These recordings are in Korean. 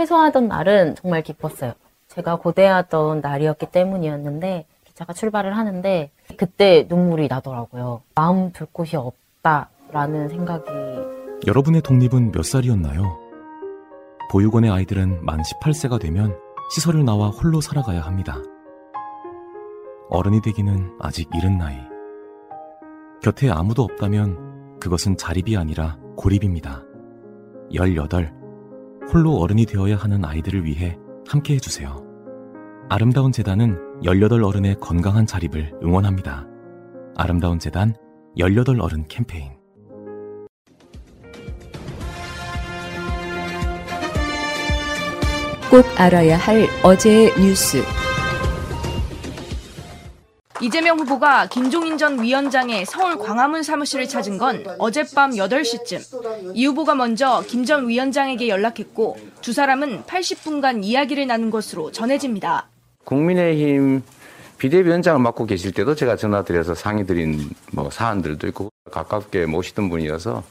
퇴소하던 날은 정말 기뻤어요. 제가 고대하던 날이었기 때문이었는데 기차가 출발을 하는데 그때 눈물이 나더라고요. 마음 둘 곳이 없다라는 생각이 여러분의 독립은 몇 살이었나요? 보육원의 아이들은 만 18세가 되면 시설을 나와 홀로 살아가야 합니다. 어른이 되기는 아직 이른 나이. 곁에 아무도 없다면 그것은 자립이 아니라 고립입니다. 18. 홀로 어른이 되어야 하는 아이들을 위해 함께 해주세요. 아름다운 재단은 18 어른의 건강한 자립을 응원합니다. 아름다운 재단 18 어른 캠페인. 꼭 알아야 할 어제의 뉴스. 이재명 후보가 김종인 전 위원장의 서울 광화문 사무실을 찾은 건 어젯밤 8시쯤. 이 후보가 먼저 김 전 위원장에게 연락했고 두 사람은 80분간 이야기를 나눈 것으로 전해집니다. 국민의힘 비대위원장을 맡고 계실 때도 제가 전화드려서 상의드린 뭐 사안들도 있고 가깝게 모시던 분이어서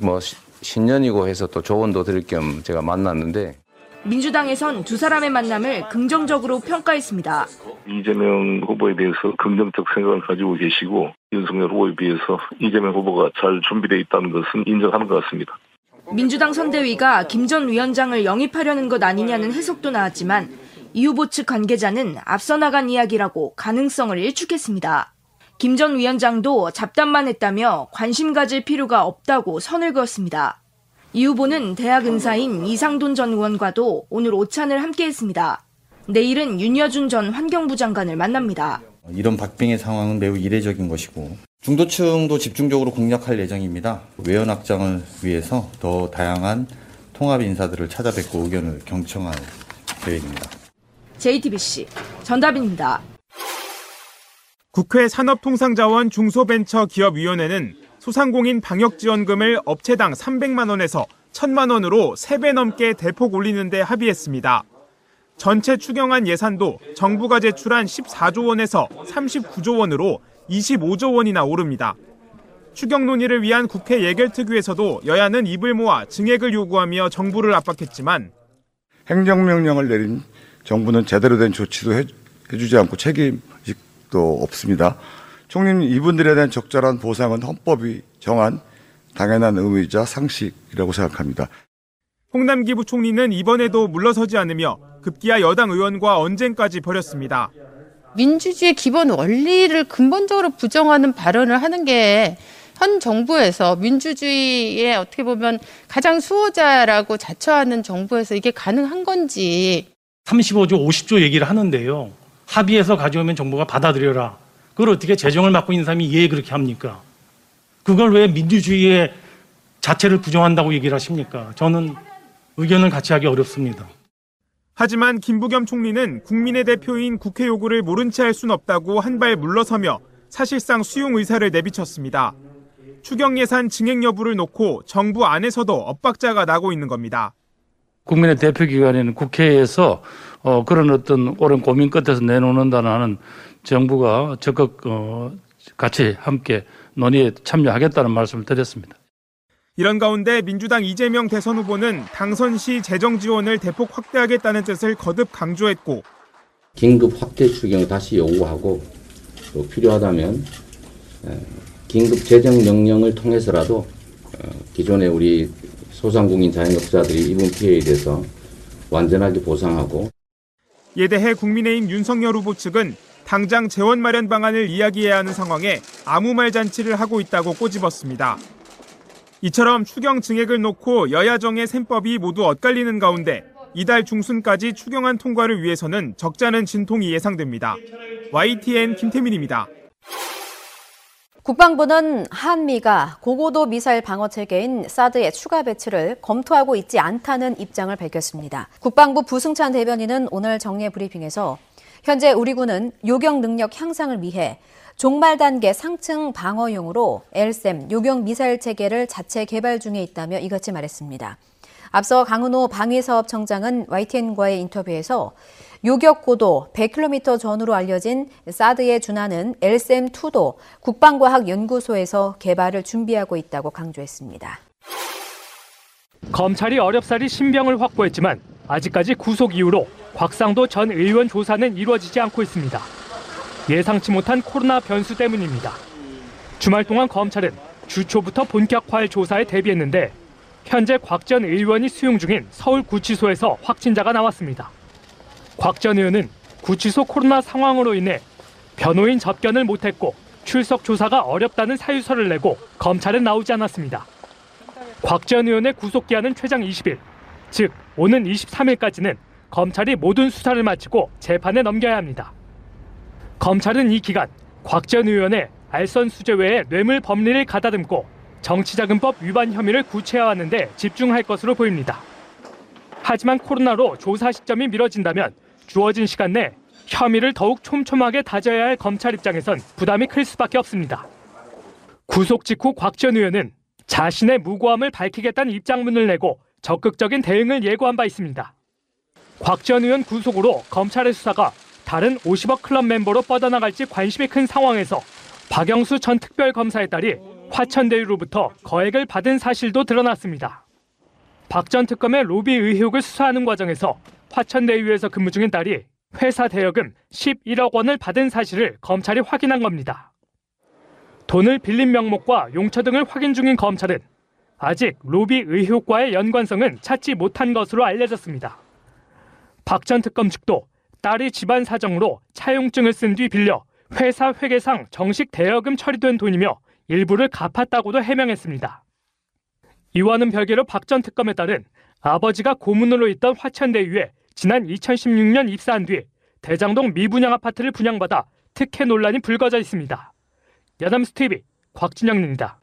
뭐 신년이고 해서 또 조언도 드릴 겸 제가 만났는데 민주당에선 두 사람의 만남을 긍정적으로 평가했습니다. 이재명 후보에 대해서 긍정적 생각을 가지고 계시고 윤석열 후보에 비해서 이재명 후보가 잘 준비되어 있다는 것은 인정하는 것 같습니다. 민주당 선대위가 김 전 위원장을 영입하려는 것 아니냐는 해석도 나왔지만 이 후보 측 관계자는 앞서 나간 이야기라고 가능성을 일축했습니다. 김 전 위원장도 잡담만 했다며 관심 가질 필요가 없다고 선을 그었습니다. 이 후보는 대학 은사인 이상돈 전 의원과도 오늘 오찬을 함께했습니다. 내일은 윤여준 전 환경부 장관을 만납니다. 이런 박빙의 상황은 매우 이례적인 것이고 중도층도 집중적으로 공략할 예정입니다. 외연 확장을 위해서 더 다양한 통합 인사들을 찾아뵙고 의견을 경청할 계획입니다. JTBC 전다빈입니다. 국회 산업통상자원 중소벤처기업위원회는 소상공인 방역지원금을 업체당 300만 원에서 1000만 원으로 3배 넘게 대폭 올리는 데 합의했습니다. 전체 추경안 예산도 정부가 제출한 14조 원에서 39조 원으로 25조 원이나 오릅니다. 추경 논의를 위한 국회 예결특위에서도 여야는 입을 모아 증액을 요구하며 정부를 압박했지만 행정명령을 내린 정부는 제대로 된 조치도 해, 주지 않고 책임도 없습니다. 총리님 이분들에 대한 적절한 보상은 헌법이 정한 당연한 의무이자 상식이라고 생각합니다. 홍남기 부총리는 이번에도 물러서지 않으며 급기야 여당 의원과 언쟁까지 벌였습니다. 민주주의 기본 원리를 근본적으로 부정하는 발언을 하는 게 현 정부에서 민주주의에 어떻게 보면 가장 수호자라고 자처하는 정부에서 이게 가능한 건지 35조, 50조 얘기를 하는데요. 합의해서 가져오면 정부가 받아들여라. 그걸 어떻게 재정을 맡고 있는 사람이 예 그렇게 합니까? 그걸 왜 민주주의의 자체를 부정한다고 얘기를 하십니까? 저는 의견을 같이 하기 어렵습니다. 하지만 김부겸 총리는 국민의 대표인 국회 요구를 모른 채 할 순 없다고 한 발 물러서며 사실상 수용 의사를 내비쳤습니다. 추경 예산 증액 여부를 놓고 정부 안에서도 엇박자가 나고 있는 겁니다. 국민의 대표 기관에는 국회에서 어, 그런 어떤 오랜 고민 끝에서 내놓는다는 하는 정부가 적극 어, 같이 함께 논의에 참여하겠다는 말씀을 드렸습니다. 이런 가운데 민주당 이재명 대선 후보는 당선 시 재정 지원을 대폭 확대하겠다는 뜻을 거듭 강조했고 긴급 확대 추경을 다시 요구하고 또 필요하다면 긴급 재정 명령을 통해서라도 어, 기존의 우리 소상공인 자영업자들이 입은 피해에 대해서 완전하게 보상하고 이에 대해 국민의힘 윤석열 후보 측은 당장 재원 마련 방안을 이야기해야 하는 상황에 아무 말 잔치를 하고 있다고 꼬집었습니다. 이처럼 추경 증액을 놓고 여야정의 셈법이 모두 엇갈리는 가운데 이달 중순까지 추경안 통과를 위해서는 적잖은 진통이 예상됩니다. YTN 김태민입니다. 국방부는 한미가 고고도 미사일 방어 체계인 사드의 추가 배치를 검토하고 있지 않다는 입장을 밝혔습니다. 국방부 부승찬 대변인은 오늘 정례 브리핑에서 현재 우리 군은 요격 능력 향상을 위해 종말 단계 상층 방어용으로 LSM 요격 미사일 체계를 자체 개발 중에 있다며 이같이 말했습니다. 앞서 강은호 방위사업청장은 YTN과의 인터뷰에서 요격 고도 100km 전후로 알려진 사드에 준하는 LSM-2도 국방과학 연구소에서 개발을 준비하고 있다고 강조했습니다. 검찰이 어렵사리 신병을 확보했지만 아직까지 구속 이후로 곽상도 전 의원 조사는 이루어지지 않고 있습니다. 예상치 못한 코로나 변수 때문입니다. 주말 동안 검찰은 주초부터 본격화할 조사에 대비했는데 현재 곽 전 의원이 수용 중인 서울 구치소에서 확진자가 나왔습니다. 곽 전 의원은 구치소 코로나 상황으로 인해 변호인 접견을 못했고 출석 조사가 어렵다는 사유서를 내고 검찰에 나오지 않았습니다. 곽 전 의원의 구속기한은 최장 20일, 즉 오는 23일까지는 검찰이 모든 수사를 마치고 재판에 넘겨야 합니다. 검찰은 이 기간 곽전 의원의 알선 수재 외에 뇌물 법리를 가다듬고 정치자금법 위반 혐의를 구체화하는데 집중할 것으로 보입니다. 하지만 코로나로 조사 시점이 미뤄진다면 주어진 시간 내 혐의를 더욱 촘촘하게 다져야 할 검찰 입장에선 부담이 클 수밖에 없습니다. 구속 직후 곽전 의원은 자신의 무고함을 밝히겠다는 입장문을 내고 적극적인 대응을 예고한 바 있습니다. 곽 전 의원 구속으로 검찰의 수사가 다른 50억 클럽 멤버로 뻗어나갈지 관심이 큰 상황에서 박영수 전 특별검사의 딸이 화천대유로부터 거액을 받은 사실도 드러났습니다. 박 전 특검의 로비 의혹을 수사하는 과정에서 화천대유에서 근무 중인 딸이 회사 대여금 11억 원을 받은 사실을 검찰이 확인한 겁니다. 돈을 빌린 명목과 용처 등을 확인 중인 검찰은 아직 로비 의혹과의 연관성은 찾지 못한 것으로 알려졌습니다. 박 전 특검 측도 딸이 집안 사정으로 차용증을 쓴 뒤 빌려 회사 회계상 정식 대여금 처리된 돈이며 일부를 갚았다고도 해명했습니다. 이와는 별개로 박 전 특검에 따른 아버지가 고문으로 있던 화천대유에 지난 2016년 입사한 뒤 대장동 미분양 아파트를 분양받아 특혜 논란이 불거져 있습니다. 야담스 TV 곽진영입니다.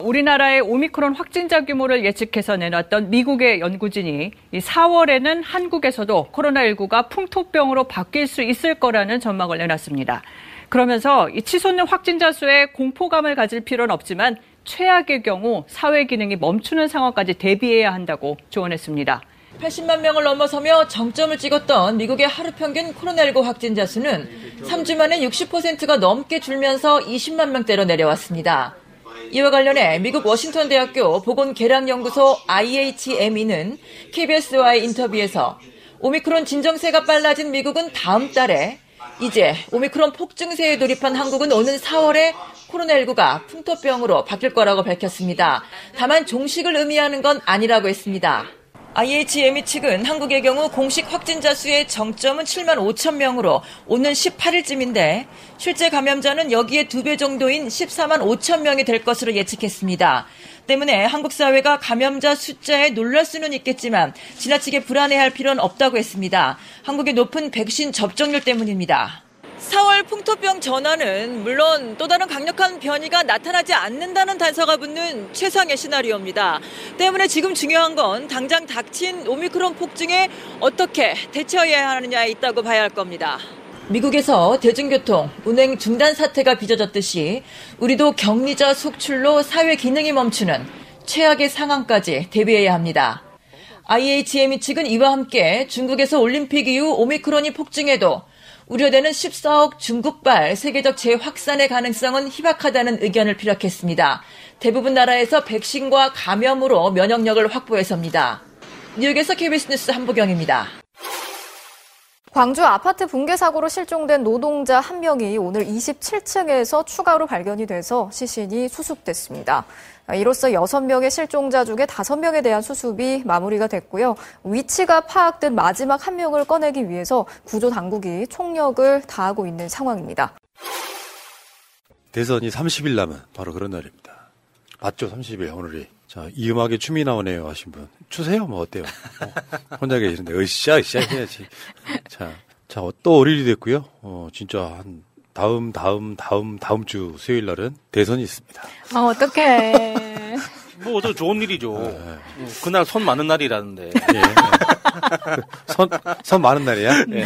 우리나라의 오미크론 확진자 규모를 예측해서 내놨던 미국의 연구진이 4월에는 한국에서도 코로나19가 풍토병으로 바뀔 수 있을 거라는 전망을 내놨습니다. 그러면서 이 치솟는 확진자 수에 공포감을 가질 필요는 없지만 최악의 경우 사회 기능이 멈추는 상황까지 대비해야 한다고 조언했습니다. 80만 명을 넘어서며 정점을 찍었던 미국의 하루 평균 코로나19 확진자 수는 3주 만에 60%가 넘게 줄면서 20만 명대로 내려왔습니다. 이와 관련해 미국 워싱턴 대학교 보건 계량 연구소 IHME는 KBS와의 인터뷰에서 오미크론 진정세가 빨라진 미국은 다음 달에 이제 오미크론 폭증세에 돌입한 한국은 오는 4월에 코로나19가 풍토병으로 바뀔 거라고 밝혔습니다. 다만 종식을 의미하는 건 아니라고 했습니다. IHME 측은 한국의 경우 공식 확진자 수의 정점은 7만 5천 명으로 오는 18일쯤인데 실제 감염자는 여기에 두 배 정도인 14만 5천 명이 될 것으로 예측했습니다. 때문에 한국 사회가 감염자 숫자에 놀랄 수는 있겠지만 지나치게 불안해할 필요는 없다고 했습니다. 한국의 높은 백신 접종률 때문입니다. 4월 풍토병 전환은 물론 또 다른 강력한 변이가 나타나지 않는다는 단서가 붙는 최상의 시나리오입니다. 때문에 지금 중요한 건 당장 닥친 오미크론 폭증에 어떻게 대처해야 하느냐에 있다고 봐야 할 겁니다. 미국에서 대중교통, 운행 중단 사태가 빚어졌듯이 우리도 격리자 속출로 사회 기능이 멈추는 최악의 상황까지 대비해야 합니다. IHME 측은 이와 함께 중국에서 올림픽 이후 오미크론이 폭증해도 우려되는 14억 중국발 세계적 재확산의 가능성은 희박하다는 의견을 피력했습니다. 대부분 나라에서 백신과 감염으로 면역력을 확보해서입니다. 뉴욕에서 KBS 뉴스 한보경입니다. 광주 아파트 붕괴 사고로 실종된 노동자 한 명이 오늘 27층에서 추가로 발견이 돼서 시신이 수습됐습니다. 이로써 6명의 실종자 중에 5명에 대한 수습이 마무리가 됐고요. 위치가 파악된 마지막 한 명을 꺼내기 위해서 구조 당국이 총력을 다하고 있는 상황입니다. 대선이 30일 남은 바로 그런 날입니다. 맞죠? 30일 오늘이. 자, 이 음악에 춤이 나오네요 하신 분. 추세요? 뭐 어때요? 어, 혼자 계시는데 으쌰 으쌰 해야지. 자, 자, 또 월요일이 됐고요. 어, 진짜 한 다음 다음 다음 다음 주 수요일 날은 대선이 있습니다. 아, 어떡해. 뭐 어쩌 좋은 일이죠. 네. 그날 손 많은 날이라는데. 예. 손, 손 많은 날이야? 네.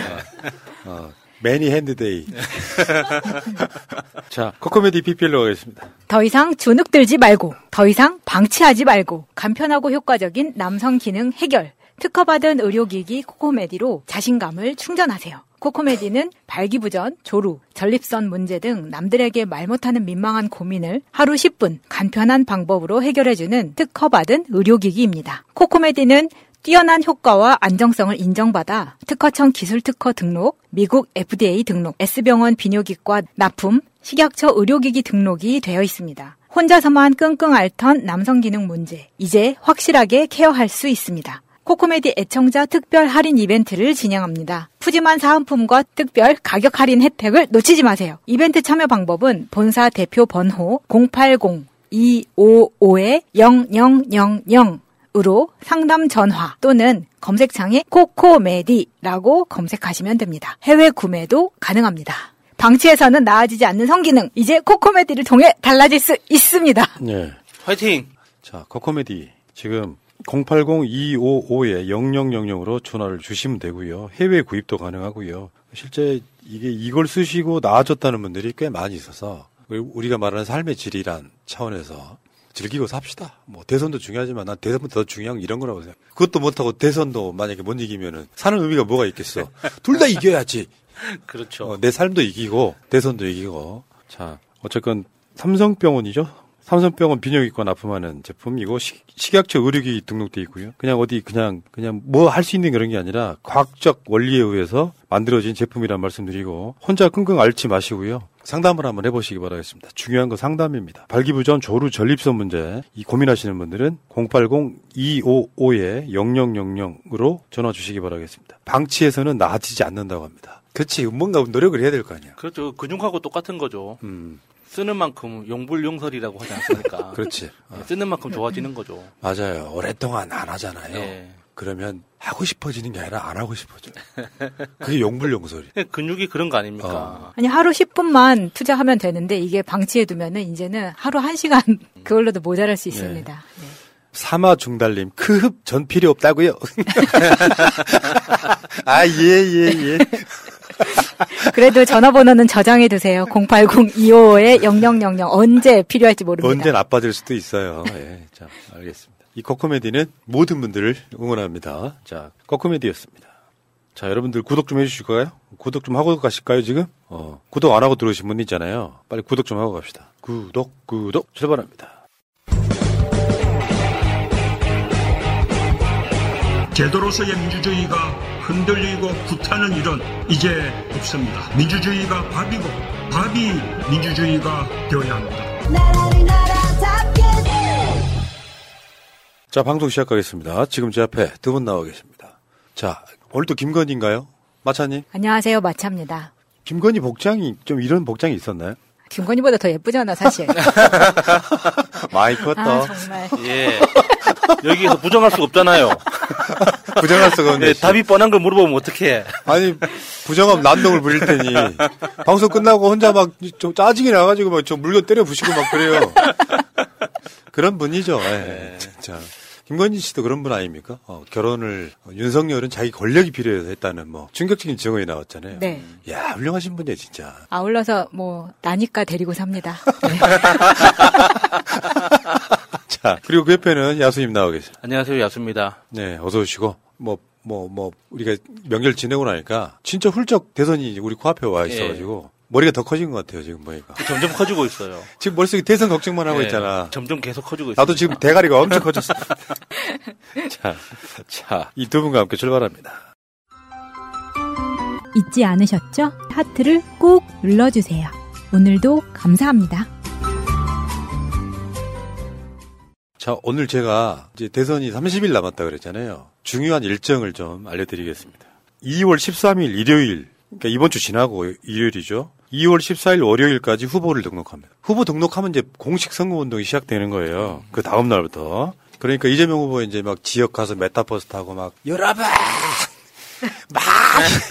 어, 매니 핸드데이. 자, 코코메디 PPL로 가겠습니다. 더 이상 주눅 들지 말고, 더 이상 방치하지 말고, 간편하고 효과적인 남성 기능 해결. 특허받은 의료기기 코코메디로 자신감을 충전하세요. 코코메디는 발기부전, 조루, 전립선 문제 등 남들에게 말 못하는 민망한 고민을 하루 10분 간편한 방법으로 해결해주는 특허받은 의료기기입니다. 코코메디는 뛰어난 효과와 안정성을 인정받아 특허청 기술특허 등록, 미국 FDA 등록, S병원 비뇨기과 납품, 식약처 의료기기 등록이 되어 있습니다. 혼자서만 끙끙 앓던 남성 기능 문제, 이제 확실하게 케어할 수 있습니다. 코코메디 애청자 특별 할인 이벤트를 진행합니다. 푸짐한 사은품과 특별 가격 할인 혜택을 놓치지 마세요. 이벤트 참여 방법은 본사 대표 번호 080-255-0000 으로 상담 전화 또는 검색창에 코코메디라고 검색하시면 됩니다. 해외 구매도 가능합니다. 방치에서는 나아지지 않는 성기능 이제 코코메디를 통해 달라질 수 있습니다. 네. 화이팅! 자, 코코메디. 지금 080-255-0000으로 전화를 주시면 되고요. 해외 구입도 가능하고요. 실제 이게 이걸 쓰시고 나아졌다는 분들이 꽤 많이 있어서 우리가 말하는 삶의 질이란 차원에서 즐기고 삽시다. 뭐 대선도 중요하지만 난 대선보다 더 중요한 게 이런 거라고 생각. 그것도 못하고 대선도 만약에 못 이기면은 사는 의미가 뭐가 있겠어. 둘 다 이겨야지. 그렇죠. 어, 내 삶도 이기고 대선도 이기고. 자, 어쨌건 삼성병원이죠. 삼성병원 비뇨기과 납품하는 제품이고 식, 식약처 의료기기 등록돼 있고요. 그냥 어디 그냥 그냥 뭐 할 수 있는 그런 게 아니라 과학적 원리에 의해서 만들어진 제품이란 말씀드리고 혼자 끙끙 앓지 마시고요. 상담을 한번 해보시기 바라겠습니다. 중요한 건 상담입니다. 발기부전 조루 전립선 문제 이 고민하시는 분들은 080-255-0000으로 전화 주시기 바라겠습니다. 방치해서는 나아지지 않는다고 합니다. 그렇지 뭔가 노력을 해야 될 거 아니야. 그렇죠. 근육하고 똑같은 거죠. 음. 쓰는 만큼 용불용설이라고 하지 않습니까? 그렇지. 네, 쓰는 만큼 좋아지는 거죠. 맞아요. 오랫동안 안 하잖아요. 예. 그러면 하고 싶어지는 게 아니라 안 하고 싶어져. 그게 용불용설이. 네, 근육이 그런 거 아닙니까? 어. 아니 하루 10분만 투자하면 되는데 이게 방치해 두면은 이제는 하루 1시간 그걸로도 모자랄 수 있습니다. 네. 사마 중달님 크흡 전 필요 없다고요. 아 예 예 예, 예. 그래도 전화번호는 저장해 두세요. 080-255-0000 언제 필요할지 모릅니다. 언제 나빠질 수도 있어요. 예, 자 알겠습니다. 이 코코메디는 모든 분들을 응원합니다. 자 코코메디였습니다. 자 여러분들 구독 좀 해주실까요? 구독 좀 하고 가실까요 지금? 어 구독 안 하고 들어오신 분 있잖아요. 빨리 구독 좀 하고 갑시다. 구독 구독 출발합니다. 제도로서의 민주주의가 흔들리고 구타는 일은 이제 없습니다. 민주주의가 밥이고 밥이 민주주의가 되어야 합니다. 자 방송 시작하겠습니다. 지금 제 앞에 두 분 나와 계십니다. 자 오늘도 김건희인가요? 마차님? 안녕하세요. 마차입니다. 김건희 복장이 좀 이런 복장이 있었나요? 김건희보다 더 예쁘잖아 사실. 많이 컸다. 아 정말. 예. 여기에서 부정할 수가 없잖아요. 부정할 수가 없네. 네, 답이 뻔한 걸 물어보면 어떡해. 아니 부정하면 난동을 부릴 테니 방송 끝나고 혼자 막 좀 짜증이 나가지고 막좀 물건 때려 부시고 막 그래요. 그런 분이죠. 예. 네. 진짜. 김건희 씨도 그런 분 아닙니까? 어, 결혼을 어, 윤석열은 자기 권력이 필요해서 했다는 뭐 충격적인 증언이 나왔잖아요. 네. 야 훌륭하신 분이에요 진짜. 아울러서 뭐 나니까 데리고 삽니다. 자 그리고 그 옆에는 야수님 나와 계세요. 안녕하세요, 야수입니다. 네 어서 오시고 뭐 뭐 뭐 우리가 명절 지내고 나니까 진짜 훌쩍 대선이 우리 코앞에 와 있어가지고 머리가 더 커진 것 같아요 지금 보니까. 점점 커지고 있어요. 지금 머릿속에 대선 걱정만 하고 네, 있잖아. 점점 계속 커지고 있어요. 나도 지금 대가리가 엄청 커졌어. 자, 자, 이 두 분과 함께 출발합니다. 잊지 않으셨죠? 하트를 꼭 눌러주세요. 오늘도 감사합니다. 자, 오늘 제가 이제 대선이 30일 남았다 그랬잖아요. 중요한 일정을 좀 알려드리겠습니다. 2월 13일 일요일, 그러니까 이번 주 지나고 일요일이죠. 2월 14일 월요일까지 후보를 등록합니다. 후보 등록하면 이제 공식 선거운동이 시작되는 거예요. 그 다음 날부터. 그러니까 이재명 후보 이제 막 지역 가서 메타버스 타고 막 여러분 막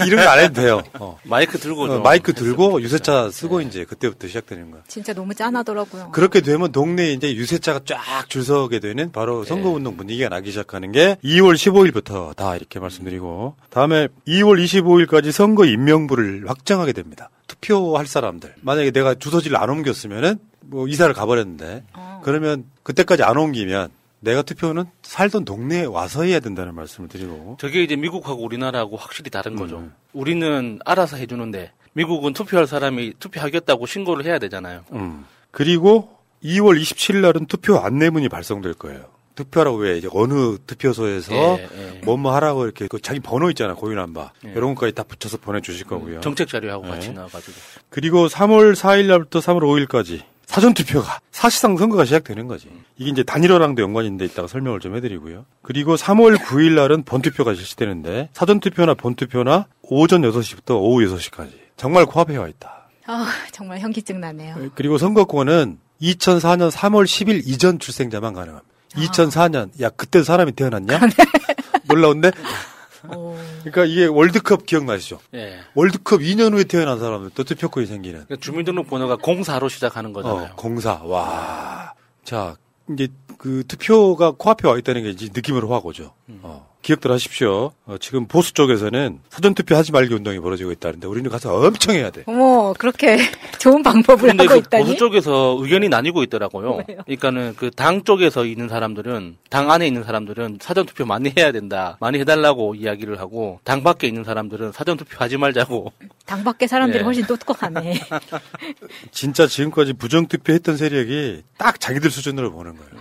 이런 거 안 해도 돼요. 어. 마이크 들고 어, 마이크 들고 유세차 쓰고 이제 그때부터 시작되는 거야. 진짜 너무 짠하더라고요. 그렇게 되면 동네에 이제 유세차가 쫙 줄 서게 되는 바로 선거운동 분위기가 나기 시작하는 게 2월 15일부터 다 이렇게 말씀드리고 다음에 2월 25일까지 선거 임명부를 확정하게 됩니다. 투표할 사람들 만약에 내가 주소지를 안 옮겼으면은 뭐 이사를 가버렸는데 그러면 그때까지 안 옮기면 내가 투표는 살던 동네에 와서 해야 된다는 말씀을 드리고 저게 이제 미국하고 우리나라하고 확실히 다른 거죠. 우리는 알아서 해주는데 미국은 투표할 사람이 투표하겠다고 신고를 해야 되잖아요. 음. 그리고 2월 27일 날은 투표 안내문이 발송될 거예요. 투표하라고 왜 이제 어느 투표소에서 예, 예. 뭐뭐 하라고 이렇게 그 자기 번호 있잖아 고유남바 예. 이런 것까지 다 붙여서 보내주실 거고요. 정책 자료하고 같이 네. 나와가지고. 그리고 3월 4일 날부터 3월 5일까지 사전 투표가 사실상 선거가 시작되는 거지. 이게 이제 단일화랑도 연관이 있는데 이따가 설명을 좀 해드리고요. 그리고 3월 9일 날은 본투표가 실시되는데 사전 투표나 본투표나 오전 6시부터 오후 6시까지 정말 코앞에 와 있다. 아, 정말 현기증 나네요. 그리고 선거권은 2004년 3월 10일 이전 출생자만 가능합니다. 2004년 야 그때 사람이 태어났냐? 놀라운데? 그러니까 이게 월드컵 기억나시죠? 예. 월드컵 2년 후에 태어난 사람들 또 투표권이 생기는. 그러니까 주민등록번호가 04로 시작하는 거잖아요. 어, 공사. 와. 자, 이제 그 투표가 코앞에 와 있다는 게 이제 느낌으로 확 오죠. 음. 어. 기억들 하십시오. 어, 지금 보수 쪽에서는 사전투표 하지 말기 운동이 벌어지고 있다는데 우리는 가서 엄청 해야 돼. 어머, 그렇게 좋은 방법을 하고 그 있다니. 보수 쪽에서 의견이 나뉘고 있더라고요. 왜요? 그러니까는 그 당 쪽에서 있는 사람들은 당 안에 있는 사람들은 사전 투표 많이 해야 된다, 많이 해달라고 이야기를 하고 당 밖에 있는 사람들은 사전 투표 하지 말자고. 당 밖의 사람들이 예. 훨씬 똑똑하네. 진짜 지금까지 부정투표 했던 세력이 딱 자기들 수준으로 보는 거예요.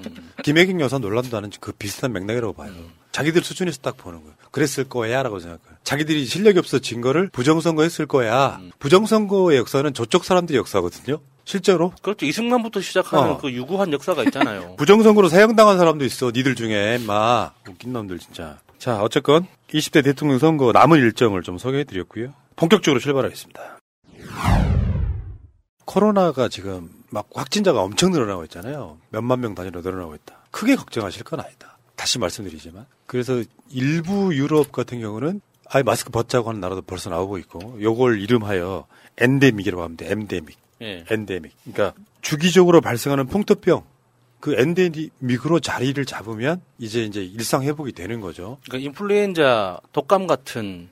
김혜경 여사 논란도 나는 그 비슷한 맥락이라고 봐요. 자기들 수준에서 딱 보는 거예요. 그랬을 거야 라고 생각해요. 자기들이 실력이 없어 진 거를 부정선거 했을 거야. 부정선거의 역사는 저쪽 사람들의 역사거든요. 실제로. 그렇죠. 이승만부터 시작하는 어. 그 유구한 역사가 있잖아요. 부정선거로 사형당한 사람도 있어. 니들 중에 마 웃긴 놈들 진짜. 자 어쨌건 20대 대통령 선거 남은 일정을 좀 소개해드렸고요. 본격적으로 출발하겠습니다. 코로나가 지금 막 확진자가 엄청 늘어나고 있잖아요. 몇만 명 단위로 늘어나고 있다. 크게 걱정하실 건 아니다. 다시 말씀드리지만. 그래서 일부 유럽 같은 경우는 아예 마스크 벗자고 하는 나라도 벌써 나오고 있고 요걸 이름하여 엔데믹이라고 합니다. 엔데믹. 예. 엔데믹. 그러니까 주기적으로 발생하는 풍토병 그 엔데믹으로 자리를 잡으면 이제 이제 일상 회복이 되는 거죠. 그러니까 인플루엔자 독감 같은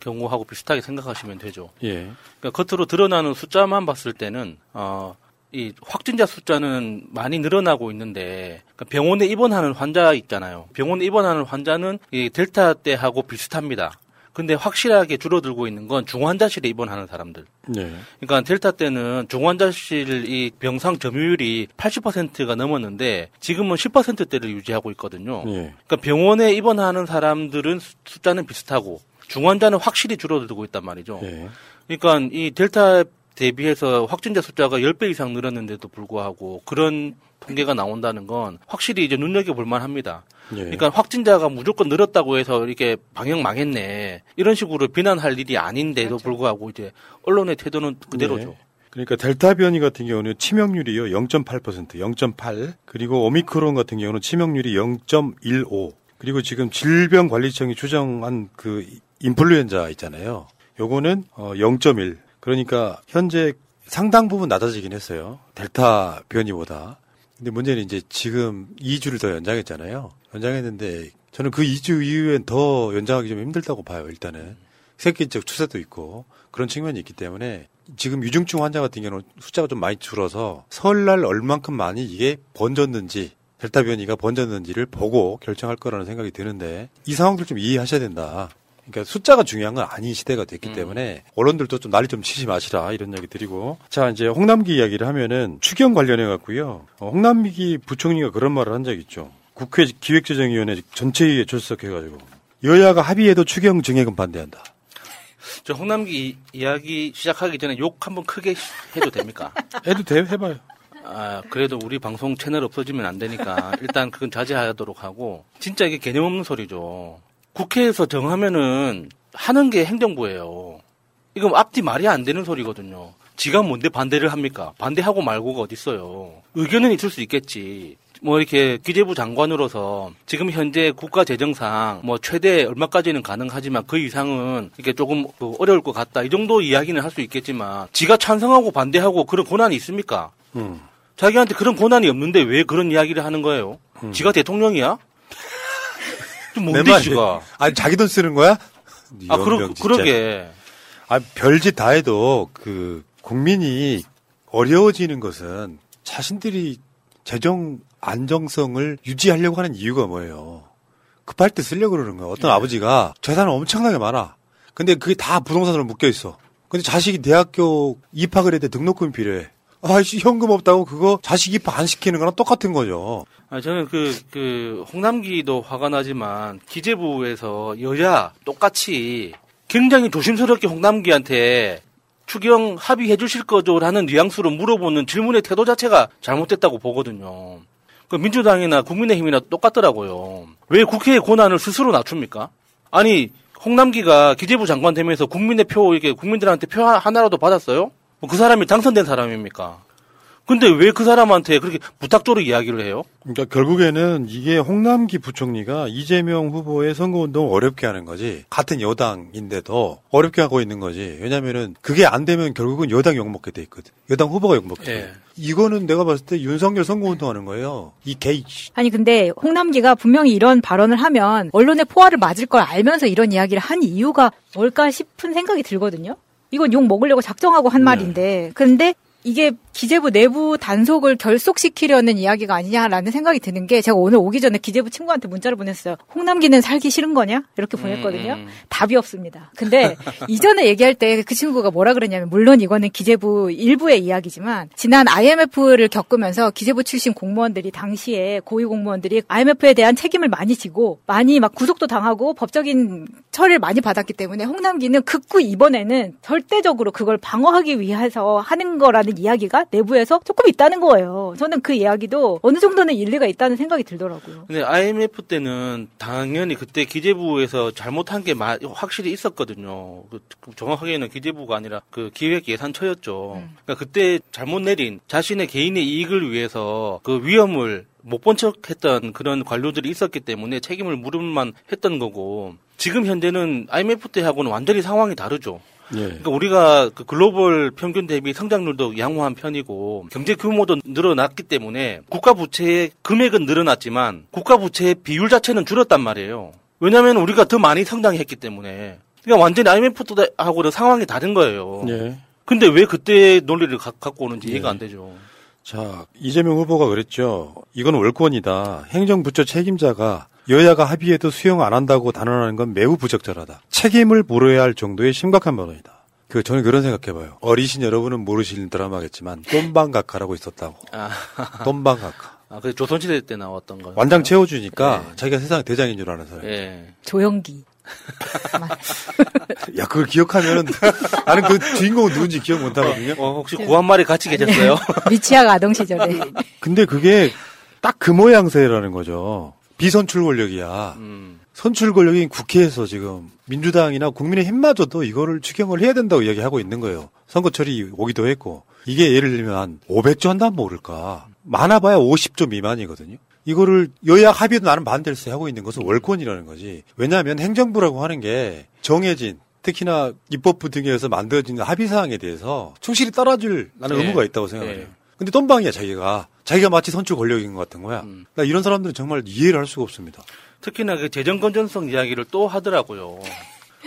경우하고 비슷하게 생각하시면 되죠. 예. 그러니까 겉으로 드러나는 숫자만 봤을 때는 어, 이 확진자 숫자는 많이 늘어나고 있는데 그러니까 병원에 입원하는 환자 있잖아요. 병원에 입원하는 환자는 이 델타 때하고 비슷합니다. 근데 확실하게 줄어들고 있는 건 중환자실에 입원하는 사람들. 네. 그러니까 델타 때는 중환자실 이 병상 점유율이 80%가 넘었는데 지금은 10%대를 유지하고 있거든요. 예. 그러니까 병원에 입원하는 사람들은 수- 숫자는 비슷하고 중환자는 확실히 줄어들고 있단 말이죠. 예. 그러니까 이 델타 대비해서 확진자 숫자가 10배 이상 늘었는데도 불구하고 그런 통계가 나온다는 건 확실히 이제 눈여겨볼 만합니다. 예. 그러니까 확진자가 무조건 늘었다고 해서 이렇게 방역 망했네. 이런 식으로 비난할 일이 아닌데도 불구하고 이제 언론의 태도는 그대로죠. 네. 그러니까 델타 변이 같은 경우는 치명률이요 0.8%, 0.8 그리고 오미크론 같은 경우는 치명률이 0.15 그리고 지금 질병관리청이 추정한 그 인플루엔자 있잖아요. 요거는 어, 0.1 그러니까 현재 상당 부분 낮아지긴 했어요. 델타 변이보다. 근데 문제는 이제 지금 2주를 더 연장했잖아요. 연장했는데 저는 그 2주 이후엔 더 연장하기 좀 힘들다고 봐요. 일단은 새끼적 추세도 있고 그런 측면이 있기 때문에 지금 유중증 환자 같은 경우는 숫자가 좀 많이 줄어서 설날 얼만큼 많이 이게 번졌는지 델타 변이가 번졌는지를 보고 결정할 거라는 생각이 드는데 이 상황들 좀 이해하셔야 된다. 그러니까 숫자가 중요한 건 아닌 시대가 됐기 때문에 언론들도 좀 난리 좀 치지 마시라 이런 얘기 드리고. 자 이제 홍남기 이야기를 하면은 추경 관련해 갖고요. 어, 홍남기 부총리가 그런 말을 한 적이 있죠. 국회 기획재정위원회 전체회의에 출석해 가지고 여야가 합의해도 추경 증액은 반대한다. 저 홍남기 이- 이야기 시작하기 전에 욕 한번 크게 해도 됩니까? 해도 돼 해봐요. 아, 그래도 우리 방송 채널 없어지면 안 되니까 일단 그건 자제하도록 하고. 진짜 이게 개념 없는 소리죠. 국회에서 정하면은 하는 게 행정부예요. 이거 앞뒤 말이 안 되는 소리거든요. 지가 뭔데 반대를 합니까? 반대하고 말고가 어딨어요. 의견은 있을 수 있겠지. 뭐 이렇게 기재부 장관으로서 지금 현재 국가 재정상 뭐 최대 얼마까지는 가능하지만 그 이상은 이게 조금 그 어려울 것 같다. 이 정도 이야기는 할 수 있겠지만 지가 찬성하고 반대하고 그런 권한이 있습니까? 음. 자기한테 그런 권한이 없는데 왜 그런 이야기를 하는 거예요? 지가 대통령이야? 좀내 뭔데 말이- 지가? 아니 자기 돈 쓰는 거야? 아, 그러- 진짜. 그러게. 아 별짓 다 해도 그 국민이 어려워지는 것은 자신들이 재정 안정성을 유지하려고 하는 이유가 뭐예요? 급할 때 쓰려고 그러는 거야. 어떤 아버지가 재산은 엄청나게 많아. 근데 그게 다 부동산으로 묶여 있어. 근데 자식이 대학교 입학을 해야 돼 등록금이 필요해. 아이씨 현금 없다고 그거 자식 입학 안 시키는 거랑 똑같은 거죠. 아, 저는 그, 그, 홍남기도 화가 나지만, 기재부에서 여야 똑같이 굉장히 조심스럽게 홍남기한테 추경 합의해 주실 거죠? 라는 뉘앙스로 물어보는 질문의 태도 자체가 잘못됐다고 보거든요. 그 민주당이나 국민의힘이나 똑같더라고요. 왜 국회의 권한을 스스로 낮춥니까? 아니, 홍남기가 기재부 장관 되면서 국민의 표, 이렇게 국민들한테 표 하나라도 받았어요? 뭐 그 사람이 당선된 사람입니까? 근데 왜 그 사람한테 그렇게 부탁조로 이야기를 해요? 그러니까 결국에는 이게 홍남기 부총리가 이재명 후보의 선거운동을 어렵게 하는 거지. 같은 여당인데도 어렵게 하고 있는 거지. 왜냐면은 그게 안 되면 결국은 여당 욕먹게 돼 있거든. 여당 후보가 욕먹게 돼. 예. 이거는 내가 봤을 때 윤석열 선거운동 하는 거예요. 이 게이. 아니 근데 홍남기가 분명히 이런 발언을 하면 언론의 포화를 맞을 걸 알면서 이런 이야기를 한 이유가 뭘까 싶은 생각이 들거든요. 이건 욕 먹으려고 작정하고 한 말인데 근데 이게 기재부 내부 단속을 결속시키려는 이야기가 아니냐라는 생각이 드는 게 제가 오늘 오기 전에 기재부 친구한테 문자를 보냈어요. 홍남기는 살기 싫은 거냐? 이렇게 보냈거든요. 음. 답이 없습니다. 근데 이전에 얘기할 때 그 친구가 뭐라 그랬냐면 물론 이거는 기재부 일부의 이야기지만 지난 IMF를 겪으면서 기재부 출신 공무원들이 당시에 고위 공무원들이 IMF에 대한 책임을 많이 지고 많이 막 구속도 당하고 법적인 처리를 많이 받았기 때문에 홍남기는 극구 이번에는 절대적으로 그걸 방어하기 위해서 하는 거라는 이야기가 내부에서 조금 있다는 거예요. 저는 그 이야기도 어느 정도는 일리가 있다는 생각이 들더라고요. 근데 IMF 때는 당연히 그때 기재부에서 잘못한 게 마- 확실히 있었거든요. 그, 그 정확하게는 기재부가 아니라 그 기획 예산처였죠. 그러니까 그때 잘못 내린 자신의 개인의 이익을 위해서 그 위험을 못 본 척했던 그런 관료들이 있었기 때문에 책임을 물을만 했던 거고 지금 현재는 IMF 때하고는 완전히 상황이 다르죠. 예. 그러니까 우리가 그 글로벌 평균 대비 성장률도 양호한 편이고 경제 규모도 늘어났기 때문에 국가 부채의 금액은 늘어났지만 국가 부채의 비율 자체는 줄었단 말이에요. 왜냐하면 우리가 더 많이 성장했기 때문에. 그러니까 완전히 IMF 때하고는 상황이 다른 거예요. 예. 근데 왜 그때 논리를 가- 갖고 오는지 이해가 안 되죠. 자, 이재명 후보가 그랬죠. 이건 월권이다. 행정부처 책임자가 여야가 합의해도 수용 안 한다고 단언하는 건 매우 부적절하다. 책임을 물어야 할 정도의 심각한 발언이다. 그 저는 그런 생각해봐요. 어리신 여러분은 모르시는 드라마겠지만 똠방각하라고 있었다고. 아, 똠방각하. 아, 그 조선시대 때 나왔던 거. 완장 채워주니까 자기가 세상 대장인 줄 아는 사람. 예. 조영기. 야 그걸 기억하면은 나는 그 주인공은 누군지 기억 못 하거든요. 어, 혹시 구한 마리 같이 계셨어요? 미취학 아동 시절에. 근데 그게 딱 그 모양새라는 거죠. 비선출 권력이야. 선출 권력인 국회에서 지금 민주당이나 국민의 힘마저도 이거를 추경을 해야 된다고 이야기하고 있는 거예요. 선거철이 오기도 했고 이게 예를 들면 한 500조 한다면 모를까. 많아봐야 50조 미만이거든요. 이거를 여야 합의도 나는 반대일세 하고 있는 것은 월권이라는 거지. 왜냐하면 행정부라고 하는 게 정해진 특히나 입법부 등에서 만들어진 합의 사항에 대해서 충실히 따라줄 나는 네. 의무가 있다고 생각해요. 네. 근데 똥방이야 자기가 자기가 마치 선출 권력인 것 같은 거야. 나 이런 사람들은 정말 이해를 할 수가 없습니다. 특히나 그 재정 건전성 이야기를 또 하더라고요.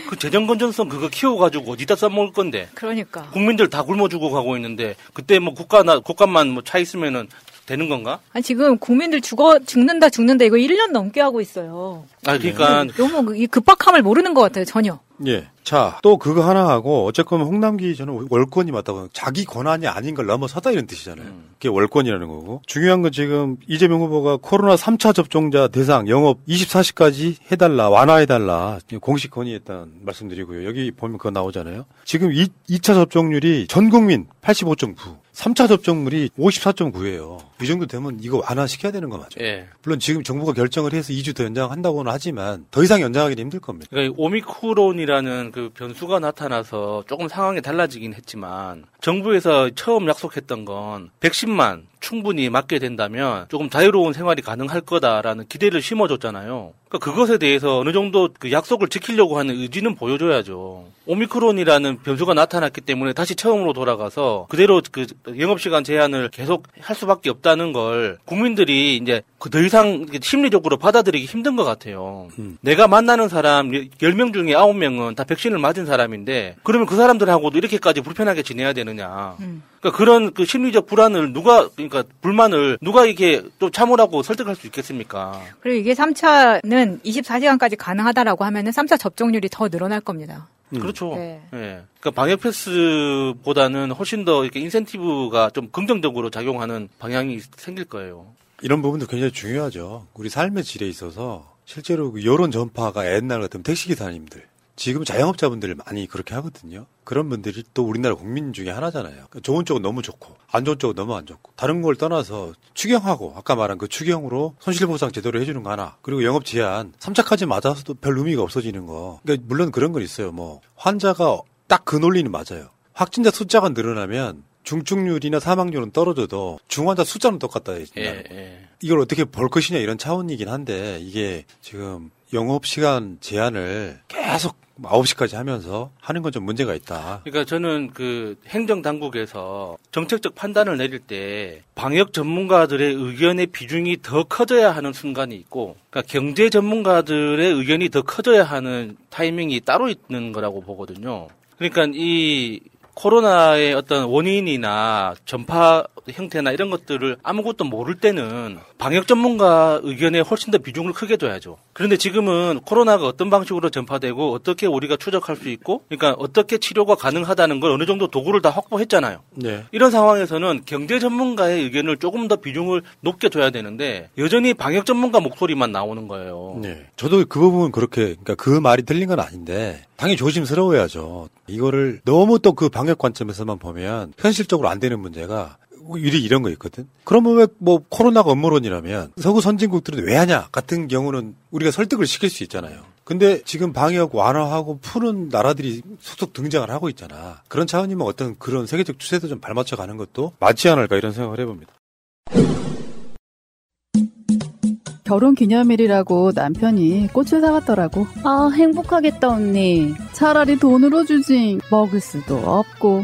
그 재정 건전성 그거 키워가지고 어디다 써먹을 건데. 그러니까. 국민들 다 굶어 죽어 가고 있는데 그때 뭐 국가나 국가만 뭐 차 있으면은 되는 건가? 아니 지금 국민들 죽어 죽는다 죽는다 이거 1년 넘게 하고 있어요. 아 그러니까 너무 이 급박함을 모르는 것 같아요 전혀. 예. 자, 또 그거 하나 하고, 어쨌건 홍남기 저는 월권이 맞다고, 자기 권한이 아닌 걸 넘어서다 이런 뜻이잖아요. 그게 월권이라는 거고. 중요한 건 지금 이재명 후보가 코로나 3차 접종자 대상 영업 24시까지 해달라, 완화해달라, 공식 건의했다는 말씀드리고요. 여기 보면 그거 나오잖아요. 지금 2, 2차 접종률이 전 국민 85.9, 3차 접종률이 54.9예요. 이 정도 되면 이거 완화시켜야 되는 거 맞죠? 예. 물론 지금 정부가 결정을 해서 2주 더 연장한다고는 하지만 더 이상 연장하기는 힘들 겁니다. 그러니까 이 오미크론이라는 그 변수가 나타나서 조금 상황이 달라지긴 했지만 정부에서 처음 약속했던 건 110만 충분히 맞게 된다면 조금 자유로운 생활이 가능할 거다라는 기대를 심어줬잖아요. 그러니까 그것에 대해서 어느 정도 그 약속을 지키려고 하는 의지는 보여줘야죠. 오미크론이라는 변수가 나타났기 때문에 다시 처음으로 돌아가서 그대로 그 영업시간 제한을 계속 할 수밖에 없다는 걸 국민들이 이제 그 더 이상 심리적으로 받아들이기 힘든 것 같아요. 내가 만나는 사람 10명 중에 9명은 다 백신을 맞은 사람인데 그러면 그 사람들하고도 이렇게까지 불편하게 지내야 되느냐. 그러니까 그런 그 심리적 불안을 누가 그러니까 불만을 누가 이게 또 참으라고 설득할 수 있겠습니까? 그리고 이게 3차는 24시간까지 가능하다라고 하면은 3차 접종률이 더 늘어날 겁니다. 그렇죠. 네. 예. 그러니까 방역 패스보다는 훨씬 더 이렇게 인센티브가 좀 긍정적으로 작용하는 방향이 생길 거예요. 이런 부분도 굉장히 중요하죠. 우리 삶의 질에 있어서 실제로 그 여론 전파가 옛날 같으면 택시기사님들, 지금 자영업자분들 많이 그렇게 하거든요. 그런 분들이 또 우리나라 국민 중에 하나잖아요. 그러니까 좋은 쪽은 너무 좋고, 안 좋은 쪽은 너무 안 좋고, 다른 걸 떠나서 추경하고, 아까 말한 그 추경으로 손실보상 제대로 해주는 거 하나, 그리고 영업 제한, 3차까지 맞아서도 별 의미가 없어지는 거. 그러니까 물론 그런 건 있어요. 뭐, 환자가 딱 그 논리는 맞아요. 확진자 숫자가 늘어나면 중증률이나 사망률은 떨어져도 중환자 숫자는 똑같다. 예, 예. 이걸 어떻게 볼 것이냐 이런 차원이긴 한데 이게 지금 영업 시간 제한을 계속 9시까지 하면서 하는 건 좀 문제가 있다. 그러니까 저는 그 행정 당국에서 정책적 판단을 내릴 때 방역 전문가들의 의견의 비중이 더 커져야 하는 순간이 있고, 그러니까 경제 전문가들의 의견이 더 커져야 하는 타이밍이 따로 있는 거라고 보거든요. 그러니까 이 코로나의 어떤 원인이나 전파 형태나 이런 것들을 아무것도 모를 때는 방역 전문가 의견에 훨씬 더 비중을 크게 둬야죠. 그런데 지금은 코로나가 어떤 방식으로 전파되고 어떻게 우리가 추적할 수 있고, 그러니까 어떻게 치료가 가능하다는 걸 어느 정도 도구를 다 확보했잖아요. 네. 이런 상황에서는 경제 전문가의 의견을 조금 더 비중을 높게 둬야 되는데 여전히 방역 전문가 목소리만 나오는 거예요. 네. 저도 그 부분은 그렇게, 그러니까 그 말이 틀린 건 아닌데, 당연히 조심스러워야죠. 이거를 너무 또 그 방역 관점에서만 보면 현실적으로 안 되는 문제가 일이 이런 거 있거든. 그러면 왜 뭐 코로나가 업무론이라면 서구 선진국들은 왜 하냐 같은 경우는 우리가 설득을 시킬 수 있잖아요. 근데 지금 방역 완화하고 푸는 나라들이 속속 등장을 하고 있잖아. 그런 차원이면 어떤 그런 세계적 추세도 좀 발맞춰 가는 것도 맞지 않을까 이런 생각을 해봅니다. 결혼 기념일이라고 남편이 꽃을 사왔더라고. 아, 행복하겠다, 언니. 차라리 돈으로 주지. 먹을 수도 없고,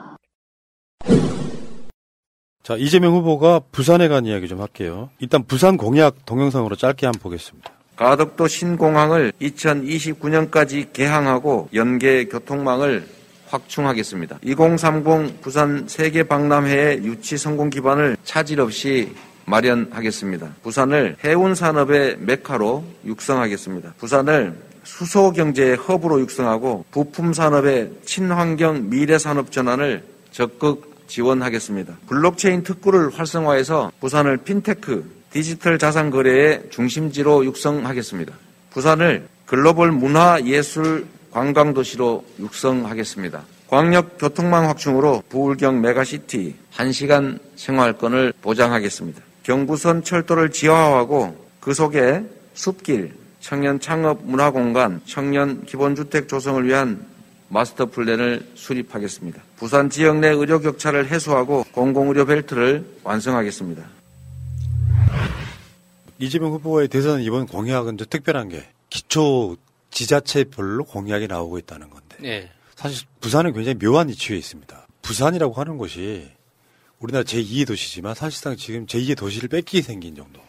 자, 이재명 후보가 부산에 간 이야기 좀 할게요. 일단 부산 공약 동영상으로 짧게 한번 보겠습니다. 가덕도 신공항을 2029년까지 개항하고 연계 교통망을 확충하겠습니다. 2030 부산 세계 박람회의 유치 성공 기반을 차질 없이 마련하겠습니다. 부산을 해운 산업의 메카로 육성하겠습니다. 부산을 수소 경제의 허브로 육성하고 부품 산업의 친환경 미래 산업 전환을 적극 지원하겠습니다. 블록체인 특구를 활성화해서 부산을 핀테크 디지털 자산 거래의 중심지로 육성하겠습니다. 부산을 글로벌 문화 예술 관광 도시로 육성하겠습니다. 광역 교통망 확충으로 부울경 메가시티 1시간 생활권을 보장하겠습니다. 경부선 철도를 지하화하고 그 속에 숲길, 청년 창업 문화 공간, 청년 기본주택 조성을 위한 마스터 플랜을 수립하겠습니다. 부산 지역 내 의료 격차를 해소하고 공공의료 벨트를 완성하겠습니다. 이재명 후보의 대선 이번 공약은 좀 특별한 게 기초 지자체별로 공약이 나오고 있다는 건데 예. 사실 부산은 굉장히 묘한 위치에 있습니다. 부산이라고 하는 곳이 우리나라 제2의 도시지만 사실상 지금 제2의 도시를 뺏기게 생긴 정도.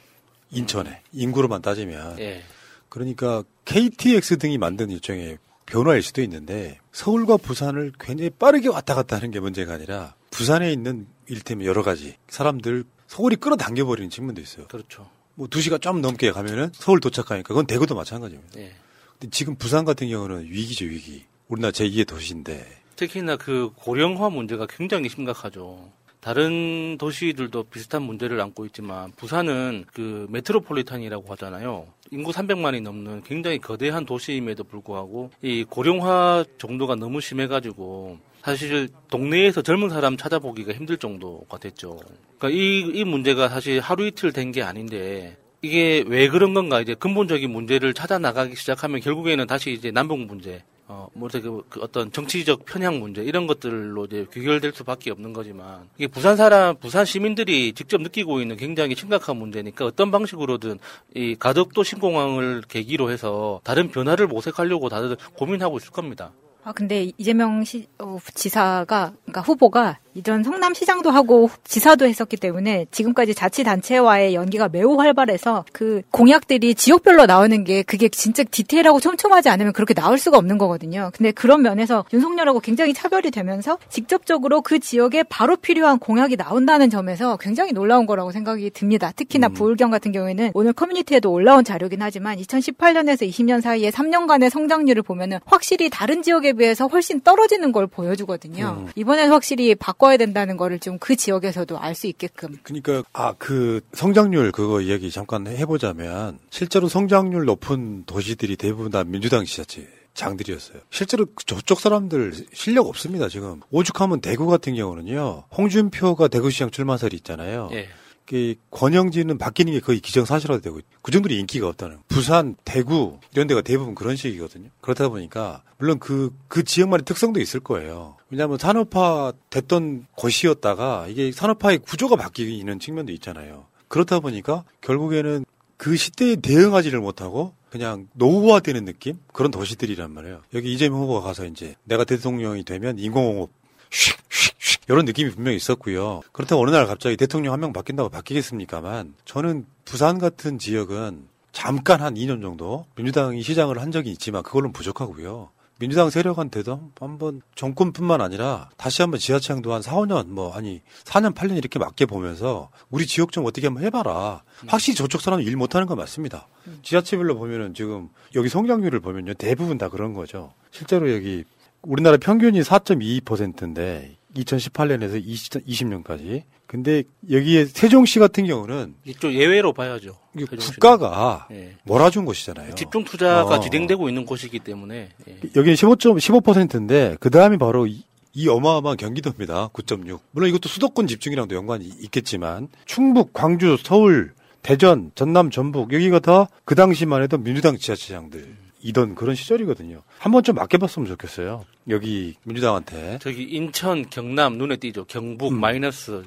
인천에 인구로만 따지면 예. 그러니까 KTX 등이 만든 일종의 변화일 수도 있는데 서울과 부산을 굉장히 빠르게 왔다 갔다 하는 게 문제가 아니라 부산에 있는 일테면 여러 가지 사람들 서울이 끌어당겨 버리는 측면도 있어요. 그렇죠. 뭐두 시간 좀 넘게 가면은 서울 도착하니까 그건 대구도 마찬가지입니다. 예. 근데 지금 부산 같은 경우는 위기죠 위기. 우리나라 제2의 도시인데 특히나 그 고령화 문제가 굉장히 심각하죠. 다른 도시들도 비슷한 문제를 안고 있지만 부산은 그 메트로폴리탄이라고 하잖아요. 인구 300만이 넘는 굉장히 거대한 도시임에도 불구하고 이 고령화 정도가 너무 심해가지고 사실 동네에서 젊은 사람 찾아보기가 힘들 정도가 됐죠. 그러니까 이, 이 문제가 사실 하루 이틀 된 게 아닌데 이게 왜 그런 건가 이제 근본적인 문제를 찾아 나가기 시작하면 결국에는 다시 이제 남북 문제 어, 뭐, 그, 그 어떤 정치적 편향 문제, 이런 것들로 이제 귀결될 수밖에 없는 거지만, 이게 부산 사람, 부산 시민들이 직접 느끼고 있는 굉장히 심각한 문제니까 어떤 방식으로든 이 가덕도 신공항을 계기로 해서 다른 변화를 모색하려고 다들 고민하고 있을 겁니다. 아 근데 이재명 시, 어, 지사가 그러니까 후보가 이전 성남시장도 하고 지사도 했었기 때문에 지금까지 자치단체와의 연기가 매우 활발해서 그 공약들이 지역별로 나오는 게 그게 진짜 디테일하고 촘촘하지 않으면 그렇게 나올 수가 없는 거거든요. 근데 그런 면에서 윤석열하고 굉장히 차별이 되면서 직접적으로 그 지역에 바로 필요한 공약이 나온다는 점에서 굉장히 놀라운 거라고 생각이 듭니다. 특히나 음. 부울경 같은 경우에는 오늘 커뮤니티에도 올라온 자료긴 하지만 2018년에서 20년 사이에 3년간의 성장률을 보면은 확실히 다른 지역에 비해서 훨씬 떨어지는 걸 보여주거든요. 음. 이번엔 확실히 바꿔야 된다는 거를 좀 그 지역에서도 알 수 있게끔. 그러니까 아 그 성장률 그거 이야기 잠깐 해보자면 실제로 성장률 높은 도시들이 대부분 다 민주당 지자체 장들이었어요. 실제로 그 저쪽 사람들 실력 없습니다 지금. 오죽하면 대구 같은 경우는요. 홍준표가 대구시장 출마설이 있잖아요. 예. 그 권영진은 바뀌는 게 거의 기정사실화 되고 있- 그 정도로 인기가 없다는 거. 부산, 대구 이런 데가 대부분 그런 식이거든요. 그렇다 보니까 물론 그그 지역만의 특성도 있을 거예요. 왜냐하면 산업화 됐던 곳이었다가 이게 산업화의 구조가 바뀌는 측면도 있잖아요. 그렇다 보니까 결국에는 그 시대에 대응하지를 못하고 그냥 노후화되는 느낌 그런 도시들이란 말이에요. 여기 이재명 후보가 가서 이제 내가 대통령이 되면 인공호흡 휙휙휙 이런 느낌이 분명히 있었고요. 그렇다고 어느 날 갑자기 대통령 한 명 바뀐다고 바뀌겠습니까만 저는 부산 같은 지역은 잠깐 한 2년 정도 민주당이 시장을 한 적이 있지만 그걸로는 부족하고요. 민주당 세력한테도 한번 정권뿐만 아니라 다시 한번 지하철도 한 4, 5년 뭐 아니 4년 8년 이렇게 맡겨 보면서 우리 지역 좀 어떻게 한번 해봐라. 확실히 저쪽 사람은 일 못하는 건 맞습니다. 지자체별로 보면은 지금 여기 성장률을 보면요 대부분 다 그런 거죠. 실제로 여기 우리나라 평균이 4.22%인데 2018년에서 20, 20 년까지. 근데 여기에 세종시 같은 경우는 이쪽 예외로 봐야죠. 국가가 예. 몰아준 곳이잖아요. 집중 투자가 어. 진행되고 있는 곳이기 때문에 예. 여기는 15.15%인데 그 다음이 바로 이, 이 어마어마한 경기도입니다. 9.6. 물론 이것도 수도권 집중이랑도 연관이 있겠지만 충북, 광주, 서울, 대전, 전남, 전북 여기가 다 그 당시만 해도 민주당 지자체장들 이던 그런 시절이거든요. 한번 좀 맡겨봤으면 좋겠어요. 여기 민주당한테. 저기 인천, 경남 눈에 띄죠. 경북 마이너스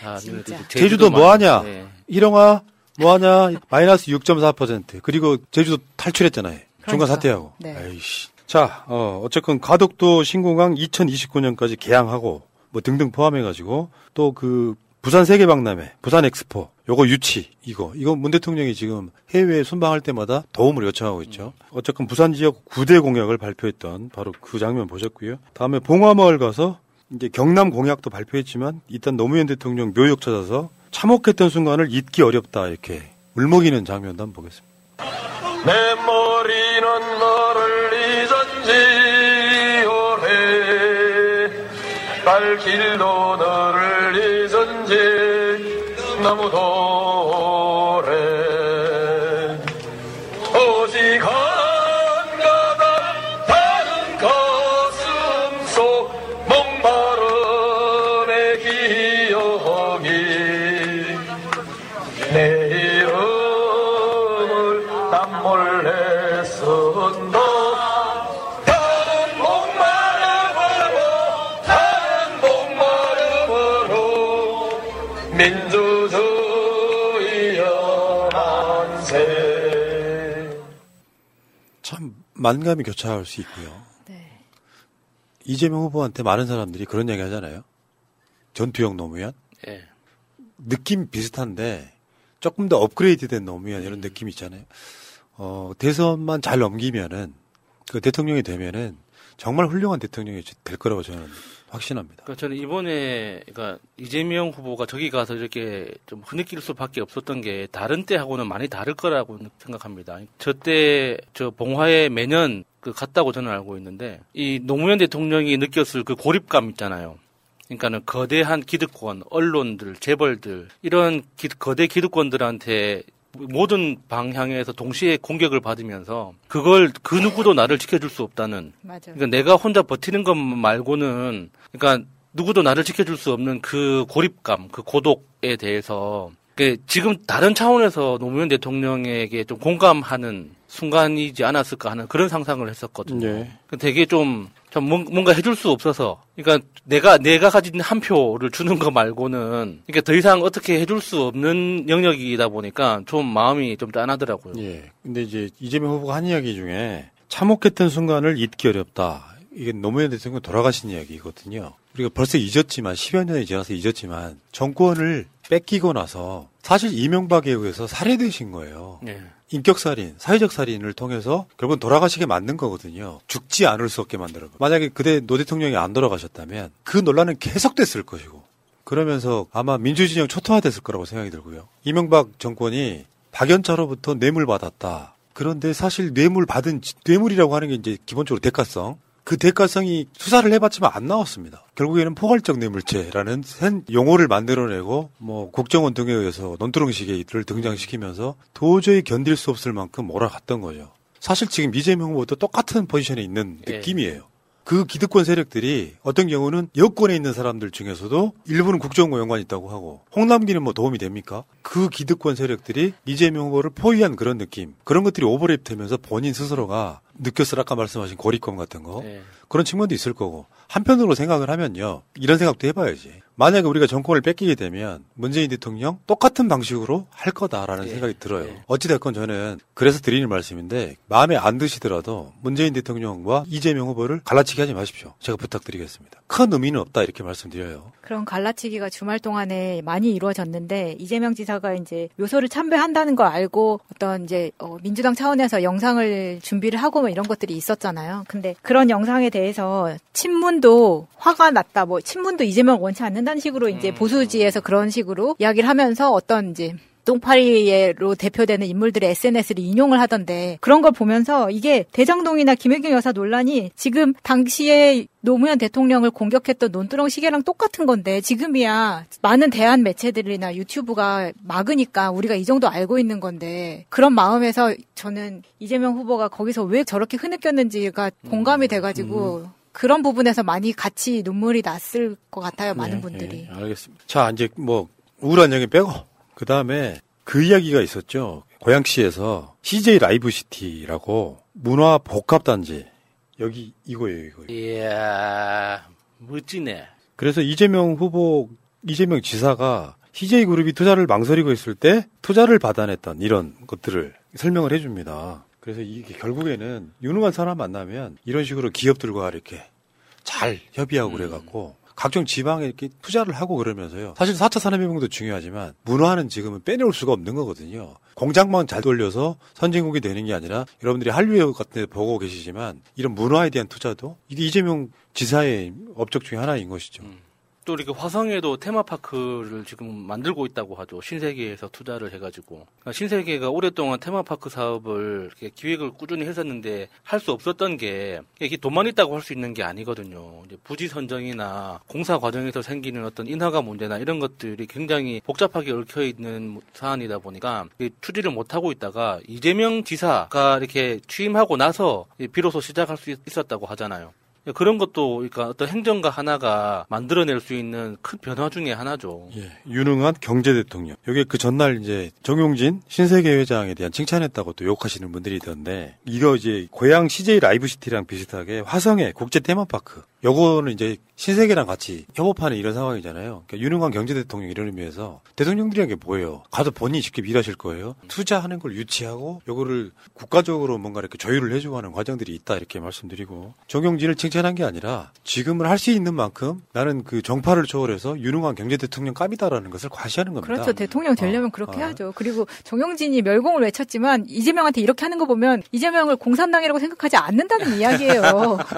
다 눈에 띄죠. 음. 제주도 뭐 하냐? 마이너스. 예. 일용화 뭐 하냐? 마이너스 6.4%. 그리고 제주도 탈출했잖아요. 중간 사퇴하고. 네. 에이씨. 자, 어, 어쨌건 가덕도 신공항 2029년까지 개항하고 뭐 등등 포함해가지고 또 그 부산 세계박람회, 부산 엑스포, 요거 유치, 이거, 이거 문 대통령이 지금 해외에 순방할 때마다 도움을 요청하고 있죠. 어쨌건 부산 지역 9대 공약을 발표했던 바로 그 장면 보셨고요. 다음에 봉화마을 가서 이제 경남 공약도 발표했지만 일단 노무현 대통령 묘역 찾아서 참혹했던 순간을 잊기 어렵다 이렇게 울먹이는 장면도 한번 보겠습니다. 내 머리는 너를 잊었지 오래 발 길도 너를 잊었지 너무도 오래 오직 한 가닥 다른 가슴 속 목마른 내 기억이 내 이름을 남몰래 쓴다 민주 만감이 교차할 수 있고요. 이재명 후보한테 많은 사람들이 그런 얘기 하잖아요. 전투형 노무현? 예. 느낌 비슷한데 조금 더 업그레이드된 노무현 이런 느낌 있잖아요. 어, 대선만 잘 넘기면은 그 대통령이 되면은 정말 훌륭한 대통령이 될 거라고 저는 확신합니다. 그러니까 저는 이번에 그러니까 이재명 후보가 저기 가서 이렇게 좀 흐느낄 수밖에 없었던 게 다른 때하고는 많이 다를 거라고 생각합니다. 저때 저 봉화에 매년 그 갔다고 저는 알고 있는데 이 노무현 대통령이 느꼈을 그 고립감 있잖아요. 그러니까는 거대한 기득권, 언론들, 재벌들 이런 기- 거대 기득권들한테 모든 방향에서 동시에 공격을 받으면서 그걸 그 누구도 나를 지켜줄 수 없다는 맞아요. 그러니까 내가 혼자 버티는 것 말고는 그러니까 누구도 나를 지켜줄 수 없는 그 고립감, 그 고독에 대해서 그 지금 다른 차원에서 노무현 대통령에게 좀 공감하는 순간이지 않았을까 하는 그런 상상을 했었거든요. 예. 되게 좀, 좀 뭔- 뭔가 해줄 수 없어서, 그러니까 내가 내가 가진 한 표를 주는 거 말고는 이게 더 이상 어떻게 해줄 수 없는 영역이다 보니까 좀 마음이 좀 짠하더라고요. 예. 근데 이제 이재명 후보가 한 이야기 중에 참혹했던 순간을 잊기 어렵다. 이게 노무현 대통령 돌아가신 이야기거든요. 우리가 벌써 잊었지만 10여 년이 지나서 잊었지만 정권을 뺏기고 나서 사실 이명박에 의해서 살해되신 거예요. 예. 인격살인, 사회적 살인을 통해서 결국은 돌아가시게 만든 거거든요. 죽지 않을 수 없게 만들어. 만약에 그때 노 대통령이 안 돌아가셨다면 그 논란은 계속됐을 것이고 그러면서 아마 민주진영 초토화됐을 거라고 생각이 들고요. 이명박 정권이 박연차로부터 뇌물 받았다. 그런데 사실 뇌물 받은 지- 뇌물이라고 하는 게 이제 기본적으로 대가성. 그 대가성이 수사를 해봤지만 안 나왔습니다. 결국에는 포괄적 뇌물죄라는 새 용어를 만들어내고 뭐 국정원 등에 의해서 논두렁 시계를 등장시키면서 도저히 견딜 수 없을 만큼 몰아갔던 거죠. 사실 지금 이재명 후보도 똑같은 포지션에 있는 예. 느낌이에요. 그 기득권 세력들이 어떤 경우는 여권에 있는 사람들 중에서도 일부는 국정원 연관이 있다고 하고 홍남기는 뭐 도움이 됩니까? 그 기득권 세력들이 이재명 후보를 포위한 그런 느낌 그런 것들이 오버랩 되면서 본인 스스로가 느꼈을 아까 말씀하신 고립감 같은 거 예. 그런 측면도 있을 거고. 한편으로 생각을 하면요. 이런 생각도 해봐야지. 만약에 우리가 정권을 뺏기게 되면 문재인 대통령 똑같은 방식으로 할 거다라는 생각이 들어요. 어찌됐건 저는 그래서 드리는 말씀인데 마음에 안 드시더라도 문재인 대통령과 이재명 후보를 갈라치기 하지 마십시오. 제가 부탁드리겠습니다. 큰 의미는 없다 이렇게 말씀드려요. 그런 갈라치기가 주말 동안에 많이 이루어졌는데 이재명 지사가 이제 묘소를 참배한다는 걸 알고 어떤 이제 어, 민주당 차원에서 영상을 준비를 하고 뭐 이런 것들이 있었잖아요. 근데 그런 영상에 대해서 친문도 화가 났다. 뭐 친문도 이재명 원치 않는다는 식으로 이제 보수지에서 그런 식으로 이야기를 하면서 어떤 이제 똥파리로 대표되는 인물들의 SNS를 인용을 하던데 그런 걸 보면서 이게 대장동이나 김혜경 여사 논란이 지금 당시에 노무현 대통령을 공격했던 논두렁 시계랑 똑같은 건데 지금이야 많은 대한 매체들이나 유튜브가 막으니까 우리가 이 정도 알고 있는 건데 그런 마음에서 저는 이재명 후보가 거기서 왜 저렇게 흐느꼈는지가 공감이 돼가지고 그런 부분에서 많이 같이 눈물이 났을 것 같아요 많은 예, 분들이 예, 알겠습니다. 자, 이제 뭐 우울한 얘기 빼고 그 다음에 그 이야기가 있었죠. 고양시에서 CJ 라이브 시티라고 문화 복합 단지 여기 이거예요, 이거. 이야, 멋지네. 그래서 이재명 후보, 이재명 지사가 CJ 그룹이 투자를 망설이고 있을 때 투자를 받아냈던 이런 것들을 설명을 해줍니다. 그래서 이게 결국에는 유능한 사람 만나면 이런 식으로 기업들과 이렇게 잘 협의하고 그래갖고 각종 지방에 이렇게 투자를 하고 그러면서요. 사실 4차 산업혁명도 중요하지만 문화는 지금은 빼놓을 수가 없는 거거든요. 공장만 잘 돌려서 선진국이 되는 게 아니라 여러분들이 한류역 같은 데 보고 계시지만 이런 문화에 대한 투자도 이게 이재명 지사의 업적 중에 하나인 것이죠. 또 이렇게 화성에도 테마파크를 지금 만들고 있다고 하죠. 신세계에서 투자를 해가지고. 그러니까 신세계가 오랫동안 테마파크 사업을 이렇게 기획을 꾸준히 했었는데 할 수 없었던 게 이게 돈만 있다고 할 수 있는 게 아니거든요. 이제 부지 선정이나 공사 과정에서 생기는 어떤 인허가 문제나 이런 것들이 굉장히 복잡하게 얽혀 있는 사안이다 보니까 추진을 못 하고 있다가 이재명 지사가 이렇게 취임하고 나서 비로소 시작할 수 있었다고 하잖아요. 그런 것도 그러니까 어떤 행정가 하나가 만들어낼 수 있는 큰 변화 중에 하나죠. 예, 유능한 경제 대통령. 여기 그 전날 이제 정용진 신세계 회장에 대한 칭찬했다고 또 욕하시는 분들이 있던데 이거 이제 고향 CJ 라이브 시티랑 비슷하게 화성의 국제 테마파크. 요거는 이제 신세계랑 같이 협업하는 이런 상황이잖아요. 그러니까 유능한 경제 대통령 이런 의미에서 대통령들이란 게 뭐예요? 가서 본인이 직접 일하실 거예요. 투자하는 걸 유치하고 요거를 국가적으로 뭔가 이렇게 조율을 해주고 하는 과정들이 있다 이렇게 말씀드리고 정용진을 칭찬 한게 아니라 지금은 할수 있는 만큼 나는 그 정파를 초월해서 유능한 경제 대통령 깜이다라는 것을 과시하는 겁니다. 그렇죠. 대통령 되려면 그렇게 해야죠. 그리고 정영진이 멸공을 외쳤지만 이재명한테 이렇게 하는 거 보면 이재명을 공산당이라고 생각하지 않는다는 이야기예요.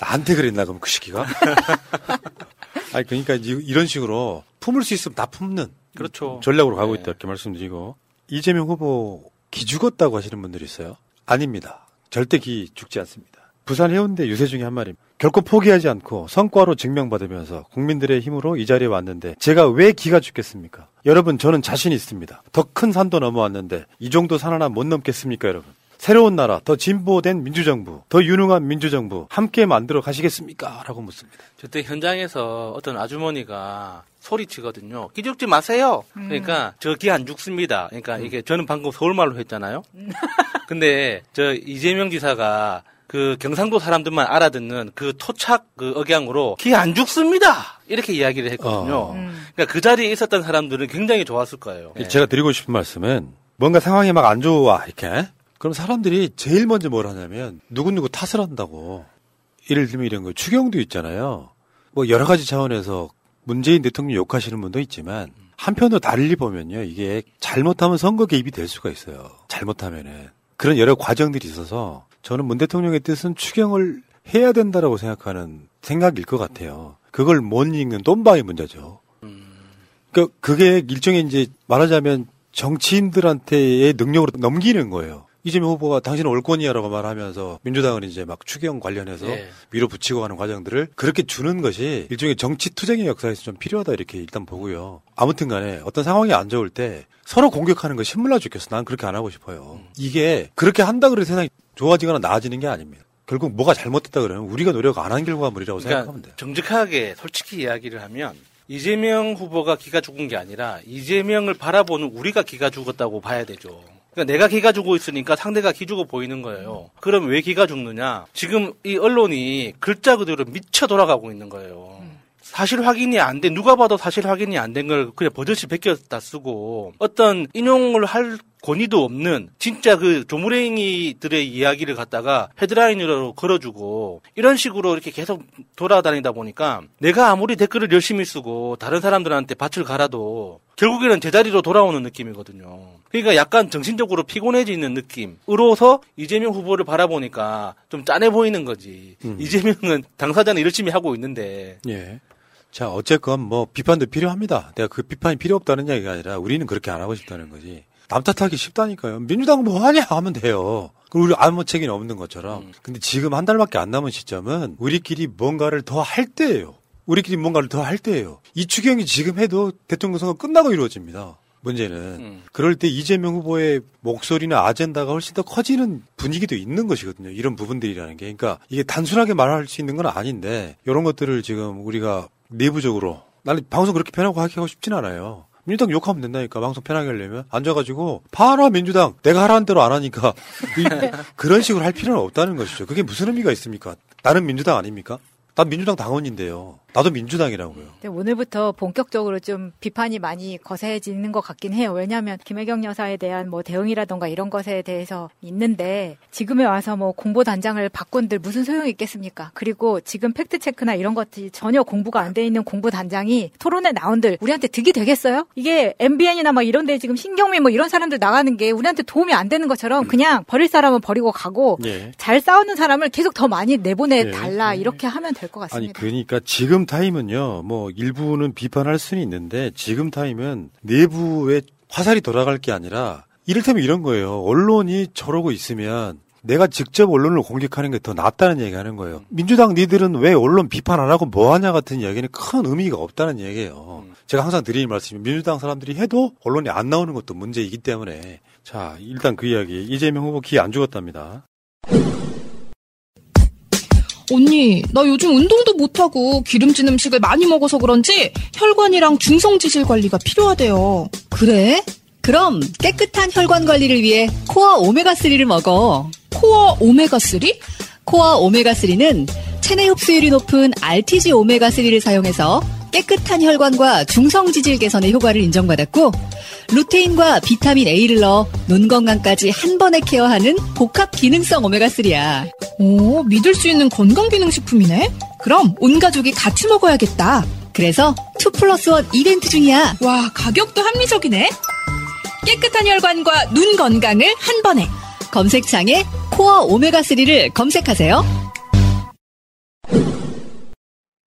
나한테 그랬나 그럼 그 시기가? 아니 그러니까 이- 이런 식으로 품을 수 있으면 다 품는 그렇죠. 전략으로 가고 있다 이렇게 말씀드리고 이재명 후보 기 죽었다고 하시는 분들이 있어요. 아닙니다. 절대 기 죽지 않습니다. 부산 해운대 유세 중에 한 말입니다. 결코 포기하지 않고 성과로 증명받으면서 국민들의 힘으로 이 자리에 왔는데 제가 왜 기가 죽겠습니까? 여러분 저는 자신 있습니다. 더 큰 산도 넘어왔는데 이 정도 산 하나 못 넘겠습니까 여러분? 새로운 나라, 더 진보된 민주정부, 더 유능한 민주정부 함께 만들어 가시겠습니까? 라고 묻습니다. 저때 현장에서 어떤 아주머니가 소리치거든요. 기죽지 마세요. 그러니까 저기 안 죽습니다. 그러니까 이게 저는 방금 서울말로 했잖아요. 근데 저 이재명 지사가 그 경상도 사람들만 알아듣는 그 토착 그 억양으로 기 안 죽습니다. 이렇게 이야기를 했거든요. 그러니까 그 자리에 있었던 사람들은 굉장히 좋았을 거예요. 네. 제가 드리고 싶은 말씀은 뭔가 상황이 막 안 좋아 이렇게 그럼 사람들이 제일 먼저 뭘 하냐면 누구누구 탓을 한다고. 예를 들면 이런 거 추경도 있잖아요. 뭐 여러 가지 차원에서 문재인 대통령 욕하시는 분도 있지만 한편으로 달리 보면요 이게 잘못하면 선거 개입이 될 수가 있어요. 잘못하면은. 그런 여러 과정들이 있어서 저는 문 대통령의 뜻은 추경을 해야 된다라고 생각하는 생각일 것 같아요. 그걸 못 읽는 똠바의 문제죠. 그러니까 그게 일종의 이제 말하자면 정치인들한테의 능력으로 넘기는 거예요. 이재명 후보가 당신은 올권이야라고 말하면서 민주당은 이제 막 추경 관련해서 예. 밀어붙이고 가는 과정들을 그렇게 주는 것이 일종의 정치 투쟁의 역사에서 좀 필요하다 이렇게 일단 보고요. 아무튼 간에 어떤 상황이 안 좋을 때 서로 공격하는 거 신물나 죽겠어. 난 그렇게 안 하고 싶어요. 이게 그렇게 한다 그래서 세상이 좋아지거나 나아지는 게 아닙니다. 결국 뭐가 잘못됐다 그러면 우리가 노력 안 한 결과물이라고 생각하면 그러니까 돼요. 정직하게 솔직히 이야기를 하면 이재명 후보가 기가 죽은 게 아니라 이재명을 바라보는 우리가 기가 죽었다고 봐야 되죠. 그러니까 내가 기가 죽고 있으니까 상대가 기 죽어 보이는 거예요. 그럼 왜 기가 죽느냐? 지금 이 언론이 글자 그대로 미쳐 돌아가고 있는 거예요. 사실 확인이 안 돼. 누가 봐도 사실 확인이 안 된 걸 그냥 버젓이 베꼈다 쓰고 어떤 인용을 할 권위도 없는 진짜 그 조무랭이들의 이야기를 갖다가 헤드라인으로 걸어주고 이런 식으로 이렇게 계속 돌아다니다 보니까 내가 아무리 댓글을 열심히 쓰고 다른 사람들한테 밭을 갈아도 결국에는 제자리로 돌아오는 느낌이거든요. 그러니까 약간 정신적으로 피곤해지는 느낌으로서 이재명 후보를 바라보니까 좀 짠해 보이는 거지. 이재명은 당사자는 열심히 하고 있는데 예. 자, 어쨌건 뭐 비판도 필요합니다. 내가 그 비판이 필요 없다는 얘기가 아니라 우리는 그렇게 안 하고 싶다는 거지. 남 탓하기 쉽다니까요. 민주당 뭐 하냐 하면 돼요. 그리고 우리 아무 책임 없는 것처럼. 근데 지금 한 달밖에 안 남은 시점은 우리끼리 뭔가를 더 할 때예요. 우리끼리 뭔가를 더 할 때예요. 이 추경이 지금 해도 대통령 선거 끝나고 이루어집니다. 문제는 그럴 때 이재명 후보의 목소리나 아젠다가 훨씬 더 커지는 분위기도 있는 것이거든요. 이런 부분들이라는 게. 그러니까 이게 단순하게 말할 수 있는 건 아닌데 이런 것들을 지금 우리가 내부적으로 나는 방송 그렇게 편하고 하기 하고 싶진 않아요. 민주당 욕하면 된다니까 방송 편하게 하려면 앉아가지고 봐라 민주당 내가 하라는 대로 안 하니까 이- 그런 식으로 할 필요는 없다는 것이죠. 그게 무슨 의미가 있습니까? 나는 민주당 아닙니까? 난 민주당 당원인데요. 나도 민주당이라고요. 근데 오늘부터 본격적으로 좀 비판이 많이 거세지는 것 같긴 해요. 왜냐하면 김혜경 여사에 대한 뭐 대응이라던가 이런 것에 대해서 있는데 지금에 와서 뭐 공보 단장을 바꾼들 무슨 소용이 있겠습니까? 그리고 지금 팩트 체크나 이런 것들이 전혀 공부가 안 돼 있는 공보 단장이 토론에 나온들 우리한테 득이 되겠어요? 이게 MBN이나 막 이런 데 지금 신경민 뭐 이런 사람들 나가는 게 우리한테 도움이 안 되는 것처럼 그냥 버릴 사람은 버리고 가고 예. 잘 싸우는 사람을 계속 더 많이 내보내 예. 달라 이렇게 하면 될것 아니 같습니다. 그러니까 지금 타임은요. 뭐 일부는 비판할 수는 있는데 지금 타임은 내부에 화살이 돌아갈 게 아니라 이를테면 이런 거예요. 언론이 저러고 있으면 내가 직접 언론을 공격하는 게 더 낫다는 얘기 하는 거예요. 민주당 니들은 왜 언론 비판 안 하고 뭐 하냐 같은 이야기는 큰 의미가 없다는 얘기예요. 제가 항상 드리는 말씀이 민주당 사람들이 해도 언론이 안 나오는 것도 문제이기 때문에 자, 일단 그 이야기 이재명 후보 기안 죽었답니다. 언니, 나 요즘 운동도 못하고 기름진 음식을 많이 먹어서 그런지 혈관이랑 중성지질 관리가 필요하대요. 그래? 그럼 깨끗한 혈관 관리를 위해 코어 오메가3를 먹어. 코어 오메가3? 코어 오메가3는 체내 흡수율이 높은 RTG 오메가3를 사용해서 깨끗한 혈관과 중성지질 개선의 효과를 인정받았고, 루테인과 비타민 A를 넣어 눈 건강까지 한 번에 케어하는 복합 기능성 오메가3야. 오, 믿을 수 있는 건강기능식품이네? 그럼 온 가족이 같이 먹어야겠다. 그래서 2 플러스 1 이벤트 중이야. 와, 가격도 합리적이네? 깨끗한 혈관과 눈 건강을 한 번에. 검색창에 코어 오메가3를 검색하세요.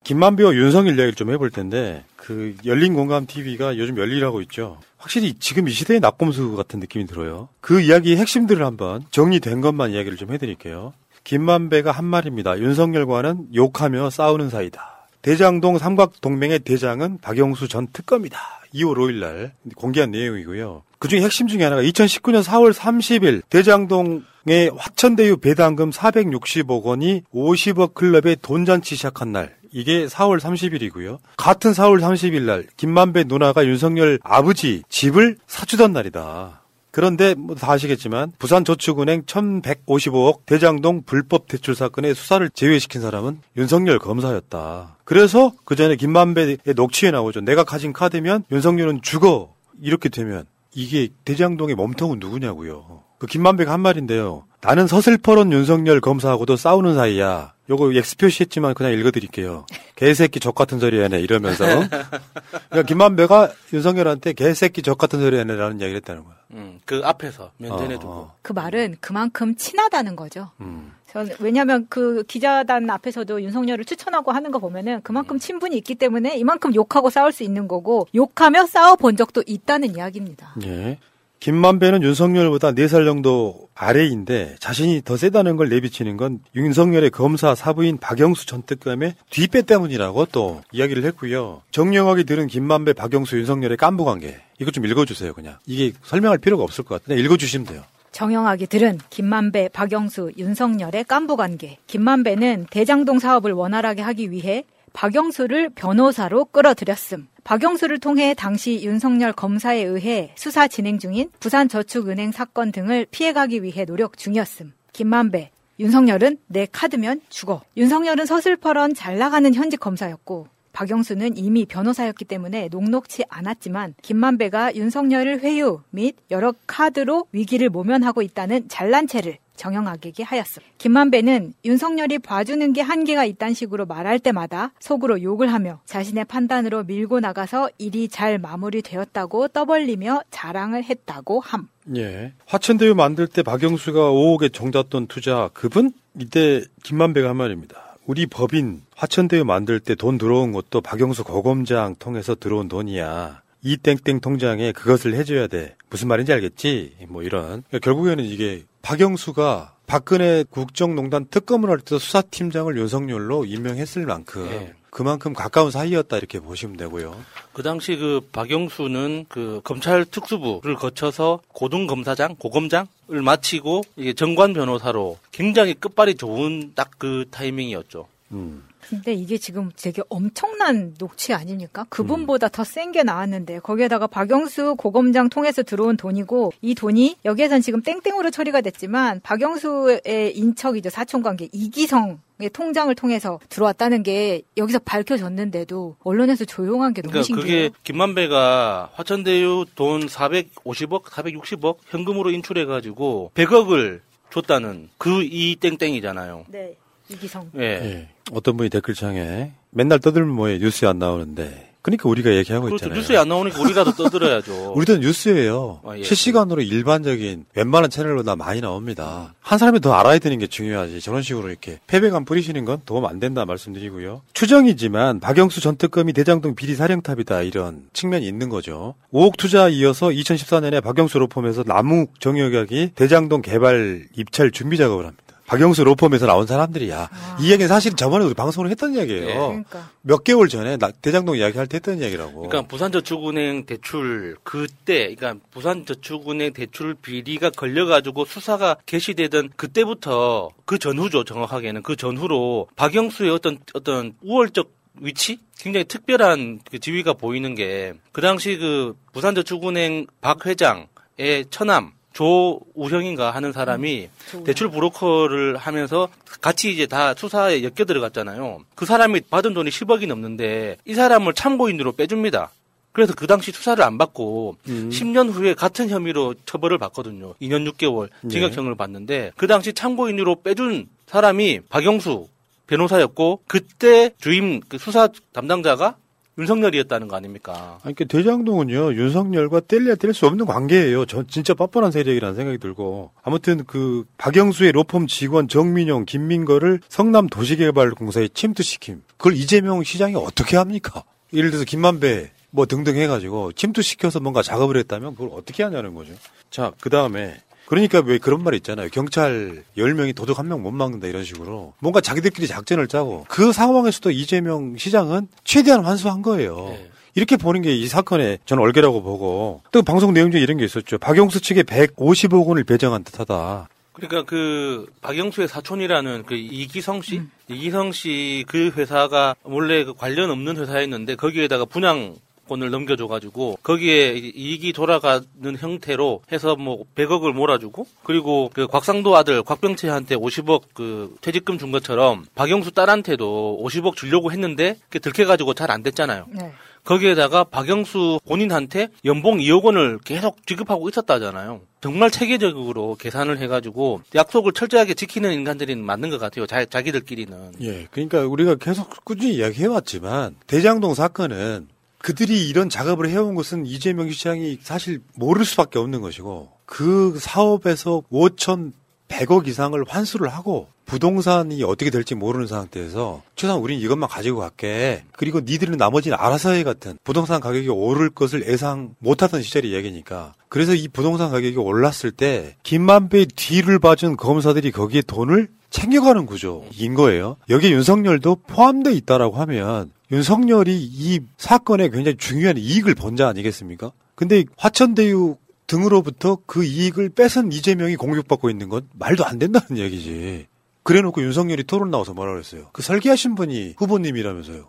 김만배와 윤석열 이야기를 좀 해볼 텐데 그 열린 공감 TV가 요즘 열일하고 있죠. 확실히 지금 이 시대의 낙곰수 같은 느낌이 들어요. 그 이야기의 핵심들을 한번 정리된 것만 이야기를 좀 해드릴게요. 김만배가 한 말입니다. 윤석열과는 욕하며 싸우는 사이다. 대장동 삼각동맹의 대장은 박영수 전 특검이다. 2월 5일 날 공개한 내용이고요. 그중에 핵심 중에 하나가 2019년 4월 30일 대장동의 화천대유 배당금 460억 원이 50억 클럽의 돈잔치 시작한 날. 이게 4월 30일이고요. 같은 4월 30일 날 김만배 누나가 윤석열 아버지 집을 사주던 날이다. 그런데 뭐 다 아시겠지만 부산저축은행 1155억 대장동 불법 대출 사건의 수사를 제외시킨 사람은 윤석열 검사였다. 그래서 그 전에 김만배의 녹취에 나오죠. 내가 가진 카드면 윤석열은 죽어. 이렇게 되면 이게 대장동의 몸통은 누구냐고요. 그 김만배가 한 말인데요. 나는 서슬퍼런 윤석열 검사하고도 싸우는 사이야. 요거 X 표시했지만 그냥 읽어드릴게요. 개새끼 적 같은 소리 하네 이러면서. 그러니까 김만배가 윤석열한테 개새끼 적 같은 소리 하네라는 이야기를 했다는 거야. 음, 그 앞에서 면전에 어, 두고. 그 말은 그만큼 친하다는 거죠. 음. 전 왜냐하면 그 기자단 앞에서도 윤석열을 추천하고 하는 거 보면은 그만큼 친분이 있기 때문에 이만큼 욕하고 싸울 수 있는 거고 욕하며 싸워 본 적도 있다는 이야기입니다. 예. 김만배는 윤석열보다 4살 정도 아래인데 자신이 더 세다는 걸 내비치는 건 윤석열의 검사 사부인 박영수 전 특검의 뒷배 때문이라고 또 이야기를 했고요. 정영학이 들은 김만배, 박영수, 윤석열의 깐부 관계. 이거 좀 읽어주세요, 그냥. 이게 설명할 필요가 없을 것. 그냥 읽어주시면 돼요. 정영학이 들은 김만배, 박영수, 윤석열의 깐부 관계. 김만배는 대장동 사업을 원활하게 하기 위해 박영수를 변호사로 끌어들였음. 박영수를 통해 당시 윤석열 검사에 의해 수사 진행 중인 부산저축은행 사건 등을 피해가기 위해 노력 중이었음. 김만배, 윤석열은 내 카드면 죽어. 윤석열은 서슬퍼런 잘 나가는 현직 검사였고 박영수는 이미 변호사였기 때문에 녹록치 않았지만 김만배가 윤석열을 회유 및 여러 카드로 위기를 모면하고 있다는 잘난 체를 정영학에게 하였음. 김만배는 윤석열이 봐주는 게 한계가 있다는 식으로 말할 때마다 속으로 욕을 하며 자신의 판단으로 밀고 나가서 일이 잘 마무리되었다고 떠벌리며 자랑을 했다고 함. 예. 화천대유 만들 때 박영수가 5억에 정답돈 투자 그분? 이때 김만배가 한 말입니다. 우리 법인 화천대유 만들 때 돈 들어온 것도 박영수 고검장 통해서 들어온 돈이야. 이 땡땡 통장에 그것을 해줘야 돼. 무슨 말인지 알겠지? 뭐 이런. 그러니까 결국에는 이게 박영수가 박근혜 국정농단 특검을 할 때 수사팀장을 윤석열로 임명했을 만큼 예. 그만큼 가까운 사이였다 이렇게 보시면 되고요. 그 당시 그 박영수는 그 검찰 특수부를 거쳐서 고등 검사장, 고검장을 마치고 이게 정관 변호사로 굉장히 끝발이 좋은 딱 그 타이밍이었죠. 음. 근데 이게 지금 되게 엄청난 녹취 아닙니까? 그분보다 더센 게 나왔는데 거기에다가 박영수 고검장 통해서 들어온 돈이고 이 돈이 여기에선 지금 땡땡으로 처리가 됐지만 박영수의 인척이죠 사촌 관계 이기성 의 통장을 통해서 들어왔다는 게 여기서 밝혀졌는데도 언론에서 조용한 게 너무 그러니까 신기해요. 그게 김만배가 화천대유 돈 450억, 460억 현금으로 인출해가지고 100억을 줬다는 그 이 땡땡이잖아요. 네, 이기성. 예. 예. 어떤 분이 댓글창에 맨날 떠들면 뭐해 뉴스에 안 나오는데 그러니까 우리가 얘기하고 그렇죠. 있잖아요. 뉴스에 안 나오니까 우리라도 떠들어야죠. 우리도 뉴스예요. 아, 예. 실시간으로 일반적인 웬만한 채널로 나 많이 나옵니다. 한 사람이 더 알아야 되는 게 중요하지. 저런 식으로 이렇게 패배감 뿌리시는 건 도움 안 된다 말씀드리고요. 추정이지만 박영수 전 특검이 대장동 비리 사령탑이다 이런 측면이 있는 거죠. 5억 투자 이어서 2014년에 박영수 로펌에서 남욱 정유경이 대장동 개발 입찰 준비 작업을 합니다. 박영수 로펌에서 나온 사람들이야. 이 얘기는 사실 저번에 우리 방송을 했던 이야기예요. 네. 그러니까. 몇 개월 전에 나- 대장동 이야기할 때 했던 이야기라고. 그러니까 부산저축은행 대출 그때 그러니까 부산저축은행 대출 비리가 걸려가지고 수사가 개시되던 그때부터 그 전후죠 정확하게는 그 전후로 박영수의 어떤 어떤 우월적 위치 굉장히 특별한 그 지위가 보이는 게 그 당시 그 부산저축은행 박 회장의 처남 조우형인가 하는 사람이 대출 브로커를 하면서 같이 이제 다 수사에 엮여 들어갔잖아요. 그 사람이 받은 돈이 10억이 넘는데 이 사람을 참고인으로 빼줍니다. 그래서 그 당시 수사를 안 받고 음. 10년 후에 같은 혐의로 처벌을 받거든요. 2년 6개월 징역형을 받는데 그 당시 참고인으로 빼준 사람이 박영수 변호사였고 그때 주임 그 수사 담당자가 윤석열이었다는 거 아닙니까? 아니, 그 대장동은요, 윤석열과 뗄래야 뗄 수 없는 관계예요. 전 진짜 뻔뻔한 세력이라는 생각이 들고. 아무튼 그, 박영수의 로펌 직원 정민용, 김민거를 성남 도시개발공사에 침투시킴. 그걸 이재명 시장이 어떻게 합니까? 예를 들어서 김만배, 뭐 등등 해가지고 침투시켜서 뭔가 작업을 했다면 그걸 어떻게 하냐는 거죠. 자, 그 다음에. 그러니까 왜 그런 말 있잖아요. 경찰 10명이 도둑 한 명 못 막는다 이런 식으로. 뭔가 자기들끼리 작전을 짜고 그 상황에서도 이재명 시장은 최대한 환수한 거예요. 이렇게 보는 게 이 사건의 저는 얼개라고 보고 또 방송 내용 중에 이런 게 있었죠. 박영수 측에 150억 원을 배정한 듯하다. 그러니까 그 박영수의 사촌이라는 그 이기성 씨, 이기성 씨 그 회사가 원래 그 관련 없는 회사였는데 거기에다가 분양 권을 넘겨줘가지고 거기에 이익이 돌아가는 형태로 해서 뭐 100억을 몰아주고 그리고 그 곽상도 아들 곽병채한테 50억 그 퇴직금 준 것처럼 박영수 딸한테도 50억 주려고 했는데 그게 들켜가지고 잘 안 됐잖아요. 네. 거기에다가 박영수 본인한테 연봉 2억 원을 계속 지급하고 있었다잖아요. 정말 체계적으로 계산을 해가지고 약속을 철저하게 지키는 인간들이 맞는 것 같아요. 자, 자기들끼리는. 예, 그러니까 우리가 계속 꾸준히 이야기해왔지만 대장동 사건은 그들이 이런 작업을 해온 것은 이재명 시장이 사실 모를 수밖에 없는 것이고 그 사업에서 5,100억 이상을 환수를 하고 부동산이 어떻게 될지 모르는 상태에서 최소한 우리는 이것만 가지고 갈게. 그리고 니들은 나머지는 알아서 해 같은 부동산 가격이 오를 것을 예상 못하던 시절이 얘기니까. 그래서 이 부동산 가격이 올랐을 때 김만배 뒤를 봐준 검사들이 거기에 돈을 챙겨가는 구조인 거예요. 여기에 윤석열도 포함돼 있다라고 하면 윤석열이 이 사건에 굉장히 중요한 이익을 본 자 아니겠습니까? 근데 화천대유 등으로부터 그 이익을 뺏은 이재명이 공격받고 있는 건 말도 안 된다는 얘기지. 그래 놓고 윤석열이 토론 나와서 뭐라 그랬어요? 그 설계하신 분이 후보님이라면서요.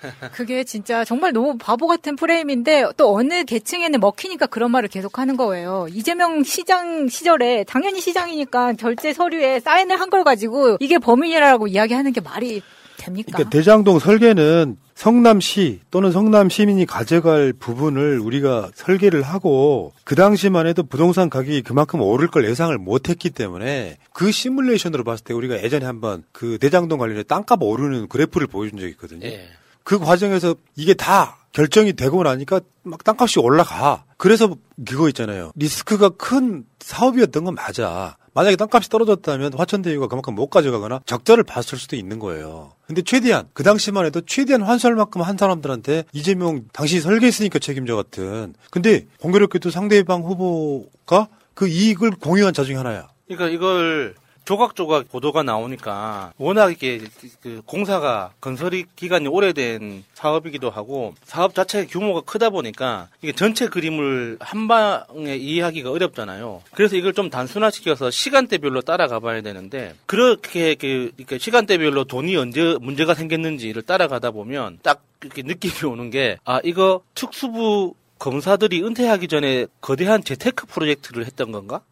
그게 진짜 정말 너무 바보 같은 프레임인데 또 어느 계층에는 먹히니까 그런 말을 계속 하는 거예요. 이재명 시장 시절에 당연히 시장이니까 결제 서류에 사인을 한 걸 가지고 이게 범인이라고 이야기하는 게 말이 됩니까? 그러니까 대장동 설계는 성남시 또는 성남 시민이 가져갈 부분을 우리가 설계를 하고 그 당시만 해도 부동산 가격이 그만큼 오를 걸 예상을 못 했기 때문에 그 시뮬레이션으로 봤을 때 우리가 예전에 한번 그 대장동 관련해 땅값 오르는 그래프를 보여준 적이 있거든요. 예. 그 과정에서 이게 다 결정이 되고 나니까 막 땅값이 올라가. 그래서 그거 있잖아요. 리스크가 큰 사업이었던 건 맞아. 만약에 땅값이 떨어졌다면 화천대유가 그만큼 못 가져가거나 적자를 봤을 수도 있는 거예요. 근데 최대한 그 당시만 해도 최대한 환수할 만큼 한 사람들한테 이재명 당시 설계했으니까 책임져 같은. 근데 공교롭게도 상대방 후보가 그 이익을 공유한 자 중에 하나야. 그러니까 이걸 조각조각 보도가 나오니까 워낙 이게 그 공사가 건설이 기간이 오래된 사업이기도 하고 사업 자체 규모가 크다 보니까 이게 전체 그림을 한 방에 이해하기가 어렵잖아요. 그래서 이걸 좀 단순화시켜서 시간대별로 따라가 봐야 되는데 그렇게 그 이렇게 시간대별로 돈이 언제 문제가 생겼는지를 따라가다 보면 딱 이렇게 느낌이 오는 게 아 이거 특수부 검사들이 은퇴하기 전에 거대한 재테크 프로젝트를 했던 건가?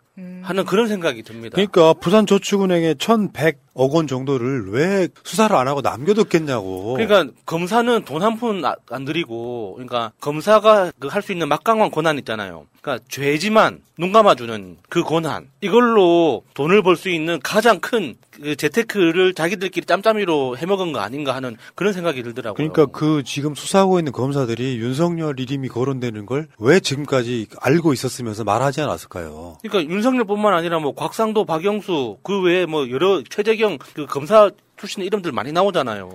하는 그런 생각이 듭니다. 그러니까 부산 저축은행에 1,100억 원 정도를 왜 수사를 안 하고 남겨뒀겠냐고. 그러니까 검사는 돈 한 푼 안 들이고, 그러니까 검사가 그할수 있는 막강한 권한 있잖아요. 그러니까 죄지만 눈 감아주는 그 권한 이걸로 돈을 벌 수 있는 가장 큰 그 재테크를 자기들끼리 짬짬이로 해먹은 거 아닌가 하는 그런 생각이 들더라고요. 그러니까 그 지금 수사하고 있는 검사들이 윤석열 이름이 거론되는 걸 왜 지금까지 알고 있었으면서 말하지 않았을까요? 그러니까 윤석열뿐만 아니라 뭐 곽상도, 박영수 그 외에 뭐 여러 최재경 그 검사 출신 이름들 많이 나오잖아요.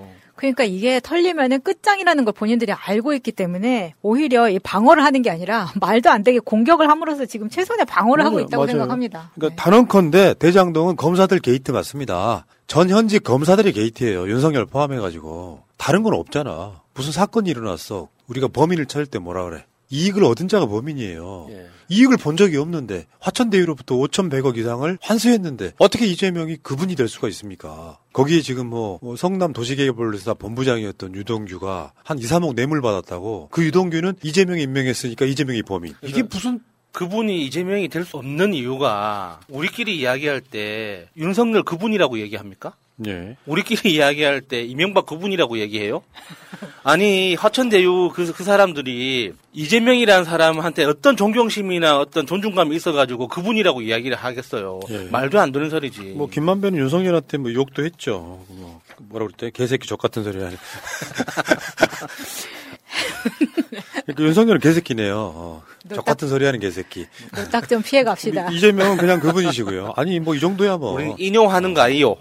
그러니까 이게 털리면은 끝장이라는 걸 본인들이 알고 있기 때문에 오히려 이 방어를 하는 게 아니라 말도 안 되게 공격을 함으로써 지금 최선의 방어를 하고 맞아요, 네. 있다고 맞아요. 생각합니다. 그러니까 단언컨대 대장동은 검사들 게이트 맞습니다. 전 현직 검사들의 게이트예요. 윤석열 포함해가지고 다른 건 없잖아. 무슨 사건이 일어났어. 우리가 범인을 찾을 때 뭐라 그래? 이익을 얻은 자가 범인이에요. 예. 이익을 본 적이 없는데 화천대유로부터 5,100억 이상을 환수했는데 어떻게 이재명이 그분이 될 수가 있습니까? 거기에 지금 뭐, 뭐 성남 도시개발사 본부장이었던 유동규가 한 2, 3억 뇌물 받았다고 그 유동규는 이재명이 임명했으니까 이재명이 범인. 이게 무슨 그분이 이재명이 될 수 없는 이유가 우리끼리 이야기할 때 윤석열 그분이라고 얘기합니까? 예. 우리끼리 이야기할 때 이명박 그분이라고 얘기해요? 아니 화천대유 그, 그 사람들이 이재명이라는 사람한테 어떤 존경심이나 어떤 존중감이 있어가지고 그분이라고 이야기를 하겠어요. 예. 말도 안 되는 소리지. 뭐 김만배는 윤석열한테 뭐 욕도 했죠. 뭐 뭐라 그랬대? 개새끼 족 같은 소리 하니. 그러니까 윤석열은 개새끼네요. 어, 족 같은 소리 하는 개새끼. 딱 좀 피해 갑시다. 이재명은 그냥 그분이시고요. 아니 뭐 이 정도야 뭐. 우리는 인용하는 거 아니요.